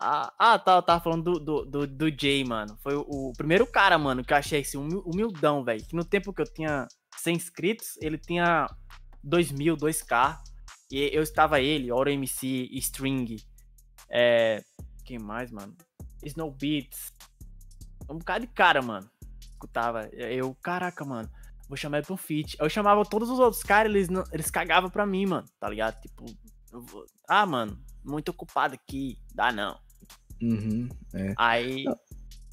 Ah, ah, tá, eu tava falando do, do, do, do Jay, mano. Foi o, o primeiro cara, mano, que eu achei esse humil- humildão, velho. Que no tempo que eu tinha 100 inscritos, ele tinha 2 mil, 2k. E eu estava ele, Oro MC, String. É. Quem mais, mano? Snow Beats. Um bocado de cara, mano. Escutava. Eu, caraca, mano. Vou chamar ele pra um feat. Eu chamava todos os outros caras, eles, não- eles cagavam pra mim, mano. Tá ligado? Tipo, eu vou- ah, mano, muito ocupado aqui. Dá não. Uhum, é. Aí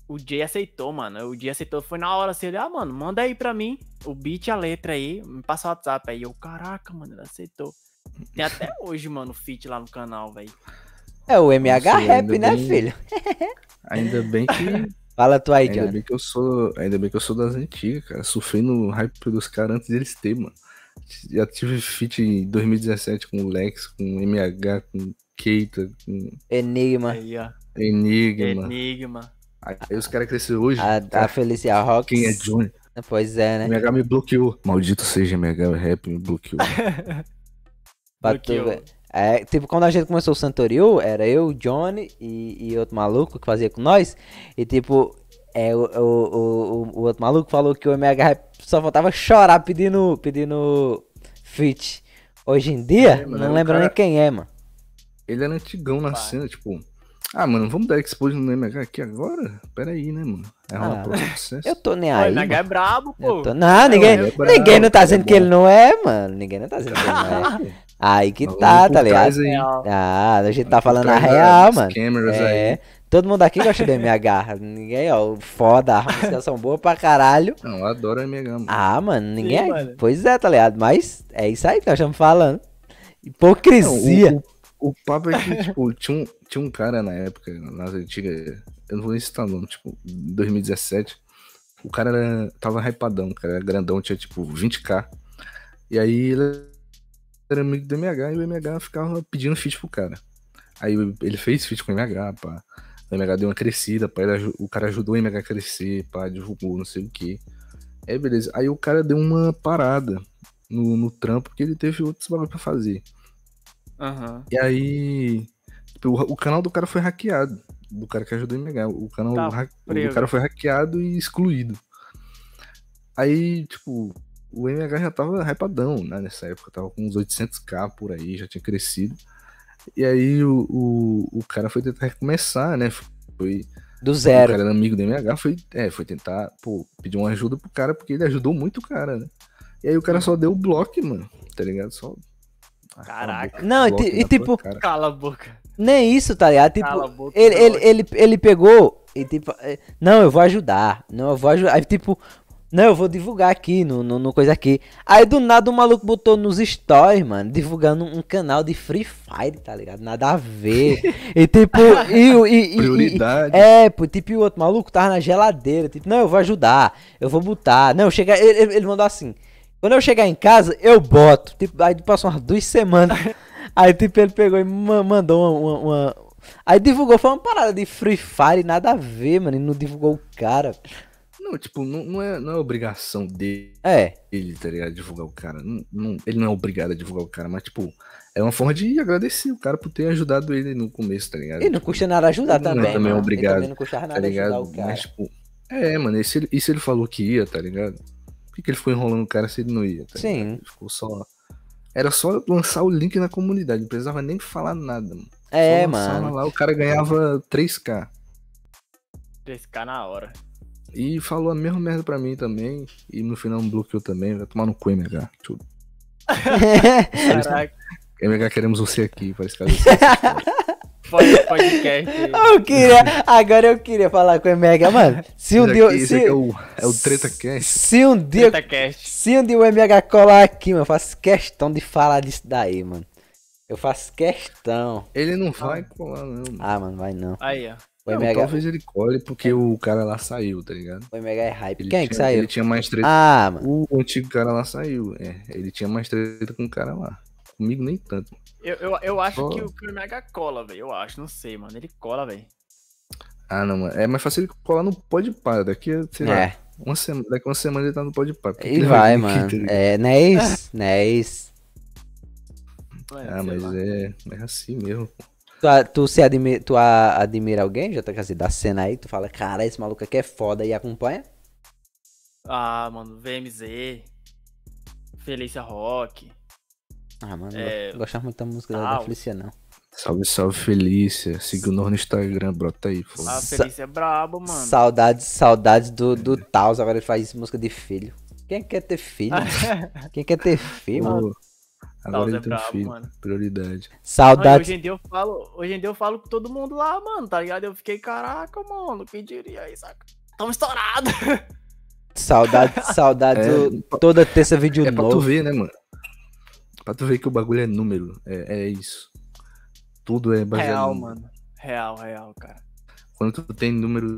o Jay aceitou, mano. O Jay aceitou, foi na hora assim, ele, ah, mano, manda aí pra mim o beat e a letra aí, me passa o WhatsApp aí. Eu, caraca, mano, ele aceitou. Tem até hoje, mano, o feat lá no canal, velho. é o MH Nossa, Rap, né, bem- filho? Ainda bem que. Fala tu aí, Ainda bem que eu sou. Ainda bem que eu sou das antigas, cara. Sofri no hype dos caras antes deles ter, mano. Já tive feat em 2017 com o Lex, com o MH, com Keita, com Enigma, Aí, ó. Enigma. Enigma. Aí, aí os caras cresceram hoje. a, a Felicia Rocks. quem é Johnny? Pois é, né? MH me bloqueou. Maldito seja MH Rap, me bloqueou. Pra tu Bloqueou. É, tipo, quando a gente começou o Santoril, era eu, o Johnny e, e outro maluco que fazia com nós. E tipo, é, o, o, o, o outro maluco falou que o MH só faltava chorar pedindo, pedindo feat. Hoje em dia, É, mano, não o lembro cara- nem quem é, mano. Ele era antigão na Vai. cena, tipo. Ah, mano, vamos dar expose no MH aqui agora? Pera aí, né, mano? É Ah, um processo. Eu tô nem o aí. MH é brabo, pô. tô- Não, ninguém, ele é brabo, ninguém não tá é dizendo que ele não é, mano. Ninguém não tá dizendo que ele não é. Aí que Vamos tá, tá ligado? aí. Ah, a gente tá falando a real, mano. cameras É. aí. Todo mundo aqui gosta do MH. Ninguém, ó, foda, as músicas são boas pra caralho. Não, eu adoro MH, mano. Ah, mano, ninguém. mano. Pois é, tá ligado? Mas é isso aí que nós estamos falando. Hipocrisia. Não, o, o, o papo é que, tipo, tinha um, tinha um cara na época, nas antigas, eu não vou nem citar o nome, tipo, em 2017, o cara era, tava hypadão, o cara era grandão, tinha, tipo, 20k. E aí ele era amigo do MH e o MH ficava pedindo feat pro cara. Aí ele fez feat com o MH, pá. O MH deu uma crescida, pá. ele o cara ajudou o MH a crescer, pá, divulgou, não sei o que. Aí beleza. Aí o cara deu uma parada no, no trampo, porque ele teve outros bagulho pra fazer. Aham. E aí. tipo, o, o canal do cara foi hackeado. Do cara que ajudou a MH. O canal Tá o do cara foi hackeado e excluído. Aí, tipo, o MH já tava hypadão, né? Nessa época. Tava com uns 800k por aí, já tinha crescido. E aí o, o, o cara foi tentar recomeçar, né? Foi. Do O zero. cara era amigo do MH, foi, é, foi tentar, pô, pedir uma ajuda pro cara, porque ele ajudou muito o cara, né? E aí o cara só deu o bloco, mano, tá ligado? Só. Caraca. boca, Não, e e tipo, cara. Cala a boca. Nem isso, tá ligado? Tipo, Cala a boca. ele, ele, Droga. ele, ele pegou e tipo, eh, não, eu vou ajudar. Não, eu vou ajudar. Aí, tipo, não, eu vou divulgar aqui no, no, no coisa aqui. Aí do nada o maluco botou nos stories, mano, divulgando um canal de Free Fire, tá ligado? Nada a ver. e tipo, e, e, e- e, Prioridade. é, pô, tipo, e o outro maluco tava na geladeira. Tipo, não, eu vou ajudar, eu vou botar. Não, chega, ele, ele mandou assim. Quando eu chegar em casa, eu boto. Tipo, aí passou umas duas semanas. Aí, tipo, ele pegou e ma- mandou uma, uma, uma- Aí divulgou, foi uma parada de Free Fire, nada a ver, mano. E não divulgou o cara. Não, tipo, não, não, é, não é obrigação dele, É, tá ligado? Divulgar o cara. Não, não- ele não é obrigado a divulgar o cara, mas, tipo, é uma forma de agradecer o cara por ter ajudado ele no começo, tá ligado? e não custa nada ajudar Não é também. também mano. E obrigado, também não custava tá nada ajudar ligado? o cara. Mas, tipo, é, mano, e se, ele, e se ele falou que ia, tá ligado? Por que, que ele ficou enrolando o cara se ele não ia? Tá Sim. ligado? Ele ficou só. Era só lançar o link na comunidade, não precisava nem falar nada, mano. É, mano. Lá, o cara ganhava 3k. 3K na hora. E falou a mesma merda pra mim também. E no final me bloqueou também. Vai tomar no cu, MH. Tudo. Caraca, MH, queremos você aqui. Parece que podcast. eu queria. Agora eu queria falar com o MH, mano. Se um Esse dia. aqui, Se, é o, é o Treta Cast. se um dia. TretaCast. Se um dia o MH colar aqui, mano, eu faço questão de falar disso daí, mano. Eu faço questão. Ele não vai colar, não. mano. Ah, mano, vai não. Aí, ó. O Não, MH, talvez ele cole porque o cara lá saiu, tá ligado? o MH é hype. Ele Quem tinha, que saiu? Ele tinha mais treta. Ah, mano. O antigo cara lá saiu. É, ele tinha mais treta com o cara lá. Comigo nem tanto. Eu, eu, eu acho Só- que o Mega cola, velho. Eu acho, não sei, mano. Ele cola, velho. Ah, não, mano. É mais fácil ele colar no Pode Par. Daqui a, sei lá, É. uma semana, daqui a uma semana ele tá no Pode Par. E vai, mano. É, não é isso? Não é isso. Ah, mas é, é assim mesmo. Tu, tu se admira, tu a- admira alguém, já tá assim, da cena aí, tu fala, cara, esse maluco aqui é foda e acompanha? Ah, mano, VMZ. Felícia Rock. Ah, mano, É, não gostava muito da música da, da. Felícia, não. Salve, salve, Felícia. Siga nós no Instagram, brota aí. foda. A Sa- Felícia é brabo, mano. Saudades, saudades do, do Taos, agora ele faz música de filho. Quem quer ter filho? mano? Quem quer ter filho? mano? Agora Taos ele é tem um filho. mano. Prioridade. Não, e Saudades. hoje em dia eu falo, hoje em dia eu falo com todo mundo lá, mano, tá ligado? Eu fiquei, caraca, mano, quem diria aí, saca? Tamo estourado. Saudades, saudades. É, toda terça vídeo É pra tu novo. ver, né, mano? Pra tu ver que o bagulho é número. É, é isso. Tudo é baseado Real, no- mano. Real, real, cara. Quando tu tem número.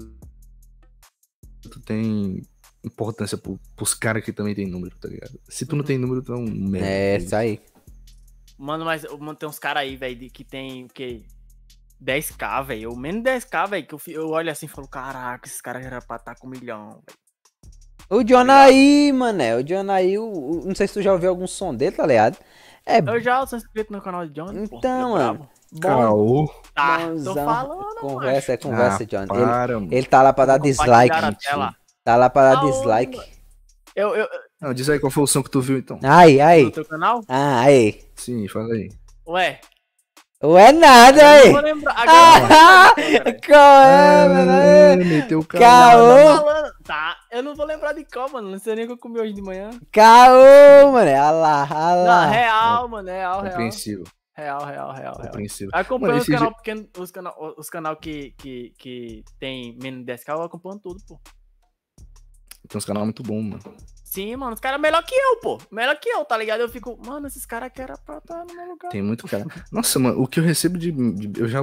Tu tem importância pro, pros caras que também tem número, tá ligado? Se tu não Uhum. tem número, tu é um merda. É, isso aí. Mano, mas mano, tem uns caras aí, velho, que tem o quê? 10k, velho. Ou menos 10k, velho. Que eu, eu olho assim e falo, caraca, esses caras já era pra estar com um milhão, velho. O Jonaí, mané. O Jonaí, o, o- não sei se tu já ouviu algum som dele, tá ligado? É Eu já sou inscrito no canal de Johnny. Então, é mano. bom. Caô. Tá, tô falando, Conversa, é conversa, Ah, John. Ele, Para, ele tá lá pra dar dislike. Tá lá pra dar Aonde, dislike. Eu, eu, Não, diz aí qual foi o som que tu viu então. Ai, ai. no teu canal? Ah, aí. Sim, fala aí. Ué. Ué, nada aí. não vou lembrar. Agora eu não vou Ah, lembrar, qual é, mano? Ah, meteu o Caô. falando- Tá, eu não vou lembrar de qual, mano. Não sei nem o que eu comi hoje de manhã. Caô, mano. Olha lá, olha Não, lá. real, mano. Real, real. Compreensível. Real, real, real, real. Compreensível. Acompanho Mano, os canal pequeno, os canal, os canal que, que, que tem menos de 10k, eu acompanho tudo, pô. Tem uns canal muito bom, mano. Sim, mano, os caras melhor que eu, pô. Melhor que eu, tá ligado? Eu fico, mano, esses caras aqui era pra estar no meu lugar. Tem muito cara. Nossa, mano, o que eu recebo de. de- eu já.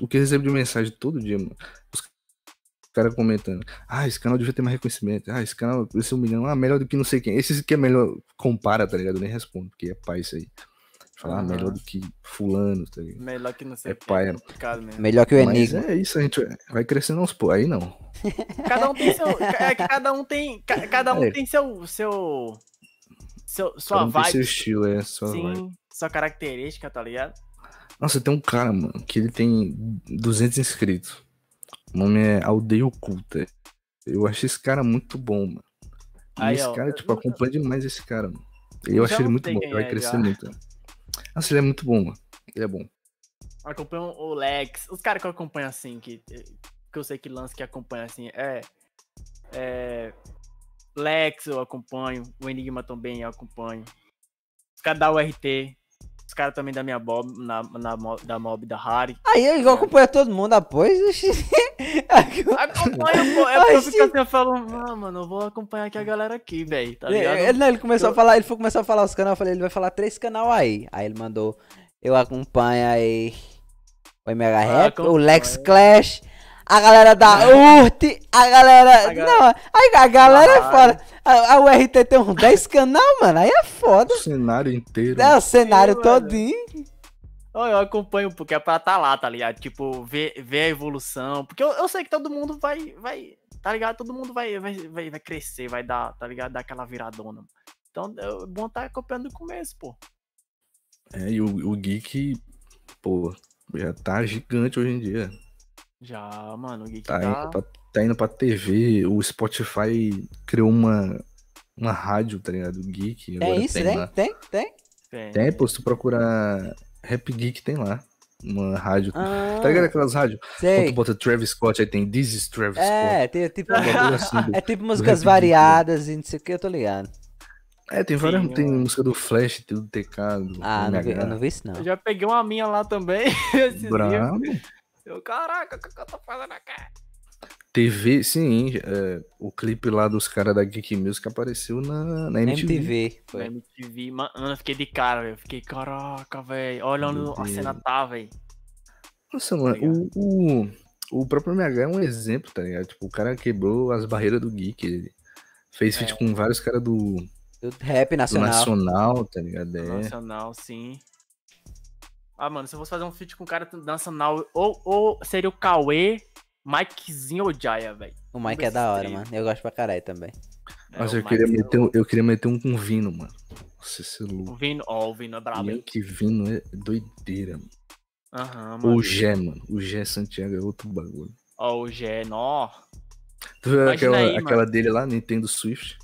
O que eu recebo de mensagem todo dia, mano. Os caras comentando. Ah, esse canal devia ter mais reconhecimento. Ah, esse canal, esse um milhão. Ah, melhor do que não sei quem. Esse que é melhor. Compara, tá ligado? Eu nem respondo, porque é pai isso aí. Falar, Aham. melhor do que Fulano, tá ligado? Melhor que não sei É complicado mesmo. Melhor que o Mas Enigma. é isso, a gente vai crescendo aos poucos. Aí não. Cada um tem seu. É cada um tem. ca- Cada um É. tem seu. seu. seu Cada sua um tem seu vibe. estilo, é sua Sim, vibe. sua característica, tá ligado? Nossa, tem um cara, mano, que ele tem 200 inscritos. O nome é Aldeia Oculta. Eu acho esse cara muito bom, mano. E Aí, esse ó, cara, tipo, acompanha demais esse cara, mano. Eu acho ele muito bom, vai é, crescer já. muito. Né? Nossa, ele é muito bom, mano. Ele é bom. Acompanho o Lex. Os caras que eu acompanho assim, que, que eu sei que lança que acompanha assim, é. É. Lex eu acompanho. O Enigma também eu acompanho. Os caras da URT. Os caras também da minha Bob, na, na, da Mob da Harry. Aí eu igual acompanha todo mundo após. Oxi. Acompanho, pô. É porque eu fico assim, eu falo, ah, mano, eu vou acompanhar aqui a galera aqui, velho. Tá ligado? Ele, não, ele começou a falar, ele foi começar a falar os canais, eu falei, ele vai falar três canal aí. Aí ele mandou, eu acompanho aí o MH Rap, o. Lex Clash, a galera da URT, a galera. A Não, aí a galera é foda. A, a URT tem uns 10 canal, mano. Aí é foda. O cenário inteiro. É o cenário Sim, mano. todinho. Eu, eu acompanho porque é pra tá lá, tá ligado? Tipo, ver, ver a evolução. Porque eu, eu sei que todo mundo vai, vai, tá ligado? Todo mundo vai, vai, vai, vai crescer, vai dar, tá ligado? Dar aquela viradona. Então é bom tá acompanhando do começo, pô. É, e o, o Geek, pô, já tá gigante hoje em dia. Já, mano, o Geek Tá, tá. Indo pra, tá indo pra TV, o Spotify criou uma, uma rádio, tá ligado? O Geek. Agora isso, tem. Tem? Tem? Tem. Tem, pô, se tu procurar Rap Geek, tem lá. Uma rádio. Ah, Tá ligado aquelas rádios? Quando tu bota Travis Scott, aí tem This is Travis É, tem tipo, Scott. Um assim, do- é tipo músicas variadas e não sei o que, eu tô ligado. É, tem várias. Sim, tem mano. música do Flash, tem do TK, do Ah, não vi, eu não vi isso não. Eu já peguei uma minha lá também. Brabo. Eu, caraca, o que, que eu tô fazendo aqui? TV, sim, é, o clipe lá dos caras da Geek Music apareceu na, na MTV. MTV. Na Foi. MTV, mano, eu fiquei de cara, velho. Fiquei, caraca, velho. Olha onde Meu a cena tá, velho. Nossa, mano, o, o, o próprio MH é um exemplo, tá ligado? Tipo, o cara quebrou as barreiras do Geek. Ele fez feat É. com vários caras do, Do rap do nacional. Nacional, tá ligado? É. Nacional, sim. Ah, mano, se eu fosse fazer um feat com um cara nacional, ou, ou seria o Cauê, Mikezinho ou Jaya, velho. O Mike é da hora, mano. Eu gosto pra caralho também. É, Mas o eu queria, Mike- meter, um- eu queria meter um com Vino, mano. Nossa, esse é O louco. Vino, ó, o Vino é brabo, que Vino é doideira, mano. Aham, mano. O Gé, mano. O Gé Santiago é outro bagulho. Ó, o Gé, ó. Tu viu Imagina aquela, aí, aquela dele lá, Nintendo Swift?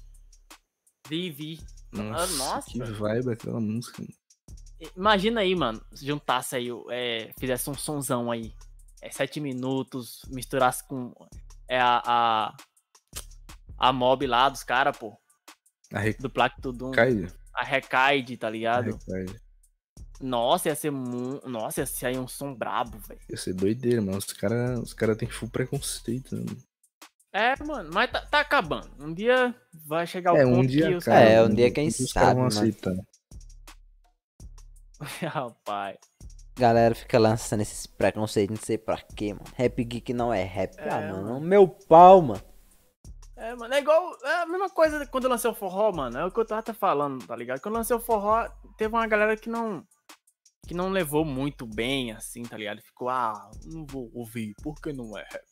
Vi, vi. Nossa, nossa. que vibe aquela música. mano. Imagina aí, mano, se juntasse aí, o- é, fizesse um sonzão aí. É sete minutos, misturasse com é, a, a, a mob lá dos caras, pô. A Do Plaque Tudum. Recaide. A Recaide, tá A ligado? Recaide. Nossa, ia ser muito. Nossa, ia sair um som brabo, velho. Ia ser doideira, mano. Os caras os cara têm full preconceito, né? mano? É, mano, mas tá, tá acabando. Um dia vai chegar o É, ponto um dia, que os cara. É, um dia quem caras sabe, mano. aceitar. Rapaz. Galera fica lançando esses preconceitos, não sei pra quê, mano. Rap geek não é rap. ah, É, mano. Meu pau, mano. É, mano, é igual. É a mesma coisa quando eu lancei o forró, mano. É o que eu tava até falando, tá ligado? Quando eu lancei o forró, teve uma galera que não. Que não levou muito bem, assim, tá ligado? Ficou, ah, não vou ouvir, porque não é rap.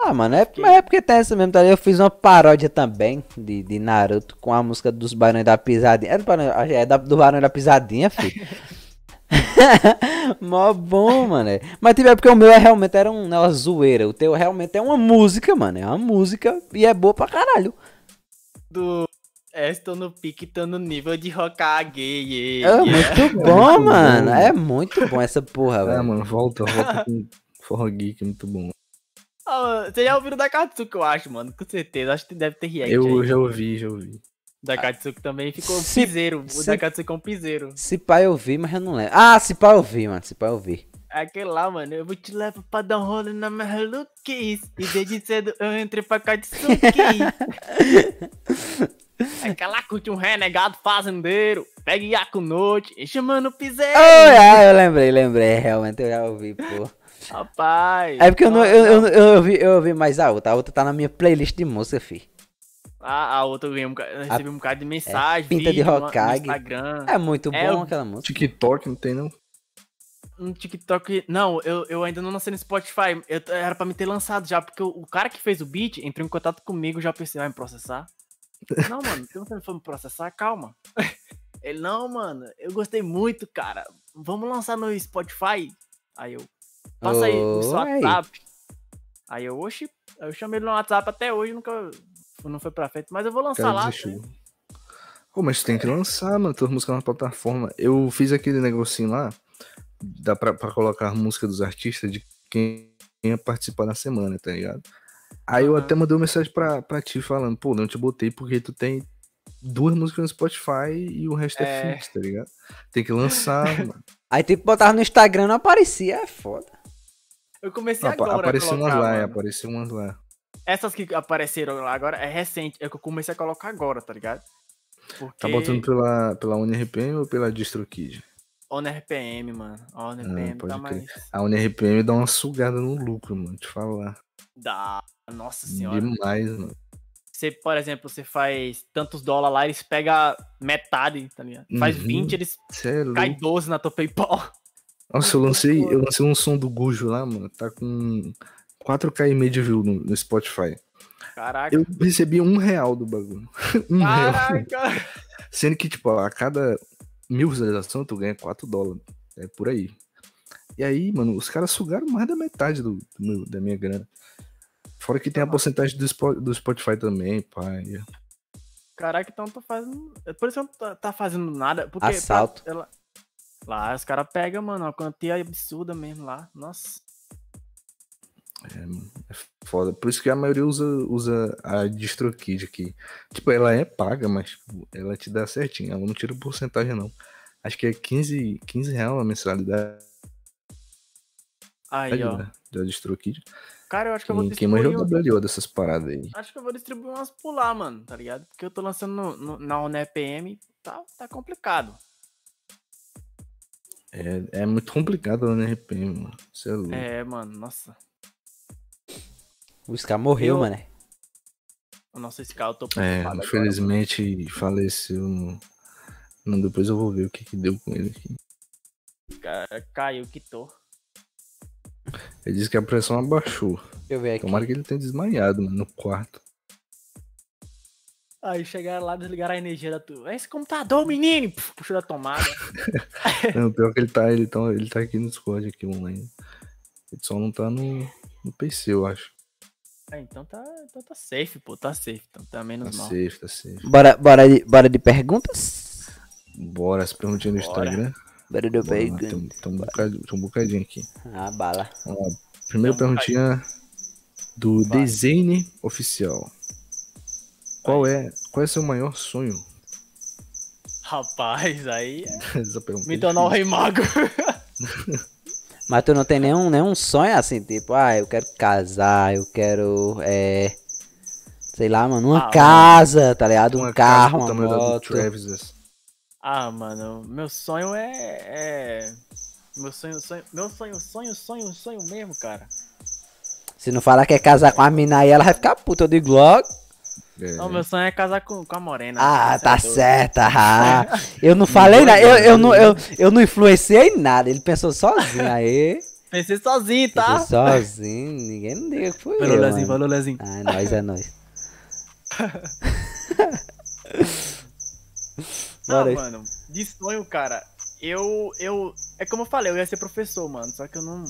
Ah, mano, é, Que- mas é porque tem essa mesmo, tá ligado? Eu fiz uma paródia também de, de Naruto com a música dos Barões da Pisadinha. É do, Barão, é da, do Barões da Pisadinha, filho. Mó bom, mano. é. Mas tipo, é porque o meu é, realmente era um negócio zoeira. O teu realmente é uma música, mano. É uma música e é boa pra caralho. Do. É, estou no pique, tô no nível de Hokage. É yeah. muito bom, muito mano. bom. É muito bom essa porra, Ah, velho. mano, volta, volta com Forró Geek, muito bom. Ah, Você já ouviu da Katsuki, eu acho, mano. Com certeza. Acho que deve ter react Eu aí. já ouvi, já ouvi. Da Katsuki também ficou Se- piseiro. O se- da Katsuki é um piseiro. Se pá eu vi, mas eu não lembro. Ah, se pá eu vi, mano. Se pá eu vi. É Aquele lá, mano, eu vou te levar pra dar um rolê na Kiss. E desde cedo eu entrei pra Katsuki. Aquela curte um renegado fazendeiro. Pega Iaco Noite e chamando o piseiro. Oh, ah, eu lembrei, lembrei. Realmente eu já ouvi, pô. Rapaz. É porque eu, não, nossa, eu, eu, eu, ouvi, eu ouvi mais a outra. A outra tá na minha playlist de música, fi. A, a outra eu, ganhei um, boca- eu recebi um bocado de mensagem. pinta de vídeo no- no Hokage. Instagram. É muito É, bom eu- aquela música. TikTok não tem, não? no TikTok. Não, eu, eu ainda não lancei no Spotify. Eu, era pra me ter lançado já, porque o, o cara que fez o beat entrou em contato comigo já pensei, vai me processar. Não, mano, se você não for me processar, calma. Ele, não, mano, eu gostei muito, cara. Vamos lançar no Spotify? Aí eu, passa aí no seu Oi. WhatsApp. Aí eu, oxi, eu chamei ele no WhatsApp até hoje, nunca. Não foi pra frente, mas eu vou lançar cara lá. desistiu. Pô, mas tem que lançar, mano, tuas músicas na plataforma. Eu fiz aquele negocinho lá, dá pra, pra colocar a música dos artistas de quem ia participar na semana, tá ligado? Aí eu até mandei uma mensagem pra, pra ti falando, pô, não te botei porque tu tem duas músicas no Spotify e o resto é, É. fixo, tá ligado? Tem que lançar, mano. Aí tipo, botava no Instagram, não aparecia, é foda. Eu comecei Apa- agora. a apareceu umas colocar, lá, é, mano. apareceu umas lá. Essas que apareceram lá agora é recente, é que eu comecei a colocar agora, tá ligado? Porque Tá botando pela, pela UniRPM ou pela DistroKid? Honor RPM, mano. Honor Ah, tá mais. A UniRPM dá uma sugada no lucro, mano, te falar. Dá. Nossa senhora. Demais, mano. Você, por exemplo, você faz tantos dólares lá, eles pegam metade, tá ligado? Faz Uhum. 20, eles Cê é caem louco. 12 na tua PayPal. Nossa, eu lancei, eu lancei um som do Gujo lá, mano. Tá com 4k e meio de view no, no Spotify. Caraca. Eu recebi um real do bagulho. um real. Caraca. Sendo que, tipo, a cada mil visualizações tu ganha 4 dólares. É por aí. E aí, mano, os caras sugaram mais da metade do, do meu- da minha grana. Fora que tem a porcentagem do, do Spotify também, pai. Caraca, então tô fazendo. é Por isso que não tá, tá fazendo nada. Porque pra- Assalto. ela- Lá os caras pegam, mano, uma quantia absurda mesmo lá. Nossa. É, é foda. Por isso que a maioria usa, usa a DistroKid aqui. Tipo, ela é paga, mas tipo, ela te dá certinho. Ela não tira porcentagem, não. Acho que é 15, 15 reais a mensalidade Aí, ó. da, da DistroKid. Cara, eu acho que eu vou Quem, quem manja distribuir. o WO dessas paradas aí. Acho que eu vou distribuir umas por lá, mano, tá ligado? Porque eu tô lançando no, no- na UNEPM, tá, tá complicado. É, é muito complicado na RPM, mano. Você é louco. É, mano, nossa. O Scar morreu, Eu- mano. O nosso Scar, eu tô É, preocupado agora, infelizmente faleceu. no- Não, depois eu vou ver o que, que deu com ele aqui. Caiu, quitou. Ele disse que a pressão abaixou. Deixa eu ver aqui. Tomara que ele tenha desmaiado, mano, no quarto. Aí chegaram lá, desligaram a energia da tua. É esse computador, menino! Puxou da tomada. Não, pior que ele tá, ele tá, ele tá aqui no Discord aqui online. Ele só não tá no, no PC, eu acho. É, então tá, então tá safe, pô, tá safe. Então tá Tá menos mal. safe, tá safe. Bora, bora, de, bora de perguntas? Bora, as perguntinhas no. Instagram. Bora de tem, perguntas. um- tem um bocadinho, tem um bocadinho aqui. Ah, bala. Lá. Primeira um perguntinha do Vai. Design Oficial. Qual é, qual é seu maior sonho? Rapaz, aí é Essa pergunta me é tornar o rei mago. Mas tu não tem nenhum, nenhum sonho assim, tipo, ah, eu quero casar, eu quero, é... Sei lá, mano, uma Ah, casa, tá ligado? Um Uma casa carro, uma moto. Travis. assim. ah, mano, meu sonho é. é... Meu sonho, sonho, meu sonho, sonho, sonho, sonho mesmo, cara. Se não falar que é casar com a mina aí, ela vai ficar puta. Digo logo. É, Não, meu sonho é casar com, com a Morena. Ah, tá é doido. certo. Ah, eu não falei nada. Eu, eu, não, eu, eu não influenciei nada. Ele pensou sozinho. Aí, Pensei sozinho, tá? pensou sozinho. Ninguém não diga que foi Falou, eu, Lezinho, mano. falou, Lezinho. Ah, nós é nós. Não, Bora mano, de sonho, cara, eu, eu, é como eu falei, eu ia ser professor, mano, só que eu não,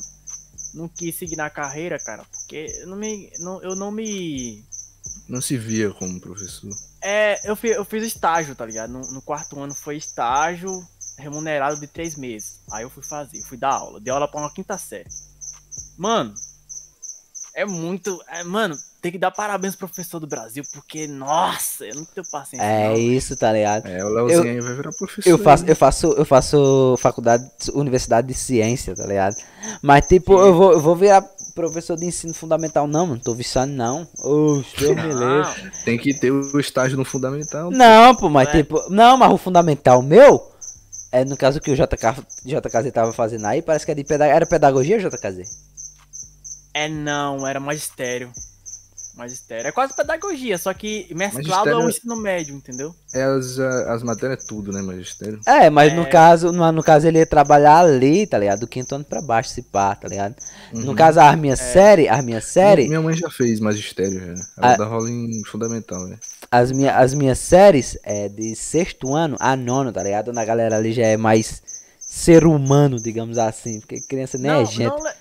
não quis seguir na carreira, cara, porque eu não me, não, eu não me, Não se via como professor. é, eu, fi, eu fiz estágio, tá ligado, no, no quarto ano foi estágio remunerado de três meses, aí eu fui fazer, eu fui dar aula, dei aula pra uma quinta série, mano, é muito, é, mano, tem que dar parabéns pro professor do Brasil, porque, nossa, eu não tenho paciência É não, isso, tá ligado? É, o Leozinho aí vai virar professor. Eu faço, né? eu faço, eu faço faculdade, universidade de ciência, tá ligado? Mas tipo, eu vou, eu vou virar professor de ensino fundamental, não, mano. Tô viciado, não. Oxe, Deus me livre. Tem que ter o estágio no fundamental. Não, pô, mas É. tipo, não, mas o fundamental meu, é no caso que o JK, JKZ tava fazendo aí, parece que é de peda era pedagogia, JKZ? É não, era magistério. Magistério. É quase pedagogia, só que mesclado Magistério- ao ensino médio, entendeu? É as, a- as matérias tudo, né, magistério? É, mas no É. caso, no, no caso ele ia trabalhar ali, tá ligado? Do quinto ano pra baixo, se pá, tá ligado? No Uhum. caso, as minhas séries, as minhas séries, Minha mãe já fez magistério, já. Ela Ah. dá rola em fundamental, né? as, minha, as minhas séries é de sexto ano a nono, tá ligado? Na galera ali já é mais ser humano, digamos assim, porque criança nem é não, gente. não, Le-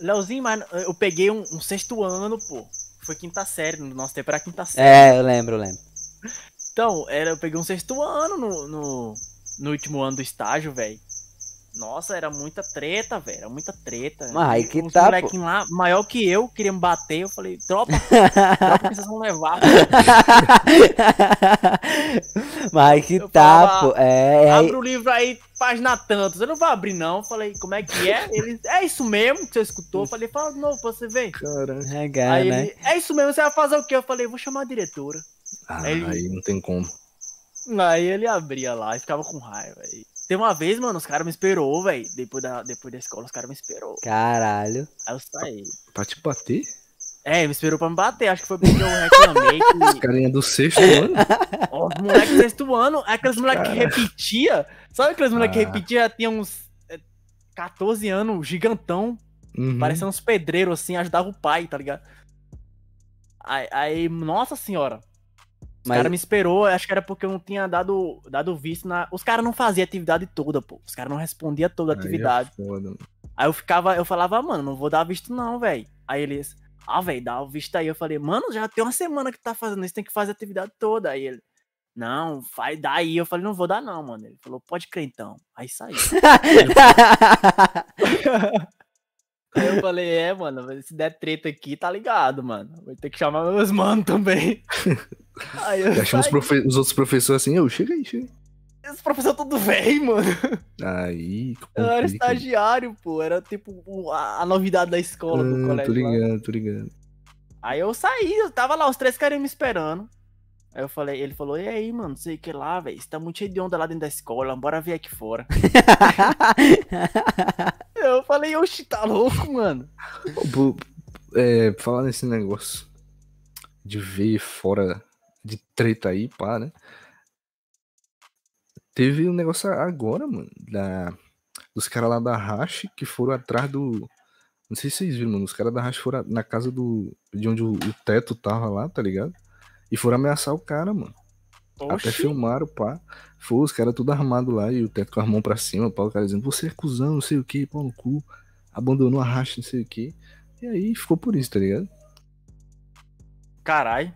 Leozinho, mas eu peguei um, um sexto ano, pô. Foi quinta série, no nosso tempo era quinta série. É, eu lembro, eu lembro. Então, era, eu peguei um sexto ano no, no, no último ano do estágio, velho. Nossa, era muita treta, velho. Era muita treta. Mas aí E que uns tá, molequinhos lá, maior que eu, queria me bater. Eu falei, tropa, tropa que vocês vão levar. Mas aí que Eu tá, falava, pô. É, é aí- Abre o livro aí, página tantos. Eu não vou abrir, não. Falei, como é que é? Ele, é isso mesmo que você escutou? Eu falei, fala de novo pra você ver. Caramba. Regar, aí né? ele, é isso mesmo, você vai fazer o quê? Eu falei, vou chamar a diretora. Ah, Ele- aí não tem como. Aí ele abria lá e ficava com raiva. Aí. Tem uma vez, mano, os caras me esperou, velho. Depois da, depois da escola, os caras me esperou. Caralho. Aí eu saí. Pra te bater? É, me esperou pra me bater. Acho que foi porque eu reclamei que. Carinha do sexto ano? Ó, os moleques do sexto ano, é aqueles moleques que repetia. Sabe aqueles moleques que Ah. repetia, já tinha uns. é, 14 anos, gigantão, Uhum. parecendo uns pedreiros assim, ajudava o pai, tá ligado? Aí, aí, nossa senhora. Os Mas- caras me esperou, acho que era porque eu não tinha dado, dado visto na. Os caras não faziam atividade toda, pô. Os caras não respondiam toda a Aí é atividade. foda. Aí eu ficava, eu falava, mano, não vou dar visto não, velho. Aí eles, ah, velho, dá o visto aí. Eu falei, mano, já tem uma semana que tá fazendo isso, tem que fazer a atividade toda. Aí ele, não, faz daí. Eu falei, não vou dar não, mano. Ele falou, pode crer então. Aí saiu. Aí eu falei, é, mano, se der treta aqui, tá ligado, mano. Vai ter que chamar meus manos também. Aí eu os, profe- os outros professores assim, eu, chega aí, chega Esse professor tudo velho, mano. aí. Aí, Eu era complica. estagiário, pô. Era tipo a, a novidade da escola, do Ah, colégio. tô lá. ligado, tô ligado. Aí eu saí, eu tava lá, os três caras me esperando. Aí eu falei, ele falou, e aí, mano, não sei o que lá, velho. Você tá muito cheio de onda lá dentro da escola, bora ver aqui fora. Eu falei, oxi, tá louco, mano. É, falar nesse negócio de ver fora de treta aí, pá, né? Teve um negócio agora, mano, da, dos caras lá da Hash que foram atrás do. Não sei se vocês viram, mano. Os caras da Hash foram na casa do. de onde o, o teto tava lá, tá ligado? E foram ameaçar o cara, mano. Até Oxi. filmaram, pá. Foi os caras tudo armado lá e o teto com as mãos pra cima, pá. O cara dizendo, você é cuzão, não sei o que, pau no cu. Abandonou a racha, não sei o que. E aí ficou por isso, tá ligado? Caralho.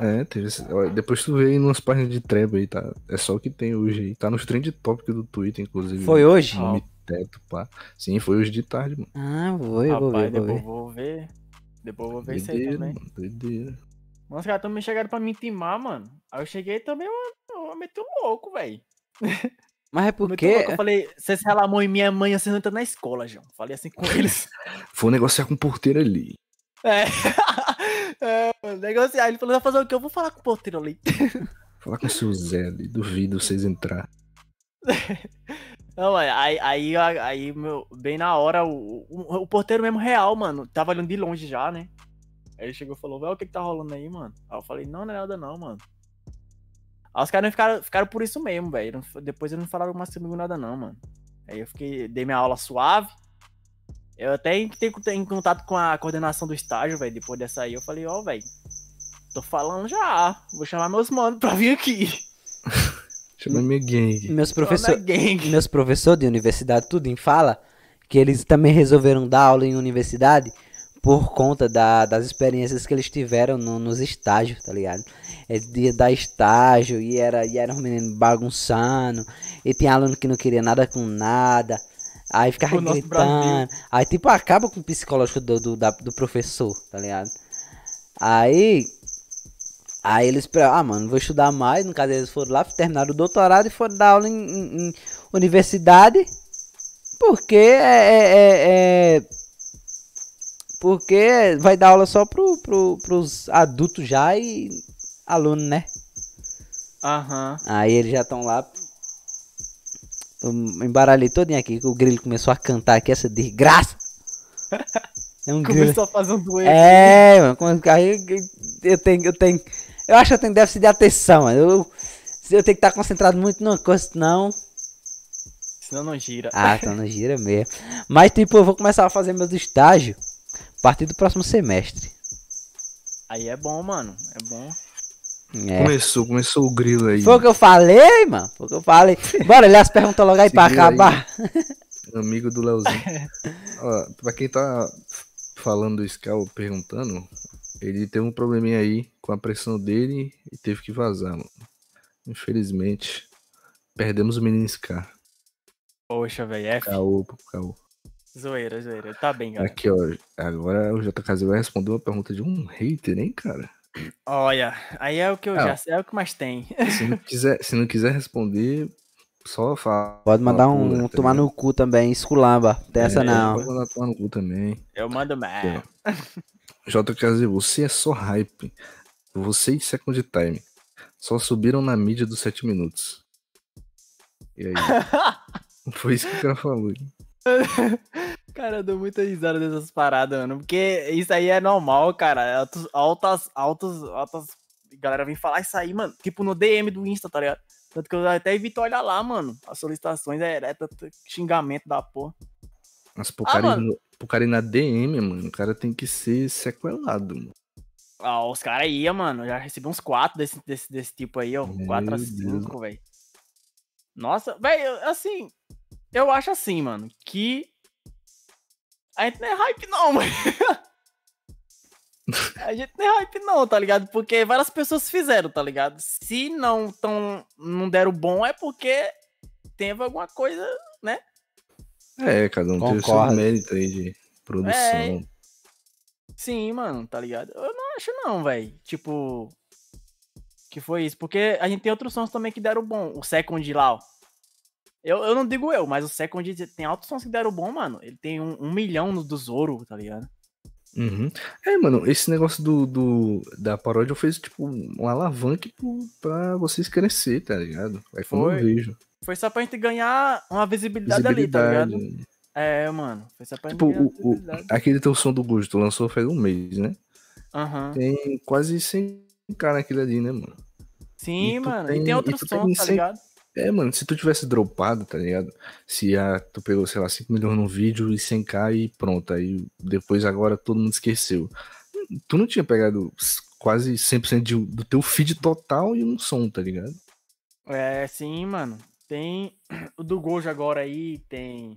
É, teve Depois tu vê aí numas páginas de treva aí, tá? É só o que tem hoje aí. Tá nos trend topics do Twitter, inclusive. Foi hoje? Nome teto, pá. Sim, foi hoje de tarde, mano. Ah, vou, eu vou Rapaz, ver, vou depois ver. eu vou ver. Depois eu vou ver isso aí também. mano. Doideira. Mas os caras também chegaram pra me intimar, mano. Aí eu cheguei também, eu, eu meti um louco, velho. Mas é porque. Eu falei, vocês relamou em minha mãe, você não entra na escola, João. Falei assim com eles. Foi negociar com o porteiro ali. É. é mano, negociar. Ele falou, vai fazer o quê? Eu vou falar com o porteiro ali. Falar com o seu Zé ali. Duvido vocês entrar. Não, mano, aí, aí, aí, meu, bem na hora, o, o, o porteiro mesmo real, mano, tava olhando de longe já, né? Aí ele chegou e falou, velho, o que que tá rolando aí, mano? Aí eu falei, não, não é nada não, mano. Aí os caras ficaram, ficaram por isso mesmo, velho. Depois eles não falaram mais comigo nada não, mano. Aí eu fiquei, dei minha aula suave. Eu até entrei em contato com a coordenação do estágio, velho, depois dessa aí. Eu falei, ó, velho, tô falando já, vou chamar meus manos pra vir aqui. Chama minha gangue. Meus Professor... professores. Meus professores de universidade, tudo em fala que eles também resolveram dar aula em universidade por conta da- das experiências que eles tiveram no- nos estágios, tá ligado? É dia dar estágio e era, e era um menino bagunçando, e tinha aluno que não queria nada com nada, aí ficava O gritando, aí tipo acaba com o psicológico do, do, da- do professor, tá ligado? Aí Aí eles, ah, mano, vou estudar mais. No caso, eles foram lá, terminaram o doutorado e foram dar aula em, em- em universidade. Porque é, é- é- é- Porque vai dar aula só pro, pro, pros adultos já e aluno, né? Aham. Aí eles já estão lá. Eu embaralhei todinho aqui. que O grilo começou a cantar aqui essa desgraça. É um grilo. Começou a fazer um duelo. É, mano, aí eu tenho, eu tenho, eu acho que eu tenho déficit de atenção, mano. Eu, eu tenho que estar concentrado muito numa coisa, senão, Senão não gira. ah, então não gira mesmo. Mas, tipo, eu vou começar a fazer meus estágios a partir do próximo semestre. Aí é bom, mano. É bom. É. Começou, começou o grilo aí. Foi o que eu falei, mano. Foi o que eu falei. Bora, aliás, pergunta logo aí pra Seguiu aí. acabar. Amigo do Leozinho. Ó, pra quem tá falando isso, Cal, perguntando, ele teve um probleminha aí com a pressão dele e teve que vazar, mano. Infelizmente, perdemos o menino Scar. Poxa, velho. É Caô, caô. Zoeira, zoeira. Tá bem, galera. Aqui, ó. Agora o JKZ vai responder uma pergunta de um hater, hein, cara? Olha, aí é o que eu Ah. já sei, é o que mais tem. Se não quiser, se não quiser responder, só fala. Pode mandar um, pula, tá tomar no cu também, esculamba. Tem essa É, não. Pode mandar tomar no cu também. Eu mando mais. JKZ, você é só hype. Você e Second Time. Só subiram na mídia dos 7 minutos. E aí? Foi isso que o cara falou. cara, eu dou muita risada dessas paradas, mano. Porque isso aí é normal, cara. Altos, altas, altas, altas. Galera vem falar isso aí, mano. Tipo no DM do Insta, tá ligado? Tanto que eu até evito olhar lá, mano. As solicitações é, é tanto xingamento da porra. Mas pro, cara ir mano. no- pro cara ir na DM, mano, o cara tem que ser sequelado, mano. Ah, os caras iam, mano. Já recebi uns quatro desse, desse, desse tipo aí, ó. Meu Quatro a cinco, velho. Nossa, velho, assim. Eu acho assim, mano, que. A gente não é hype, não, mano. A gente não é hype, não, tá ligado? Porque várias pessoas fizeram, tá ligado? Se não tão, não deram bom, é porque teve alguma coisa. É, cada um tem o seu Concordo. mérito aí de produção. É. Sim, mano, tá ligado? Eu não acho não, velho. Tipo. Que foi isso. Porque a gente tem outros sons também que deram bom. O Second lá, ó. Eu, eu não digo eu, mas o Second tem outros sons que deram bom, mano. Ele tem um, um milhão no do Zoro, tá ligado? Uhum. É, mano, esse negócio do, do- da paródia fez, tipo, um alavanque pro- pra vocês crescer, tá ligado? Aí foi Foi. eu vejo. Foi só pra gente ganhar uma visibilidade, ali, tá Visibilidade. ligado? É, mano. Foi só pra gente Tipo, ganhar o, o- visibilidade. aquele teu som do Gosto, tu lançou faz um mês, né? Aham. Tem quase 100 k naquele ali, né, mano? Sim, E mano. tem- e tem outros sons, tá ligado? É, mano, se tu tivesse dropado, tá ligado? Se a, tu pegou, sei lá, 5 milhões no vídeo e 100k e pronto, aí depois agora todo mundo esqueceu. Tu não tinha pegado quase 100% de- do teu feed total e um som, tá ligado? É, sim, mano. Tem o do Gojo agora aí, tem.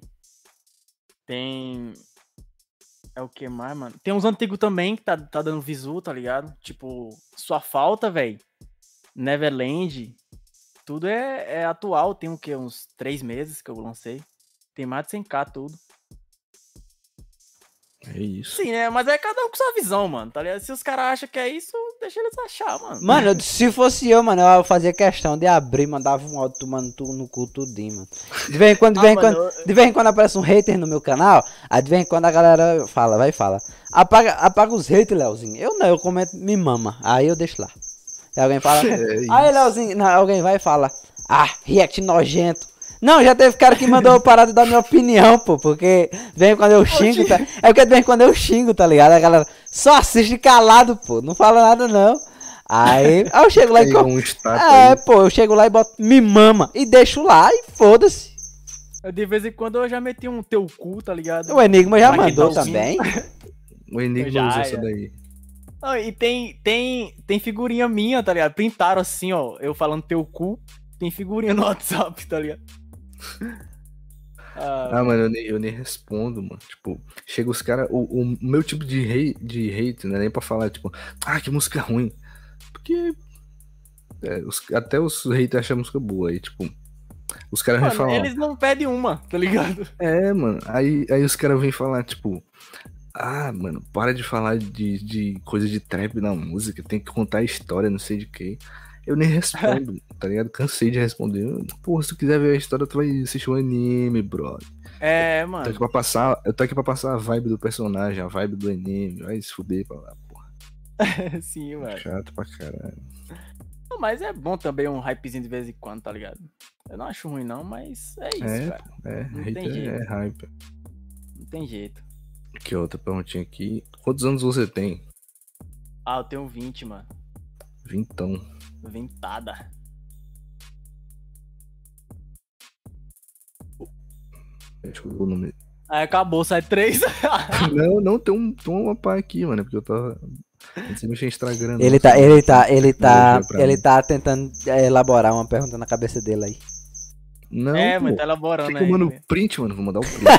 Tem. É o que mais, mano? Tem uns antigos também que tá, tá dando visu, tá ligado? Tipo, Sua Falta, velho. Neverland. Tudo é, é atual. Tem o quê? Uns três meses que eu lancei. Tem mais de 100k tudo. É isso. Sim, né? Mas é cada um com sua visão, mano, tá ligado? Se os caras acham que é isso, deixa eles achar, mano. Mano, se fosse eu, mano, eu fazia questão de abrir, mandava um áudio tomando tu no cu tudinho, mano. De vez em quando, de vez em Ah, mano, quando, eu- de vez em quando aparece um hater no meu canal, aí de vez em quando a galera fala, vai e fala. Apaga, apaga os haters, Leozinho. Eu não, eu comento, me mama. Aí eu deixo lá. Aí alguém fala, É isso. aí Leozinho, não, alguém vai e fala, ah, react nojento. Não, já teve cara que mandou eu parar de dar minha opinião, pô, porque vem quando eu xingo, tá? É porque vem quando eu xingo, tá ligado? A galera só assiste calado, pô, não fala nada não. Aí, aí eu chego lá e com... um É, aí. pô, eu chego lá e boto me mama e deixo lá e foda-se. de vez em quando eu já meti um teu cu, tá ligado? O Enigma já que mandou também. O Enigma Já, usa essa daí. Não, e tem, tem, tem figurinha minha, tá ligado? Printaram assim, ó, eu falando teu cu. Tem figurinha no WhatsApp, tá ligado? Ah, Ah, mano, eu nem, eu nem respondo, mano. Tipo, chega os caras. O, o meu tipo de hate, de hate, não é nem pra falar, tipo, ah, que música ruim. Porque. é, os- até os haters acham a música boa. Aí, tipo. Os caras vêm falar. eles não pedem uma, tá ligado? É, mano. Aí, aí os caras vêm falar, tipo. Ah, mano, para de falar de, de coisa de trap na música, tem que contar a história, não sei de quê. Eu nem respondo, tá ligado? Cansei de responder. Porra, se tu quiser ver a história, tu vai assistir um anime, brother. É, Eu tô mano. aqui pra passar, eu tô aqui pra passar a vibe do personagem, a vibe do anime. Vai se fuder pra lá, porra. Sim, mano. Chato pra caralho. Não, Mas é bom também um hypezinho de vez em quando, tá ligado? Eu não acho ruim, não, mas é isso, É, cara. É, Não tem hater jeito. é hype. Não tem jeito. Que outra perguntinha aqui. Quantos anos você tem? Ah, eu tenho 20, mano. Vintão. Ventada. Deixa eu ver o nome. Aí acabou, sai três. Não, não, tem um, tem uma pá aqui, mano. Porque eu tava. Antes de mexer em Instagram. não, Ele tá, assim, ele tá, ele tá, ele mim. tá tentando é, elaborar uma pergunta na cabeça dele aí. Não, é, pô. mas tá elaborando Fica aí. mandando velho. print, mano. Vou mandar o print. hein?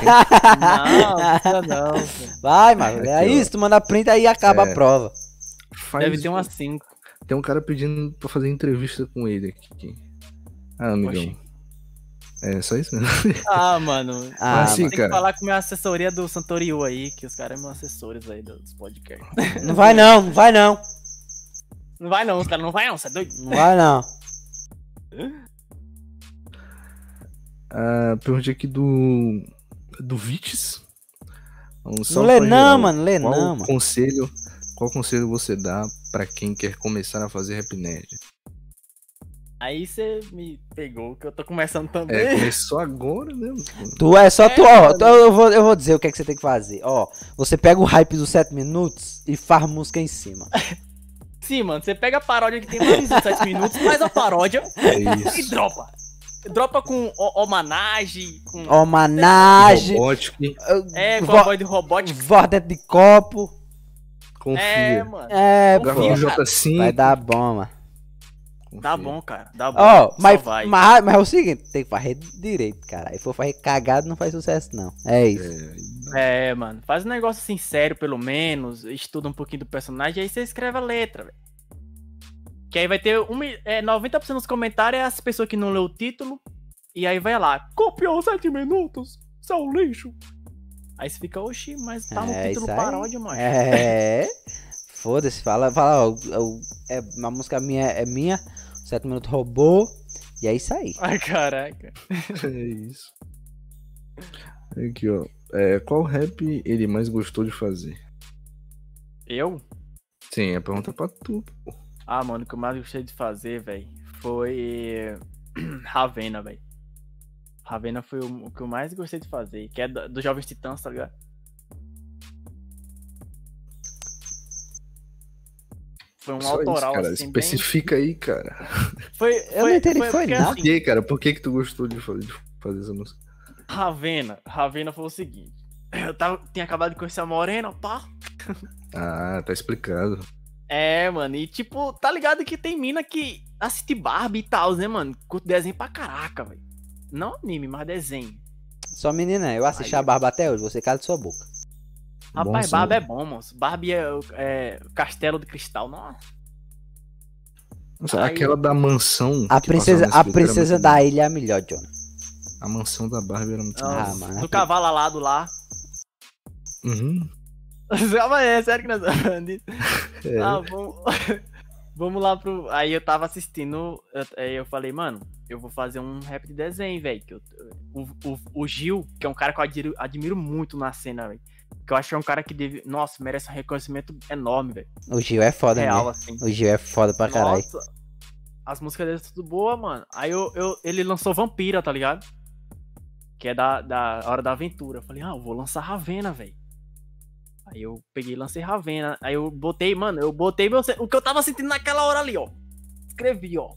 Não, não precisa não. Vai, mano, Aqui, é ó. isso, tu manda print aí acaba É. a prova. Faz Deve ter um- umas 5. Tem um cara pedindo pra fazer entrevista com ele aqui. Ah, amigão. Oxi. É só isso mesmo. Ah, mano. Ah, assim, Tem cara. que falar com minha assessoria do Santoriu aí, que os caras são meus assessores aí dos podcasts. Não vai não, não vai não, Não vai não, os caras não vai não, você é doido? não vai não. Ah, pergunta aqui do. Do Vites. Um Não salve lê pra não, geral. mano, lê Qual não, mano. conselho, qual conselho você dá pra quem quer começar a fazer rap nerd? Aí você me pegou, que eu tô começando É, também. começou agora, né? mano? Tu é só É, tu, ó, tu- eu vou, eu vou dizer o que é que você tem que fazer. Ó, você pega o hype dos 7 minutos e faz música em cima. Sim, mano, você pega a paródia que tem mais de 7 minutos, faz a paródia É e dropa. Dropa com homenagem, com. Homenagem. Robótico, É, com a voz de robótica. voz dentro de copo. confia. É, mano. É, Confia, pô. Gravou cara. J5. Vai dar bom, mano. Dá bom, cara. Dá bom. Só mas, vai. mas, mas é o seguinte, tem que fazer direito, cara. Se for fazer cagado, não faz sucesso, não. É isso. É, É, mano. Faz um negócio assim sério, pelo menos. Estuda um pouquinho do personagem, aí você escreve a letra, velho. Que aí vai ter um, é, 90% dos comentários é as pessoas que não leu o título. E aí vai lá, copiou 7 minutos, seu lixo. Aí você fica, oxi, mas tá no É título isso paródia, mano. É. Foda-se, fala, fala, ó, o- é, uma música minha é minha, 7 minutos robô, e é isso aí. Ai, caraca. é isso. Aqui, ó. É, qual rap ele mais gostou de fazer? Eu? Sim, é pergunta pra tu. pô. Ah, mano, o que eu mais gostei de fazer, velho, foi Ravena, velho. Ravena foi o, o que eu mais gostei de fazer, que é do- dos Jovens Titãs, tá ligado? Foi um Só isso, autoral, cara. assim, bem... Especifica aí, cara. Foi, Eu não entendi, foi porque, nada. Por que, cara? Por que que tu gostou de fazer, de fazer essa música? Ravena, Ravena foi o seguinte. Eu tava, tinha acabado de conhecer a Morena, pá. Ah, tá explicado. É, mano, e tipo, tá ligado que tem mina que assiste Barbie e tal, né, mano? Curte desenho pra caraca, velho. Não anime, mas desenho. Só menina, eu assisti Aí. a barba até hoje, você cala sua boca. Rapaz, Bom Barbie é bom, moço. Barbie é, o- é castelo de cristal, nossa. Nossa, Aí- aquela da mansão. A princesa, a princesa da boa. ilha é a melhor, John. A mansão da Barbie era muito Ah, boa. mano. Do cavalo alado lá. Uhum. Calma aí, é sério que nós falando disso. É. Ah, vamos... vamos lá pro. Aí eu tava assistindo. eu- Aí eu falei, mano, eu vou fazer um rap de desenho, velho. O, o, o Gil, que é um cara que eu admiro, admiro muito na cena, velho. Que eu acho que é um cara que deve. Nossa, merece um reconhecimento enorme, velho. O Gil é foda Real, mesmo. assim. O Gil é foda pra caralho. Nossa, as músicas dele são tudo boa, mano. Aí eu, eu, ele lançou Vampira, tá ligado? Que é da, da Hora da Aventura. Eu falei, ah, eu vou lançar Ravena, velho. Aí eu peguei lancei Ravena. Aí eu botei, mano, eu botei meu, o que eu tava sentindo naquela hora ali, ó. Escrevi, ó.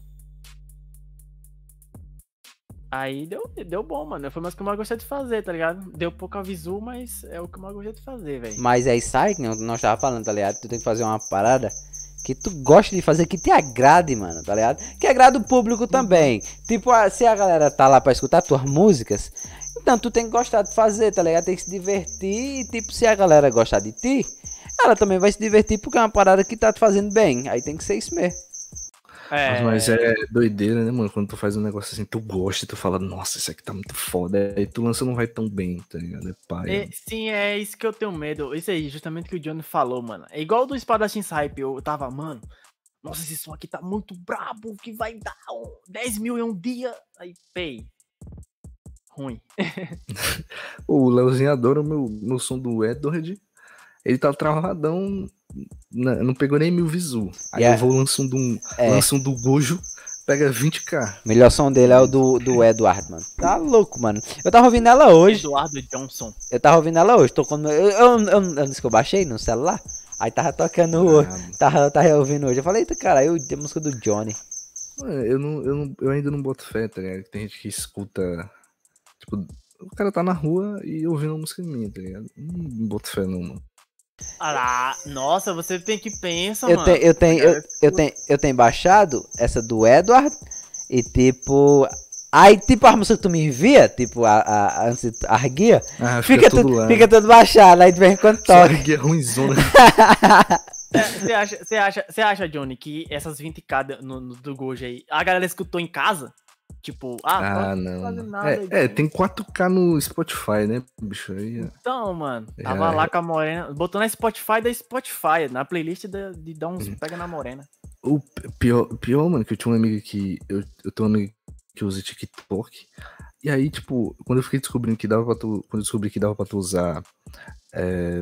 Aí deu, deu bom, mano. Foi mais o que eu mais gostei de fazer, tá ligado? Deu pouca visu, mas é o que eu mais gostei de fazer, velho. Mas é isso aí que nós tava falando, tá ligado? Tu tem que fazer uma parada que tu gosta de fazer, que te agrade, mano, tá ligado? Que agrada o público também. Tipo, se a galera tá lá pra escutar tuas músicas, então tu tem que gostar de fazer, tá ligado? Tem que se divertir e, tipo, se a galera gostar de ti, ela também vai se divertir porque é uma parada que tá te fazendo bem. Aí tem que ser isso mesmo. É, Mas é doideira, né, mano? Quando tu faz um negócio assim, tu gosta, tu fala, nossa, isso aqui tá muito foda. Aí tu lança não vai tão bem, tá ligado? É pai. É, sim, é isso que eu tenho medo. Isso aí, justamente o que o Johnny falou, mano. É igual do Espadachim Hype. Eu tava, mano. Nossa, esse som aqui tá muito brabo. Que vai dar um 10 mil em um dia. Aí, pei. Ruim. O Leozinho adora o meu, meu som do Edward. Ele tá travadão, na- não pegou nem mil visu. Aí Yeah. eu vou lançando um, É. lanço um do Gojo, pega 20k. O melhor som dele é o do, do Eduardo, mano. Tá louco, mano. Eu tava ouvindo ela hoje. Eduardo Johnson. Eu tava ouvindo ela hoje. Tô com... eu, eu, eu, eu disse que eu baixei no celular. Aí tava tocando hoje. Ah, Tava, tava ouvindo hoje. Eu falei, eita, cara, eu a música do Johnny. mano, eu, não, eu, não, eu ainda não boto fé, tá ligado? Tem gente que escuta. Tipo, o cara tá na rua e ouvindo uma música minha, tá ligado? Não boto fé, não, mano. Ah lá, nossa, você tem que pensar, Eu, mano. tenho eu, tenho, eu, eu, tenho, eu tenho baixado essa do Edward. E tipo. Aí, tipo, a música que tu me envia, tipo, a, a, a, antes de- a guia, Ah, fica, tudo tudo, lá. fica tudo baixado. Aí de vez em quando toca. ruimzona. É, Você acha, você acha, você acha, Johnny, que essas 20k no, no- do Gojo aí, a galera escutou em casa? Tipo, ah, Ah, não. nada, É, é, tem 4K no Spotify, né, bicho? Aí, é- Então, mano, É. tava lá com a Morena, botou na Spotify da Spotify, na playlist da- de dar uns Uhum. pega na Morena. O pior, pior, mano, que eu tinha uma amiga que. Eu, eu tenho uma amiga que usa TikTok. E aí, tipo, quando eu fiquei descobrindo que dava pra tu. Quando eu descobri que dava pra tu usar é,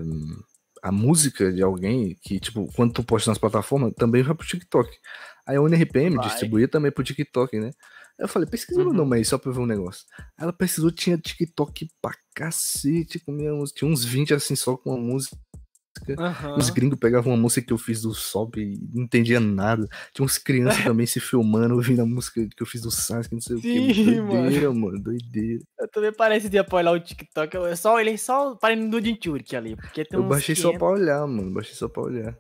a música de alguém, que, tipo, quando tu posta nas plataformas, também vai pro TikTok. Aí a UNRPM Vai. distribuía também pro TikTok, né? Eu falei, pesquisa meu Uhum. nome aí, só pra eu ver um negócio. Ela pesquisou, tinha TikTok pra cacete com minha música. Tinha uns 20 assim só com a música. Aham. Os gringos pegavam uma música que eu fiz do Sop e não entendia nada. Tinha uns crianças também se filmando, ouvindo a música que eu fiz do Sasuke, não sei o que. Sim, Doideira, mano. Doideira. Eu também parece de apoiar o TikTok. Eu só olhei só parei no Jinchuriki ali. Porque tem Eu baixei só 500. pra olhar, mano. Baixei só pra olhar.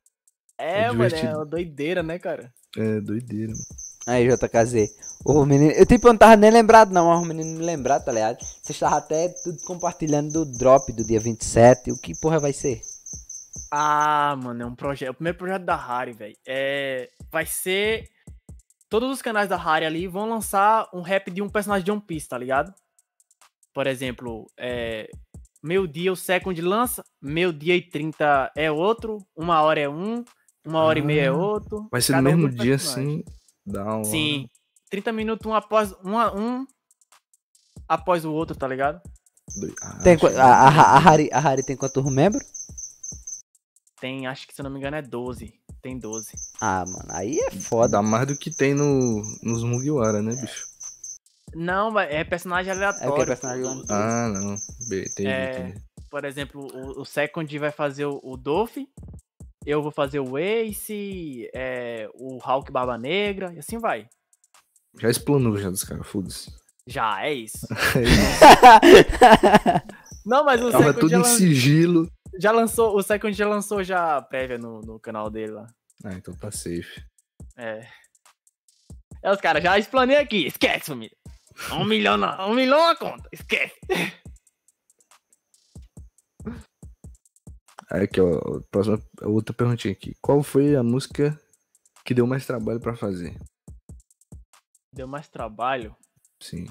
É, é mano, é uma doideira, né, cara? É, doideira. mano. Aí, JKZ. O menino. Eu tipo, não tava nem lembrado, não, mas o menino me lembrar, tá ligado? Vocês estavam até tudo compartilhando do drop do dia 27. O que porra vai ser? Ah, mano, é um projeto. É o primeiro projeto da Harry, velho. É. Vai ser. Todos os canais da Harry ali vão lançar um rap de um personagem de One Piece, tá ligado? Por exemplo, é. Meio dia o Second lança, meio dia e 30 é outro, uma hora é um, uma hora e meia é Ah, outro. Vai ser no mesmo dia, assim. Da hora. Sim. 30 minutos um após. Um, a- um após o outro, tá ligado? Ah, Tem, a, a, a, Harry, a Harry tem quantos membros? Tem, acho que se eu não me engano é 12. Tem 12. Ah, mano, aí é foda. Dá mais do que tem no, nos Mugiwara, né, bicho? Não, mas é personagem aleatório. É porque é personagem Piece. Ah, não. Entendi, É. entendi. Por exemplo, o, o Second vai fazer o, o Dolph, eu vou fazer o Ace, é, o Hulk Barba Negra, e assim vai. Já explanou já dos caras, foda-se. Já, é isso. Não, mas o Tava Second tudo em lan- sigilo. já lançou, o Second já lançou já a prévia no, no canal dele lá. Ah, então tá safe. É. É os caras, já explanei aqui, esquece, família. Um milhão na, um milhão na conta, esquece. aqui, ó. Próxima, outra perguntinha aqui. Qual foi a música que deu mais trabalho pra fazer? Deu mais trabalho, Sim.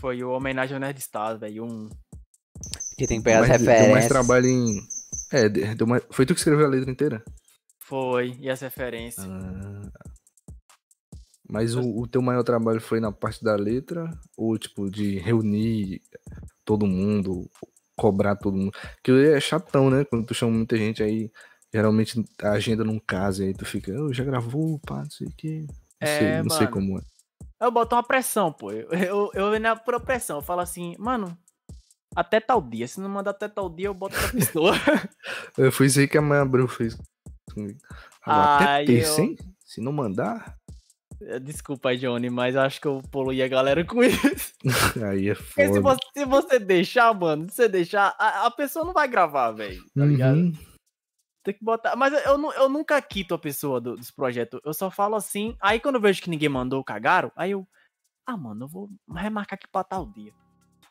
foi o homenagem ao Nerd Stars, velho, um... Que tem que pegar as referências. Deu mais trabalho em. É, de- deu mais... foi tu que escreveu a letra inteira? Foi, e as referências. Ah. Mas o, o teu maior trabalho foi na parte da letra? Ou, tipo, de reunir todo mundo, cobrar todo mundo? Porque é chatão, né? Quando tu chama muita gente aí, geralmente a agenda não casa, aí tu fica, eu já gravou, pá, não sei o quê. Não, É, sei, não sei mano. como é. Eu boto uma pressão, pô. Eu, eu, eu venho na pura pressão. Eu falo assim, mano, até tal dia. Se não mandar até tal dia, eu boto outra pessoa. É, Foi isso aí que a mãe Abreu fez comigo. Agora, até terça, eu- hein? Se não mandar, Desculpa, Johnny, mas eu acho que eu poluí a galera com isso. aí é Porque se foda. você, se você deixar, mano, se você deixar, a, a pessoa não vai gravar, velho. Tá ligado? Uhum. Tem que botar. Mas eu, eu, eu nunca quito a pessoa do- dos projetos. Eu só falo assim. Aí quando eu vejo que ninguém mandou, cagaram. Aí eu. Ah, mano, eu vou remarcar aqui pra tal dia.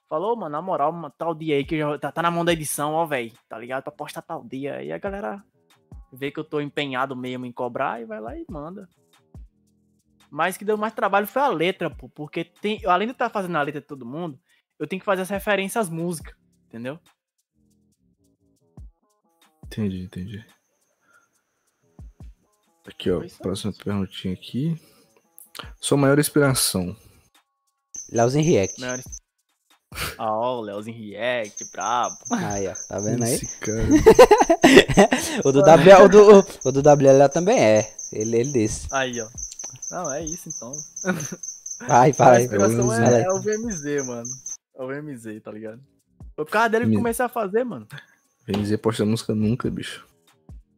Falou, mano, na moral, tal dia aí que já tá, tá na mão da edição, ó, velho. Tá ligado? Pra postar tal dia. Aí a galera vê que eu tô empenhado mesmo em cobrar e vai lá e manda. Mas que deu mais trabalho foi a letra, pô. Porque tem, além de estar fazendo a letra de todo mundo, eu tenho que fazer as referências às músicas. Entendeu? Entendi, entendi. Aqui, ó. Próxima perguntinha aqui. Sua maior inspiração. Leozinho React. Ah, ó, o Leozinho React, brabo. Aí, ó. Tá vendo aí? Esse cara. O do WL, o do, o, o do WL também é. Ele, ele desse. Aí, ó. Não, é isso então. Vai, fala a aí. inspiração é, é o VMZ, mano. É o VMZ, tá ligado? Foi por causa dele que comecei a fazer, mano. Dizer posta música nunca, bicho.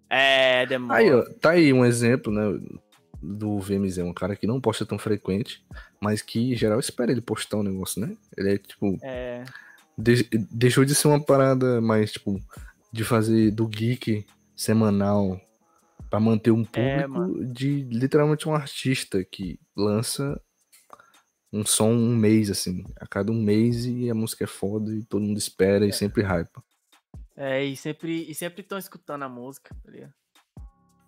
É, demora. Aí, ó. Tá aí um exemplo, né? Do VMZ, um cara que não posta tão frequente, mas que em geral espera ele postar um negócio, né? Ele é tipo. É, de- deixou de ser uma parada mais, tipo, de fazer do geek semanal pra manter um É, público de literalmente um artista que lança um som um mês, assim, a cada um mês e a música é foda e todo mundo espera e sempre hypa. é, e sempre e sempre estão escutando a música, tá ligado?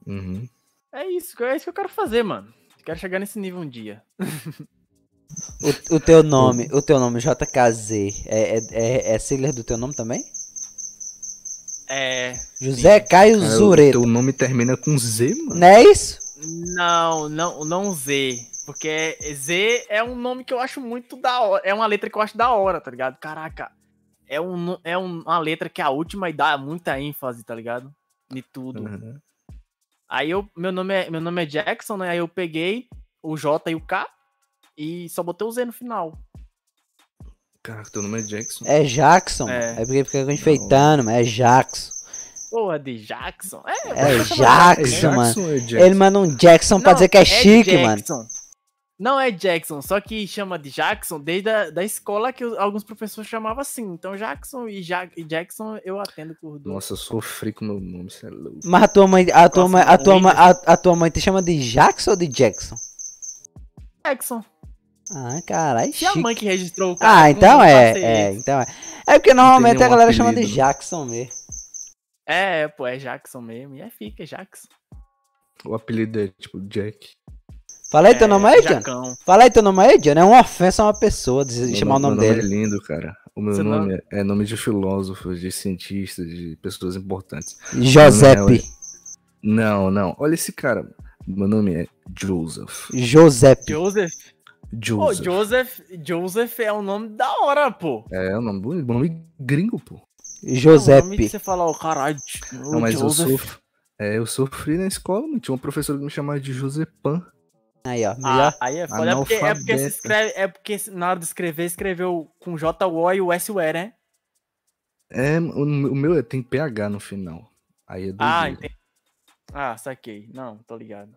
Uhum. É isso, é isso que eu quero fazer, mano. Quero chegar nesse nível um dia. O, o teu nome, o teu nome, JKZ, é, é, é, é sigla do teu nome também? É. José Caio Cara, o Zureto. teu nome termina com Z, mano. Não é isso? Não, não, não Z. Porque Z é um nome que eu acho muito da hora. É uma letra que eu acho da hora, tá ligado? Caraca. É, um, é um- uma letra que a última e dá muita ênfase, tá ligado? De tudo. Uhum. Aí eu, meu nome é, meu nome é Jackson, né? Aí eu peguei o J e o K e só botei o Z no final. Caraca, teu nome é Jackson. É Jackson. É. É, porque fica enfeitando, mas é Jackson. Porra, de Jackson. É, É você chama Jackson, É mano. Jackson é Jackson? Ele manda um Jackson pra Não, dizer que é chique, mano. Jackson. Não é Jackson, só que chama de Jackson desde a da escola que os- alguns professores chamavam assim. Então Jackson e, Ja- e Jackson eu atendo por dois. Nossa, eu sofri com meu nome, isso é louco. Mas a tua mãe, a tua mãe, a tua mãe, a, a tua mãe te chama de Jackson ou de Jackson? Jackson. Ah, caralho, Se a mãe que registrou o cara. Ah, não- então não é, é, então é. É porque normalmente a galera chama de? Jackson mesmo. É, pô, é Jackson mesmo. E aí fica, Jackson. O apelido é tipo Jack. Fala aí teu É, nome aí, John. Jacão. Fala aí teu nome aí, John. É uma ofensa a uma pessoa Meu chamar o nome meu dele. é lindo, cara. O meu Seu nome é, é nome de filósofos, de cientistas, de pessoas importantes. Josepe. Não, não. Olha esse cara. Meu nome é Joseph. Josepe. Joseph. Pô, Joseph. Joseph. Joseph é um nome da hora, pô. É um nome, bonito, nome gringo, pô. É um nome de Josepe. você falar, ó, caralho. Não, mas eu sofro. É, eu sofri na escola, mano. Tinha uma professora que me chamava de Josepan. Aí, ó. Ah, aí é foda. É porque, é porque se escreve. É porque na hora de escrever, escreveu com J-O e o S-U-E, né? É, o, o meu é- tem PH no final. Aí é Ah, doideira. entendi. Ah, saquei. Não, tô ligado.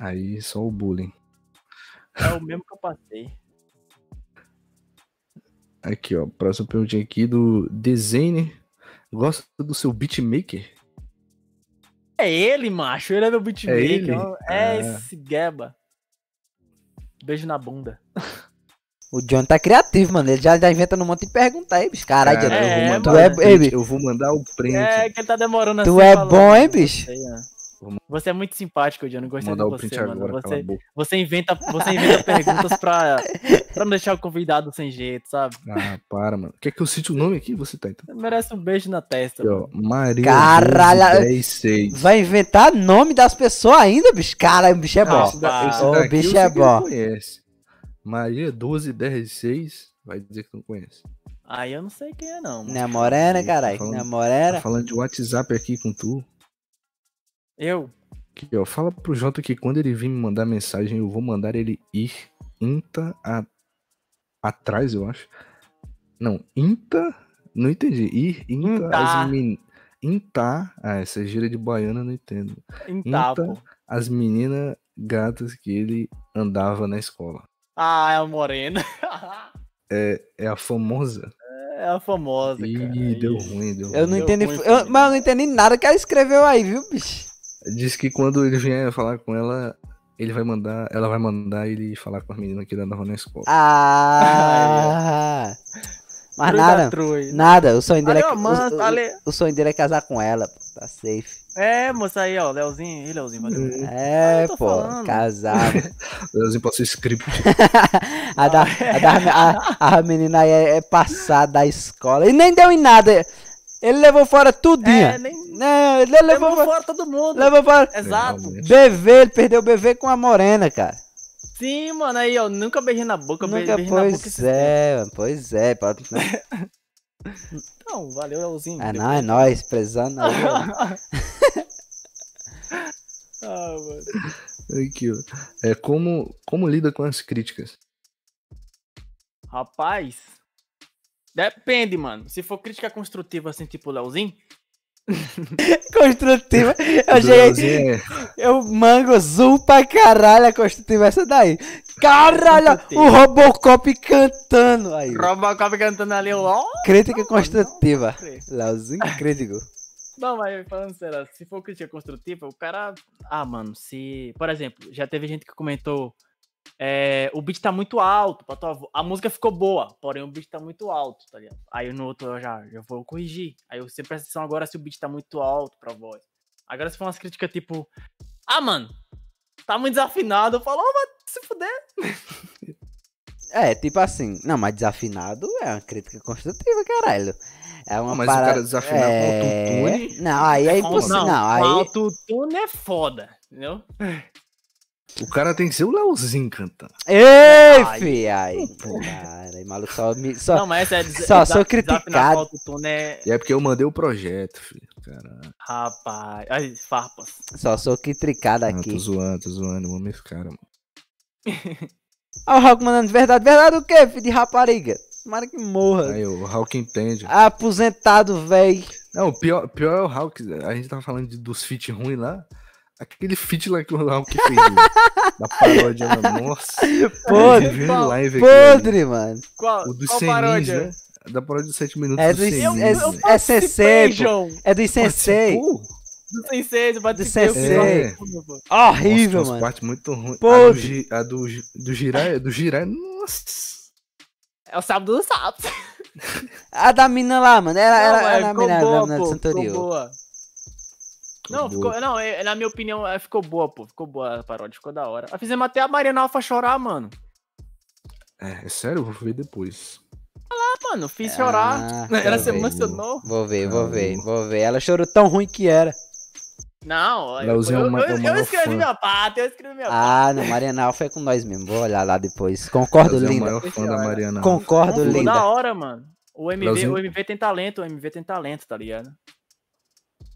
Aí só o bullying. É o mesmo que eu passei. Aqui, ó. Próxima perguntinha aqui do Designer. Gosta do seu beatmaker? É ele, macho. Ele é meu beatmaker. ele? ó. É, Ah. esse Geba. Beijo na bunda. O John tá criativo, mano. Ele já, já inventa um monte de pergunta aí, bicho. Caralho, Cara, é, eu vou mano. mandar Tu é- o print, ei, bicho. Eu vou mandar o print. É, que ele tá demorando Tu assim. é falando. bom, hein, bicho? Você, é. Você é muito simpático, John. Eu Vou gostei de mandar o você, print mano. agora, Você, você inventa, você inventa perguntas pra, pra não deixar o convidado sem jeito, sabe? Ah, para, mano. Quer que eu cite o nome aqui? Você tá então. Você merece um beijo na testa. Aqui. Maria Caralho. 106. Vai inventar nome das pessoas ainda, bicho? Caralho, o bicho é Ah, bom. Esse, da, esse Ô, daqui bicho é bom. conhece. Maria 1216. Vai dizer que não conhece. Aí eu não sei quem é, não. mano. Não é morena, Tá caralho. falando- Não é morena. Tá falando de WhatsApp aqui com tu. Eu? Aqui, ó. Fala pro Jota que quando ele vir me mandar mensagem, eu vou mandar ele ir inta a... atrás, eu acho. Não, inta. Não entendi. Ir inta Intar. as men... Intar. Ah, essa gíria de baiana eu não entendo. Inta. pô. As meninas gatas que ele andava na escola. Ah, é a morena. É a famosa. É a famosa, cara. Ih, deu ruim, deu Eu não ruim. Deu entendi. ruim, eu- mas eu não entendi nada que ela escreveu aí, viu, bicho? Diz que quando ele vier falar com ela, ele vai mandar, ela vai mandar ele falar com as meninas que ele andava na escola. Ah! Mas da nada, nada. O sonho dele Ali, é, mano, o, o- sonho dele é casar com ela, pô. Tá safe. É, moça aí, ó. Leozinho. Ih, Leozinho, valeu. É, tô pô, falando. casar. Leozinho pode ser script. a, da, a, da- a- a menina aí é, é passada da escola. E nem deu em nada. Ele levou fora tudinho. É, nem. Não, ele levou, Levou fora. fora todo mundo. Levou fora. Exato. BV, ele perdeu o BV com a morena, cara. Sim, mano, aí, ó. Nunca beijei na boca, eu Nunca, beijei na boca pois é, mano, pois é. Pode... Não, valeu, Leozinho. Ah, não, é nóis, precisando. não. Ah, mano. Aqui, ó. É como, como lida com as críticas. Rapaz. Depende, mano. Se for crítica construtiva, assim, tipo o Leozinho. Construtiva. Eu cheguei. É- Eu mango azul pra caralho a construtiva essa daí. Caralho, o Robocop cantando. Aí, Robocop cantando ali, ó. crítica Não, construtiva. Leozinho crítico. Não, mas falando sério, se for crítica construtiva, o cara. Ah, mano, se. Por exemplo, já teve gente que comentou. É, o beat tá muito alto, pra tua vo- a música ficou boa, porém o beat tá muito alto, tá ligado? Aí no outro eu já, já vou corrigir. Aí você presta atenção agora se o beat tá muito alto pra voz. Agora se for umas críticas tipo, ah, mano, tá muito desafinado, eu falo, oh, vai se fuder. É, tipo assim. Não, mas desafinado é uma crítica construtiva, caralho. É uma Ah, mas o parada- cara desafinar com é... autotune? Não, aí é impossível. Não, não, aí. autotune é foda, entendeu? O cara tem que ser o Leozinho cantando. Ei, Ai. fi, aí. Cara, maluco, só, me, só, Não, mas é des- só sou criticado. autotune é. E é porque eu mandei o projeto, filho. Caralho. Rapaz, ai, farpas. só sou criticado Ah, aqui. tô zoando, tô zoando. Eu amo esse cara, mano. Ó, o Rock mandando verdade. Verdade o quê, filho de rapariga? Tomara que morra. Aí, o Hulk entende. Aposentado, véi. Não, o pior, pior é o Hulk. A gente tava falando de- dos feat ruins lá. Aquele feat lá que o Hulk fez do- da paródia. Nossa. Podre, Vendo Qual? live aqui. Podre, mano. Qual, O dos qual né? Da paródia de 7 minutos É do do- Eu, é- eu é Sensei. É do Sensei. Do Sensei, eu fiz Sensei. Horrível, mano. umas partes muito ruins. A do, Podre. A do, do Jirai, do Jirai, nossa. É o sábado do sábado. A da mina lá, mano. Era, era, Não, era mas a ficou mina, boa, da mina pô, de ficou Santorio. boa. Não, ficou, não, é- na minha opinião, é, ficou boa, pô. Ficou boa a paródia, ficou da hora. Nós fizemos até a Mariana Alfa chorar, mano. É, é sério, eu vou ver depois. Ah, mano, fiz chorar. Ah, Ela vou se emocionou. Vou ver, vou Ah, ver, vou. ver. Ela chorou tão ruim que era. Não, eu, é eu, uma- é eu, eu escrevi fã. minha parte, eu escrevi minha parte. Ah, no Marianal foi com nós mesmo. Vou olhar lá depois. Concordo, Ela é o linda. maior fã da Mariana. Concordo, Não, ficou linda. da hora, mano. O MV, o MV tem talento, o MV tem talento, tá ligado?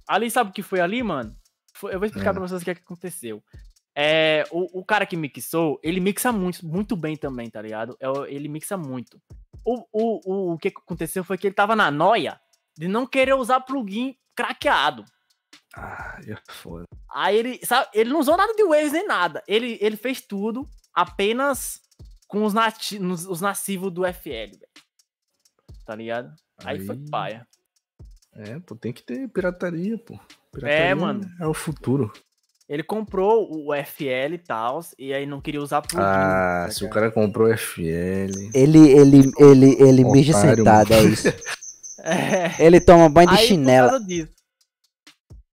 Ali, sabe o que foi ali, mano? Foi- eu vou explicar É. pra vocês o que, é que aconteceu. É, o, o cara que mixou, ele mixa muito, muito bem também, tá ligado? É ele mixa muito. O, o, o, que aconteceu foi que ele tava na noia de não querer usar plugin craqueado. Ah, é foda. Aí ele, sabe, ele não usou nada de Waves nem nada. Ele, ele fez tudo apenas com os, nati os nativos do FL, velho. Tá ligado? Aí, foi paia. É, pô, tem que ter pirataria, pô. Pirataria É, mano. É o futuro. Ele comprou o FL e tal, e aí não queria usar plugin. Ah, tá se o ligado? cara comprou FL. Ele, ele, ele, ele mija Otário, sentado, é isso. É. Ele toma banho de Aí, chinela. Por causa disso.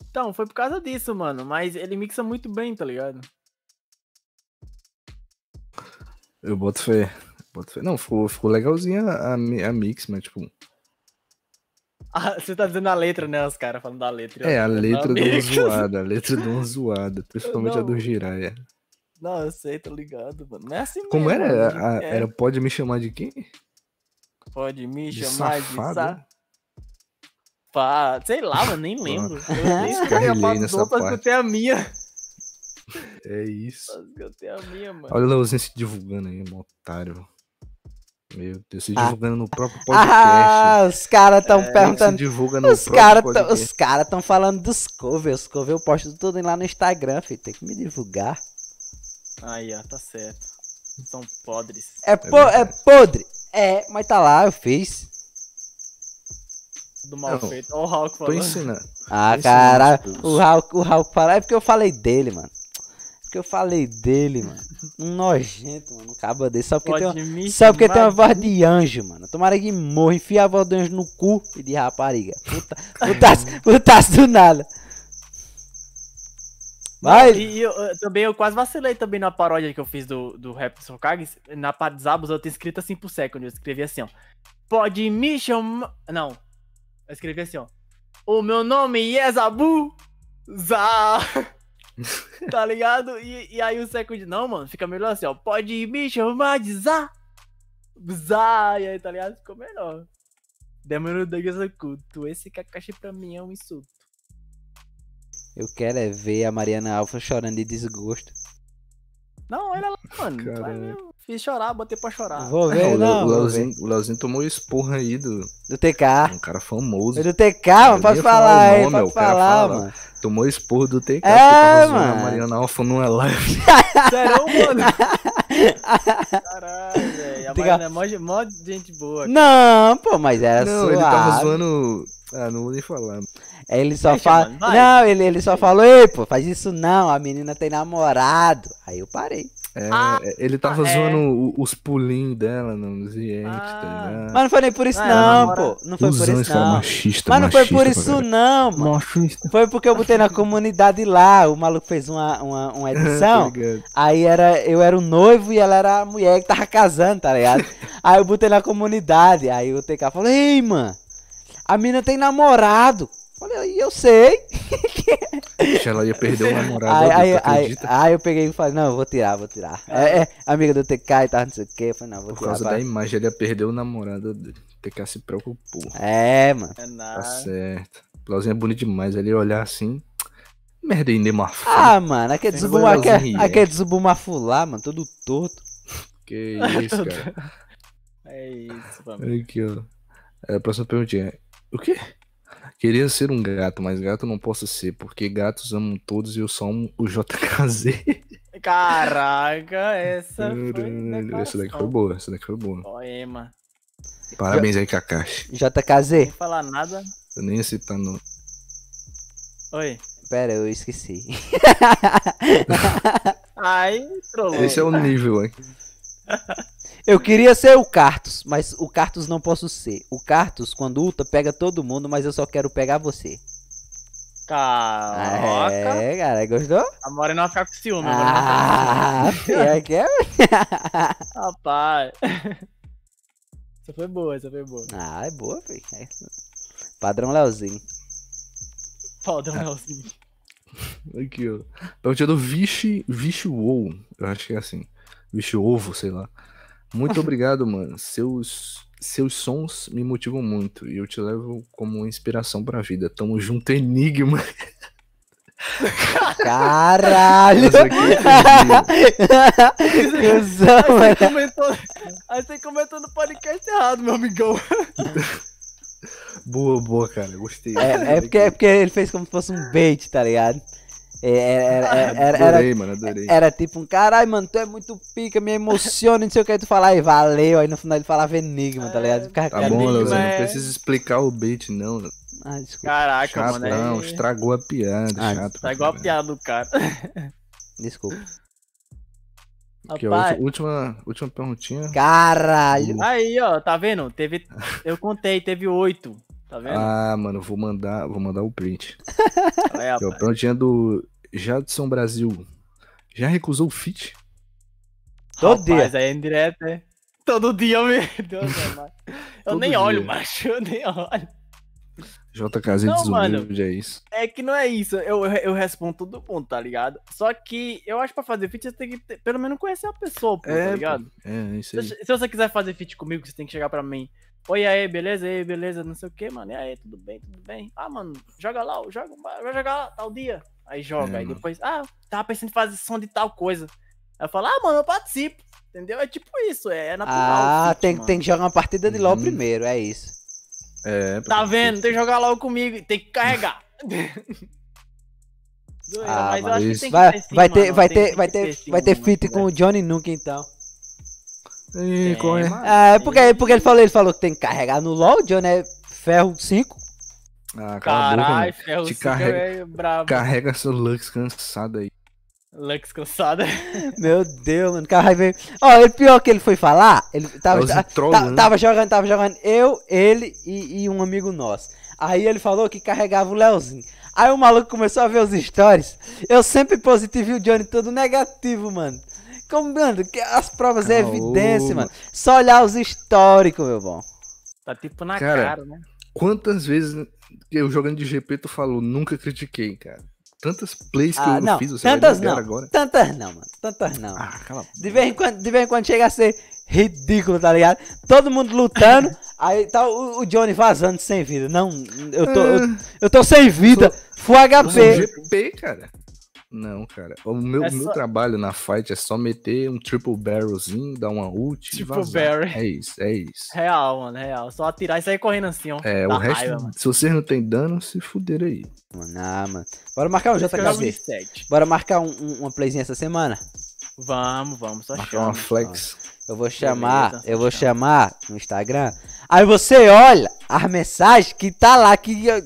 Então, foi por causa disso, mano. Mas ele mixa muito bem, tá ligado? Eu boto fé. Boto fé. Não, ficou, ficou legalzinha a, a mix, mas tipo. Ah, você tá dizendo a letra, né? Os caras falando da letra. É, a letra deu uma zoada. A letra deu uma zoada. Principalmente a do Não. Jiraya. Não, eu sei, tô ligado, mano. Não é assim Como mesmo, era? mano. A- É, Era pode me chamar de quem? Pode me de chamar de safado? safado. Sei lá, mano, nem lembro. Eu nem escutei a outros, eu parte. escutei a minha. É isso. Escutei a minha, mano. Olha o Leozinho se divulgando aí, um otário. Meu Deus, se Ah. divulgando no próprio podcast. Ah, os caras tão Quem se perguntando. divulga no Os caras podcast. os cara tão falando dos covers. Os covers eu posto tudo lá no Instagram, filho. Tem que me divulgar. Aí, ó, tá certo. São podres. É, po é podre. É, mas tá lá, eu fiz. Do mal Não, feito. Ó o Hulk Tô falando. ensinando. Ah, Esse caralho. não é O Hulk, o Hulk fala. É porque eu falei dele, mano. Porque eu falei dele, mano. Um nojento, mano. Um cabo desse. Só porque, tem, uma, só porque tem uma voz de anjo, mano. Tomara que morra. Enfia a voz do anjo no cu e de rapariga. Puta, putaço, putaço do nada. Vai. E, e eu, eu também eu quase vacilei também na paródia que eu fiz do, do Rap dos Hokages. Na parte dos abos eu tenho escrito assim por second. Eu escrevi assim, ó. Pode me chamar. Não. Eu escrevi assim, ó. O meu nome é Zabu. Zá. tá ligado? E, e aí o second. Não, mano, fica melhor assim, ó. Pode me chamar de Zá. Zá. E aí, tá ligado? Ficou melhor. Demorou de executo. Esse Kakashi pra mim é um insulto. Eu quero é ver a Mariana Alfa chorando de desgosto. Não, olha lá, mano. Fiz chorar, botei pra chorar. Vou É, ver, o, não. o. Leozinho, o Leozinho tomou esporra aí do Do TK. um cara famoso. Foi do TK, mano. Pode ia falar aí, nome, pode falar, falar. mano. Tomou esporro do TK. É, porque tava zoando mano. A Mariana Alfa numa live. Sério, mano? Caralho, velho. A Diga- Mariana é mó, de- mó gente boa. Não, pô, mas era Não, suave. ele tava zoando. Ah, não vou nem falar. Ele só Deixa, fala. mano. Não, ele, ele só falou, ei, pô, faz isso não, a menina tem namorado. Aí eu parei. É, Ah, ele tava é. zoando os pulinhos dela nos react, Ah. tá ligado? Mas não foi nem por isso Ah, não, namora- pô. Não foi por isso cara não. machista, Mas não foi machista por pra isso caralho. não, mano. Machista. Foi porque eu botei na comunidade lá, o maluco fez uma, uma, uma edição. Tá? Aí era, eu era o noivo e ela era a mulher que tava casando, tá ligado? aí eu botei na comunidade, aí o TK falou, ei, mano, a mina tem namorado. Falei, e eu sei. Ixi, Ela ia perder o namorado. Aí, aí, aí, aí eu peguei e falei, não, vou tirar, vou tirar. É, é amiga do TK e tal, não sei o que. Eu falei, não, vou Por tirar. causa vai. da imagem, ele ia perder o namorado. O TK se preocupou. É, mano. É Tá nada. certo. O Leozinho é bonito demais. Ele ia olhar assim. Merda, ainda marfou. Ah, mano, aquele Sem zubu, goiazinho, aquele, é. zubumafu lá, mano, todo torto. Que isso, cara. É isso, família. Aqui, ó. É, a próxima perguntinha é: O quê? Queria ser um gato, mas gato não posso ser, porque gatos amam todos e eu só amo o JKZ. Caraca, essa foi. Essa daqui foi boa, essa daqui foi boa. Poema. Parabéns aí, Kakashi. JKZ? Sem falar nada. Eu nem ia citar no. Oi. Pera, eu esqueci. Aí, trollou. Esse é o nível aqui. Eu queria ser o Cartus, mas o Cartus não posso ser. O Cartus, quando ulta, pega todo mundo, mas eu só quero pegar você. Caraca. É, cara, gostou? A Morena vai ficar com ciúme. Ah, é que é? Rapaz. Essa foi boa, essa foi boa. Ah, é boa, filho. É. Padrão Leozinho. Foda, Nelson. Aqui, ó. Perguntinha do Vixe, Vixe Wow. Eu acho que é assim. Vixe Ovo, sei lá. Muito obrigado, mano. Seus, seus sons me motivam muito e eu te levo como inspiração pra vida. Tamo junto, Enigma. Caralho! Aqui é. Cusão, Aí você comentou, aí você comentou no podcast errado, meu amigão. Boa, boa, cara. Gostei. É, é porque, é porque ele fez como se fosse um bait, tá ligado? É, Era, era, era, era, Adorei, mano, adorei. era tipo um caralho, mano, tu é muito pica, me emociona, não sei o que. Aí tu fala, aí valeu. Aí no final ele falava enigma, tá ligado? Ficava Tá bom, Leozinho. Não é- precisa explicar o bait, não. Ah, desculpa. Caraca, Chato, mano. não. É... Estragou a piada. Ah, chato. Tá igual a piada do cara. Desculpa. Aqui, ó, última, última perguntinha. Caralho. Aí, ó, tá vendo? Teve. Eu contei, teve oito. Tá vendo? Ah, mano, vou mandar, vou mandar o print. Aí, ó, rapaz. perguntinha do Jadson Brasil. Já recusou o fit? Todo Rapaz, dia. aí é indireto, é. Todo dia, meu Deus, é, mano. Eu nem olho, dia. macho. Eu nem olho. JKZ Não, desumilde, é isso. É que não é isso. Eu, eu respondo todo mundo, tá ligado? Só que eu acho que pra fazer feat você tem que ter- pelo menos conhecer a pessoa, pô, É, tá ligado? É, isso Se, aí. se você quiser fazer feat comigo, você tem que chegar pra mim. Oi, aí, beleza? E aí, beleza? Não sei o que, mano. E aí, tudo bem, tudo bem? Ah, mano, joga lá, joga, vai jogar lá, tal dia. Aí joga, É, aí mano. depois, ah, tava pensando em fazer som de tal coisa. Aí eu falo, ah, mano, eu participo. Entendeu? É tipo isso, é, é natural. Ah, tem, mano. tem que jogar uma partida de LOL Uhum. primeiro, é isso. É, Tá vendo? Tem que jogar logo comigo, tem que carregar. Ah, mas eu mas acho que tem que Vai, ter sim, vai ter, mano, vai ter, vai ter, vai ter mano, feat né? com o Johnny nunca então. Ih, qual é? Ah, é porque, porque ele falou, ele falou que tem que carregar no LOL, o Johnny é ferro 5. Ah, Caralho, ferro Te cinco carrega- é brabo. Carrega seu Lux cansado aí. Lux cansada. Meu Deus, mano, cara ver. Ó, ele pior que ele foi falar, ele tava, ta- trolando. tava jogando, tava jogando eu, ele e, e um amigo nosso. Aí ele falou que carregava o Leozinho. Aí o maluco começou a ver os stories. Eu sempre positivo e o Johnny todo negativo, mano. Como, mano, que as provas é Caô, evidência, mano. Só olhar os históricos, meu bom. Tá tipo na Cara, cara, né? Quantas vezes eu jogando de GP tu falou, nunca critiquei, cara. Tantas plays que Ah, eu não, fiz, você tantas não. agora. Tantas não, mano. Tantas não. Ah, cala. De vez em quando, de vez em quando chega a ser ridículo, tá ligado? Todo mundo lutando, aí tá o, o Johnny vazando sem vida. Não, eu tô, eu, eu tô sem vida. Full Eu sou HP. GP, cara. Não, cara. O meu, É meu só- trabalho na fight é só meter um triple barrelzinho, dar uma ult e Triple vazar. barrel. É isso, é isso. Real, mano, real. Só atirar e sair correndo assim, ó. É, Dá o resto, raiva, se vocês não tem dano, se fuder aí. Mano, ah, mano. Bora marcar um JKZ. sete. Bora marcar um, um- uma playzinha essa semana. Vamos, vamos, só Marcar uma chama. flex. Eu vou chamar, Beleza, eu vou chama. chamar no Instagram. Aí você olha as mensagens que tá lá, que eu-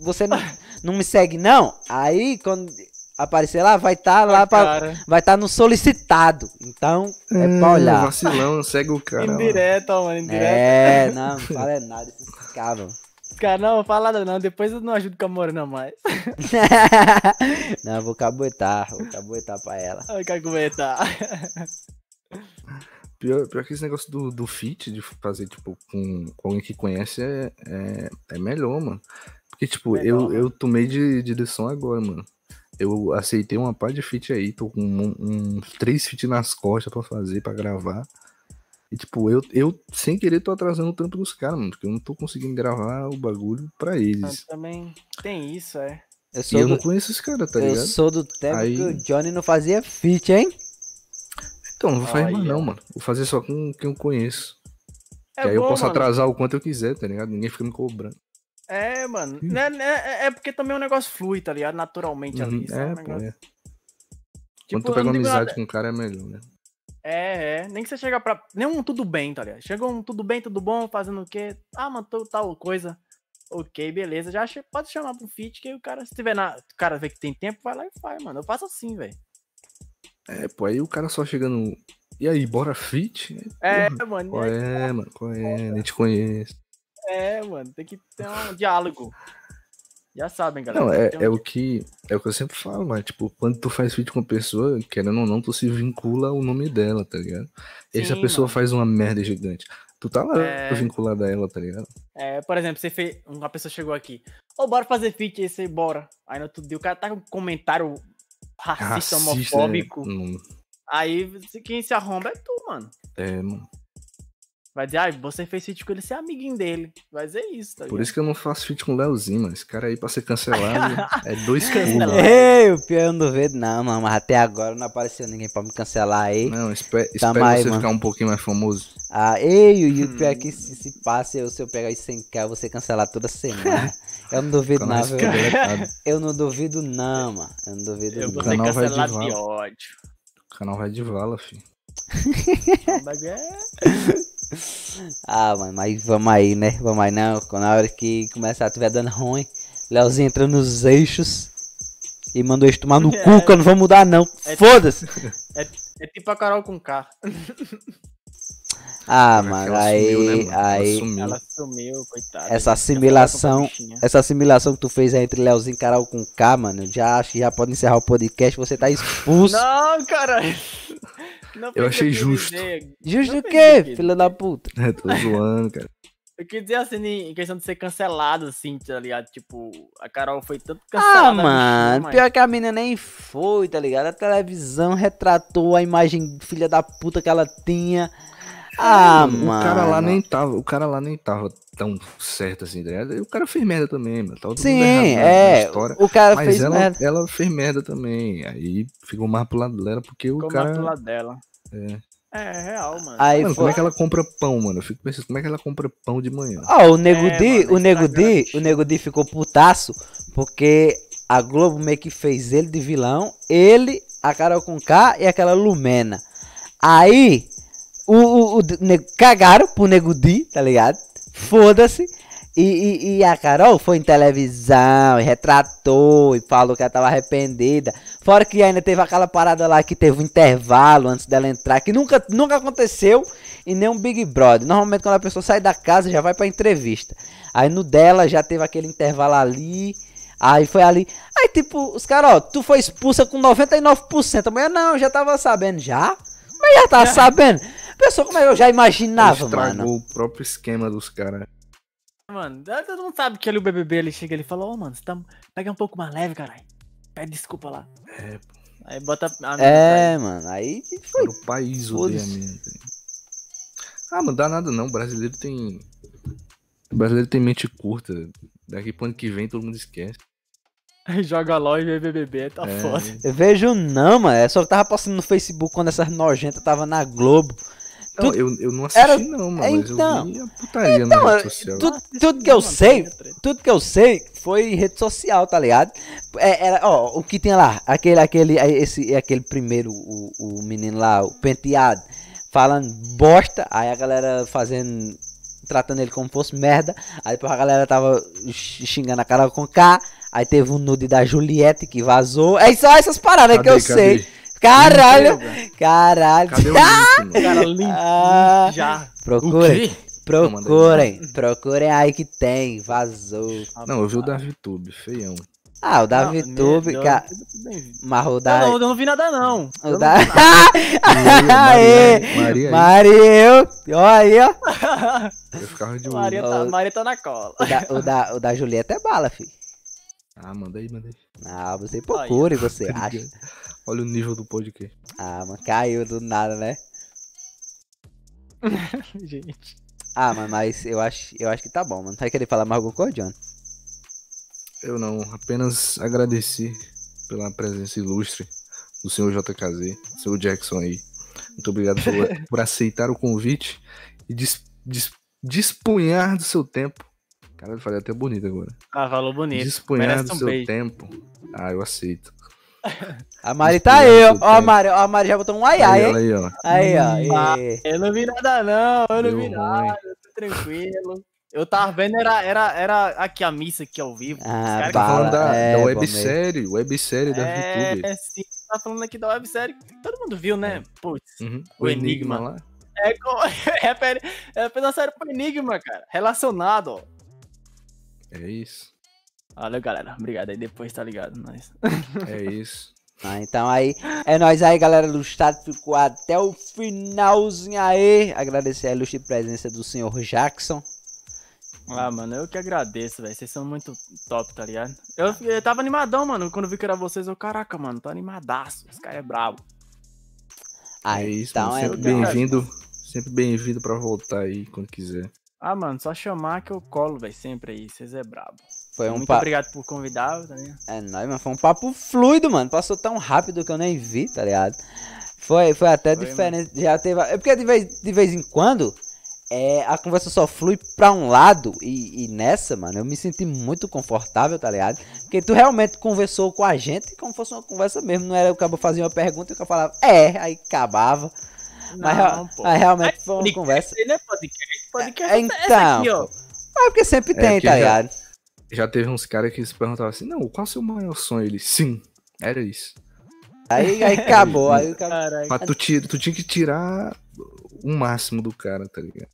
você não, não me segue não. Aí quando aparecer lá, vai estar lá pra, vai estar no solicitado. Então é Hum, pra olhar. Vacilão, segue o cara. lá. indireta, mano, indireta. É, não, não fala é nada esses cabos. Cara, não, fala nada não. Depois eu não ajudo com a Morena mais. não, vou caboetar, vou caboetar pra ela. Ai, que aguentar. Pior, pior que esse negócio do, do fit, de fazer, tipo, com, com alguém que conhece, é, é, é melhor, mano. Porque, tipo, Melhor, eu, mano. eu tomei de, de lição agora, mano. Eu aceitei uma parte de fit aí, tô com um, um- três fit nas costas pra fazer, pra gravar. E, tipo, eu, eu sem querer tô atrasando o trampo dos caras, mano. Porque eu não tô conseguindo gravar o bagulho pra eles. Mas também tem isso, é. Eu E sou, eu não do, conheço os caras, tá eu ligado? sou do tempo Aí- que o Johnny não fazia fit, hein? Então, não vou fazer mais não, mano. Vou fazer só com quem eu conheço. É que aí eu bom, posso mano. atrasar o quanto eu quiser, tá ligado? Ninguém fica me cobrando. É, mano. né, né, é porque também o negócio flui, tá ligado? Naturalmente ali. Uhum, sabe? É, Um pô, é. Tipo, Quando tu pega uma amizade nada- com um cara é melhor, né? É, é. Nem que você chega pra. Nem um tudo bem, tá ligado? Chega um tudo bem, tudo bom, fazendo o quê? Ah, mano, tô- tal coisa. Ok, beleza. Já che- pode chamar pro fit, que o cara, se tiver na. O cara vê que tem tempo, vai lá e faz, mano. Eu faço assim, velho. É, pô, aí o cara só chega no. E aí, bora fit? É, Porra, mano. Qual é, é, mano? Qual é? Nem te conheço. É, mano. Tem que ter um diálogo. Já sabem, galera. Não, é, é um o que é o que eu sempre falo, mas tipo, quando tu faz feat com a pessoa, querendo ou não, tu se vincula ao nome dela, tá ligado? E aí se a Sim, pessoa mano. faz uma merda gigante, tu tá lá É. vinculado a ela, tá ligado? É, por exemplo, você fez. Uma pessoa chegou aqui. Ô, bora fazer feat aí, você bora. Aí no outro dia o cara tá com um comentário racista, homofóbico. Não, Aí quem se arromba é tu, mano. é, mano. Vai dizer, ah, você fez feat com ele, você é amiguinho dele. Vai dizer isso, tá Por isso que eu não faço feat com o Leozinho, mano. Esse cara aí pra ser cancelado é dois Cancelado. Ei, o pior eu não duvido, não, mano. Mas até agora não apareceu ninguém pra me cancelar aí. Não, espere, Tá mais, você mano. ficar um pouquinho mais famoso. Ah, ei, e o pior é que se, se passa, eu, se eu pegar isso sem k eu vou ser cancelado toda semana. Eu não duvido, não, viu? Eu não duvido, não, mano. Eu não duvido, Eu não. vou ser canal vai de cancelado de vala. ódio. O canal vai de vala, filho. É- Ah, mano, mas vamos aí, né? Vamos aí, não. Quando Na hora que começar, tiver dando ruim, Leozinho entra nos eixos e manda o eixo tomar no É. cu, que eu não vou mudar, não. É- Foda-se. É tipo a Carol com K. Ah, mano, ela aí, sumiu, né, mano? Ela aí, sumiu. Ela sumiu, coitada. essa assimilação, Ela essa assimilação que tu fez aí entre Leozinho e Carol com K, mano, já acho que já pode encerrar o podcast, você tá expulso. Não, cara. Não Eu achei justo. dizer. Justo o quê, filha da puta? É, tô zoando, cara. Eu queria dizer assim, em questão de ser cancelado, assim, tá ligado? Tipo, a Carol foi tanto cancelada. Ah, mano, mas- pior que a menina nem foi, tá ligado? A televisão retratou a imagem filha da puta que ela tinha. Ah, o mano. cara lá nem tava, o cara lá nem tava tão certo assim, tá ligado? O cara fez merda também, mano. Mundo Sim, errado é. história. O cara Mas fez ela, merda. ela fez merda também. Aí ficou mais pro lado dela, porque o Ficou mais cara. pro lado dela. É. É, é real, mano. Aí Mano, foi. como é que ela compra pão, mano? Eu fico pensando, como é que ela compra pão de manhã? Ó, o Nego É, Di, mano, o Nego bichinha. o Nego Di ficou putaço porque a Globo meio que fez ele de vilão, ele, a Carol com K e aquela Lumena. Aí, o, o, o nego- cagaram pro Nego Di, tá ligado? Foda-se. E, e, e a Carol foi em televisão, e retratou e falou que ela tava arrependida. Fora que ainda teve aquela parada lá que teve um intervalo antes dela entrar, que nunca, nunca aconteceu em nenhum Big Brother. Normalmente quando a pessoa sai da casa já vai pra entrevista. Aí no dela já teve aquele intervalo ali. Aí foi ali. Aí tipo, os caras, ó, tu foi expulsa com 99%. A mulher, não, já tava sabendo já. Mas já tava sabendo. Pessoa, como é que eu já imaginava, estragou mano. o próprio esquema dos caras. Mano, todo mundo sabe que ali o BBB ele chega ele fala: Ô, mano, você tá. Pega um pouco mais leve, caralho. Pede desculpa lá. É, Aí bota a É, mano, aí foi. Para o país odeia tá? Ah, não dá nada não. O brasileiro tem. O brasileiro tem mente curta. Daqui pro ano que vem todo mundo esquece. Aí joga LOL e vê BBB, tá É, foda. Eu vejo não, mano. É só que eu tava postando no Facebook quando essas nojentas tava na Globo. Não, Tudo- eu, eu não assisti era- não, mano. Mas Então. eu vi a putaria Então, na é, rede social. tudo, tudo que eu sei, tudo que eu sei foi em rede social, tá ligado? É, era, ó, o que tinha lá, aquele, aquele, esse, aquele primeiro, o, o menino lá, o penteado, falando bosta, aí a galera fazendo, tratando ele como fosse merda, aí depois a galera tava xingando a cara com K, aí teve um nude da Juliette que vazou, é só essas paradas que eu sei. Caralho, caralho. Cadê o link, mano? Cara, limpo Ah. já. Procurem, procurem, procurem aí que tem, vazou. Não, eu vi o Davi Tube, feião. Ah, o Davi Não, Tube, não, cara, mas o da... não, eu não vi nada, não. O da... Maria, Aê, Maria, olha aí, ó. eu ficava de. Maria, tá, Maria tá na cola. O da, o da, o da Julieta é bala, filho. Ah, manda aí, manda aí. Ah, você procure, você Tá acha. Olha o nível do podcast. Ah, mano, caiu do nada, né? Gente. Ah, mano, mas eu acho, eu acho que tá bom, mano. Vai querer falar mais alguma coisa, John? Eu não, apenas agradeci pela presença ilustre do senhor JKZ, senhor Jackson aí. Muito obrigado por, por aceitar o convite e dis, dis- dispunhar do seu tempo Cara, eu falei até bonito agora. Ah, falou bonito. Disponhar Merece do um seu beijo. tempo. Ah, eu aceito. A Mari tá aí, ó. Ó, a Mari, ó, a Mari já botou um ai ai, Aí, hein? aí, ó. Aí, ó. Ah, e- Eu não vi nada, não. Eu não vi ruim. nada. Eu tô tranquilo. Eu tava vendo, era, era, era aqui a missa aqui ao vivo. Ah, Tá falando da, é, da bom websérie, websérie da É, YouTube. sim, tá falando aqui da websérie que todo mundo viu, né? Putz. Uhum. o O Enigma. Enigma lá. É, é, é fez uma série pro Enigma, cara. Relacionado, ó. É isso. Valeu, galera. Obrigado aí. Depois tá ligado. Nós. É isso. Ah, então aí, é nóis aí, galera do estado. Ficou até o finalzinho aí. Agradecer a ilustre presença do senhor Jackson. Ah, mano, eu que agradeço, velho. Vocês são muito top, tá ligado? Eu, eu tava animadão, mano. Quando eu vi que era vocês, eu, caraca, mano, tô animadaço. Esse cara é brabo. Ah, é isso, então mano. é Sempre nóis. bem-vindo. Sempre bem-vindo pra voltar aí quando quiser. Ah, mano, só chamar que eu colo, velho, sempre aí. Vocês é brabo. Foi um Muito papo. obrigado por convidar, tá ligado? É nóis, mas foi um papo fluido, mano. Passou tão rápido que eu nem vi, tá ligado? Foi, foi até Foi, diferente. Já teve. É porque de vez, de vez em quando é, a conversa só flui pra um lado. E, e nessa, mano, eu me senti muito confortável, tá ligado? Porque tu realmente conversou com a gente como fosse uma conversa mesmo. Não era o cabo fazia uma pergunta e o cara falava, é, aí acabava. Mas, real- mas realmente foi uma conversa. Não é podcast. Podcast É, é, essa então, aqui, ó. Ah, porque sempre É, tem, porque tá já- ligado? Já teve uns caras que se perguntavam assim, não, qual é o seu maior sonho? Ele, sim, era isso. Aí, aí acabou. Aí o cara. Caralho. Mas tu, tira, tu tinha que tirar o máximo do cara, tá ligado?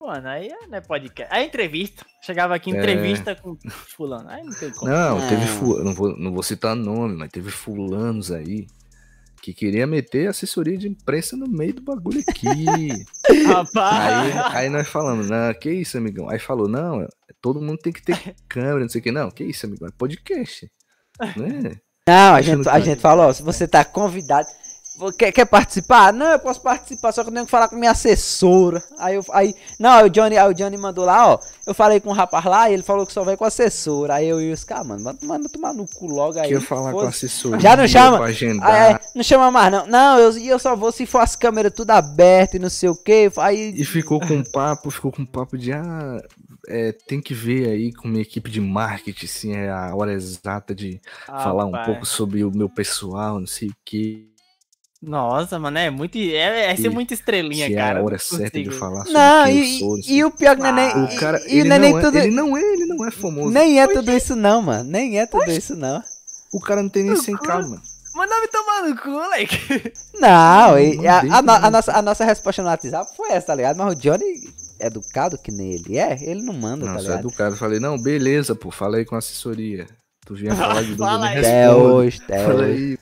Mano, aí é- não é podcast. Aí é entrevista. Chegava aqui, É. entrevista com fulano. Aí não tem como. Não, teve fu- não vou, não vou citar nome, mas teve fulanos aí que queria meter assessoria de imprensa no meio do bagulho aqui. Rapaz. aí, aí nós falamos, não, que isso, amigão? Aí falou, não, todo mundo tem que ter câmera, não sei o que. Não, que isso, amigão? É podcast. Né? Não, a gente, a gente falou, ó, se você tá convidado, quer, quer participar? Não, eu posso participar, só que eu tenho que falar com minha assessora. Aí eu, aí, não, aí o Johnny, aí o Johnny mandou lá, ó, eu falei com o rapaz lá e ele falou que só vai com a assessora. Aí eu e os caras, mano, manda, manda tomar no cu logo aí. Quer falar com a foda-se. assessoria. Já não chama? Pra Ah, é, não chama mais não. Não, eu, eu só vou se for as câmeras tudo abertas e não sei o que. Aí, E ficou com um papo, ficou com um papo de ah, é, tem que ver aí com minha equipe de marketing, assim, é a hora exata de falar um Rapaz. pouco sobre o meu pessoal, não sei o que. Nossa, mano, é muito. É, é ser muito estrelinha, é cara. a eu hora não certa de falar sobre não, quem e, eu sou. não e, o pior que não é nem. Ah, O cara, e, ele, não é não é, tudo. ele não é, ele não é famoso. Nem é tudo isso não, mano. Nem é tudo isso não. O cara não tem nem No 100 cu. k mano. Manda me tomar no cu, moleque. Não, e a, a a também. nossa, a nossa resposta no WhatsApp foi essa, tá ligado? Mas o Johnny, educado que nem ele é, ele não manda, Não, tá é ligado? do cara. Eu falei, não, beleza, pô, fala aí com a assessoria. Tu vinha falar de novo, Fala aí. Hoje, até Fala hoje. aí.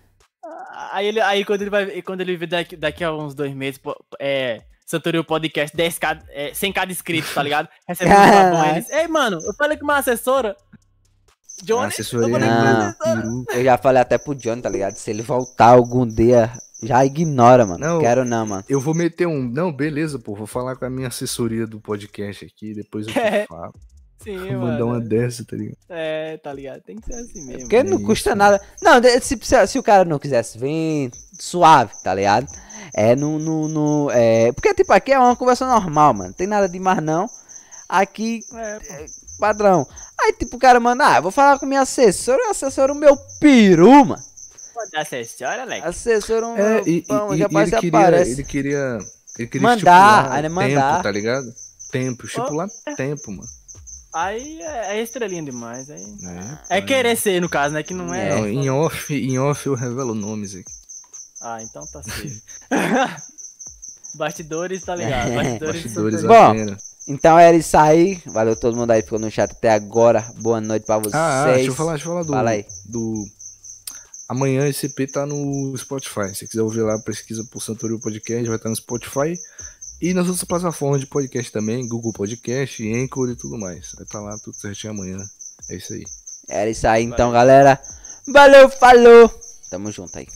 Aí, ele, aí quando ele vai. Quando ele vê daqui, daqui a uns dois meses, pô, é. Santorio Podcast 10k, é, 100k de inscritos, tá ligado? Recebendo uma bom, eles. Ei, mano, eu falei com uma assessora. Johnny, assessoria eu Não. Eu já falei até pro Johnny, tá ligado? Se ele voltar algum dia, já ignora, mano. Não. Quero não, mano. Eu vou meter um. Não, beleza, pô. Vou falar com a minha assessoria do podcast aqui. Depois eu É. falo. Sim, mandar uma dessa, tá ligado? É, tá ligado? Tem que ser assim mesmo. Porque não isso, custa nada. Não, se, se, se o cara não quisesse vir, suave, tá ligado? É no. no, no- é, porque, tipo, aqui é uma conversa normal, mano. Tem nada de mais não. Aqui, É, pô. padrão. Aí, tipo, o cara manda, ah, eu vou falar com minha assessora, assessora o meu peru, mano. Pode assessora, Alex. Assessora o É, meu e, pão, e- já e ele, que queria, aparece. ele queria. Ele queria Mandar, estipular aí, né, tempo, mandar. tá ligado? Tempo, estipular tempo, mano. Aí é, é estrelinha demais. Aí... É, É pai. querer ser, no caso, né? Que não é. Não, em off, em off eu revelo nomes aqui. Ah, então tá safe. Bastidores, tá ligado? Bastidores, Bastidores são- Bom. Então era isso aí. Valeu todo mundo aí que ficou no chat até agora. Boa noite pra vocês. Ah, ah, deixa eu falar, deixa eu falar do. Fala aí. do... Amanhã esse EP tá no Spotify. Se quiser ouvir lá, pesquisa por Santorio Podcast, vai estar no Spotify. E nas outras plataformas de podcast também, Google Podcast, Anchor e tudo mais. Vai estar lá tudo certinho amanhã. É isso aí. Era isso aí então, galera. Valeu, falou. Tamo junto aí.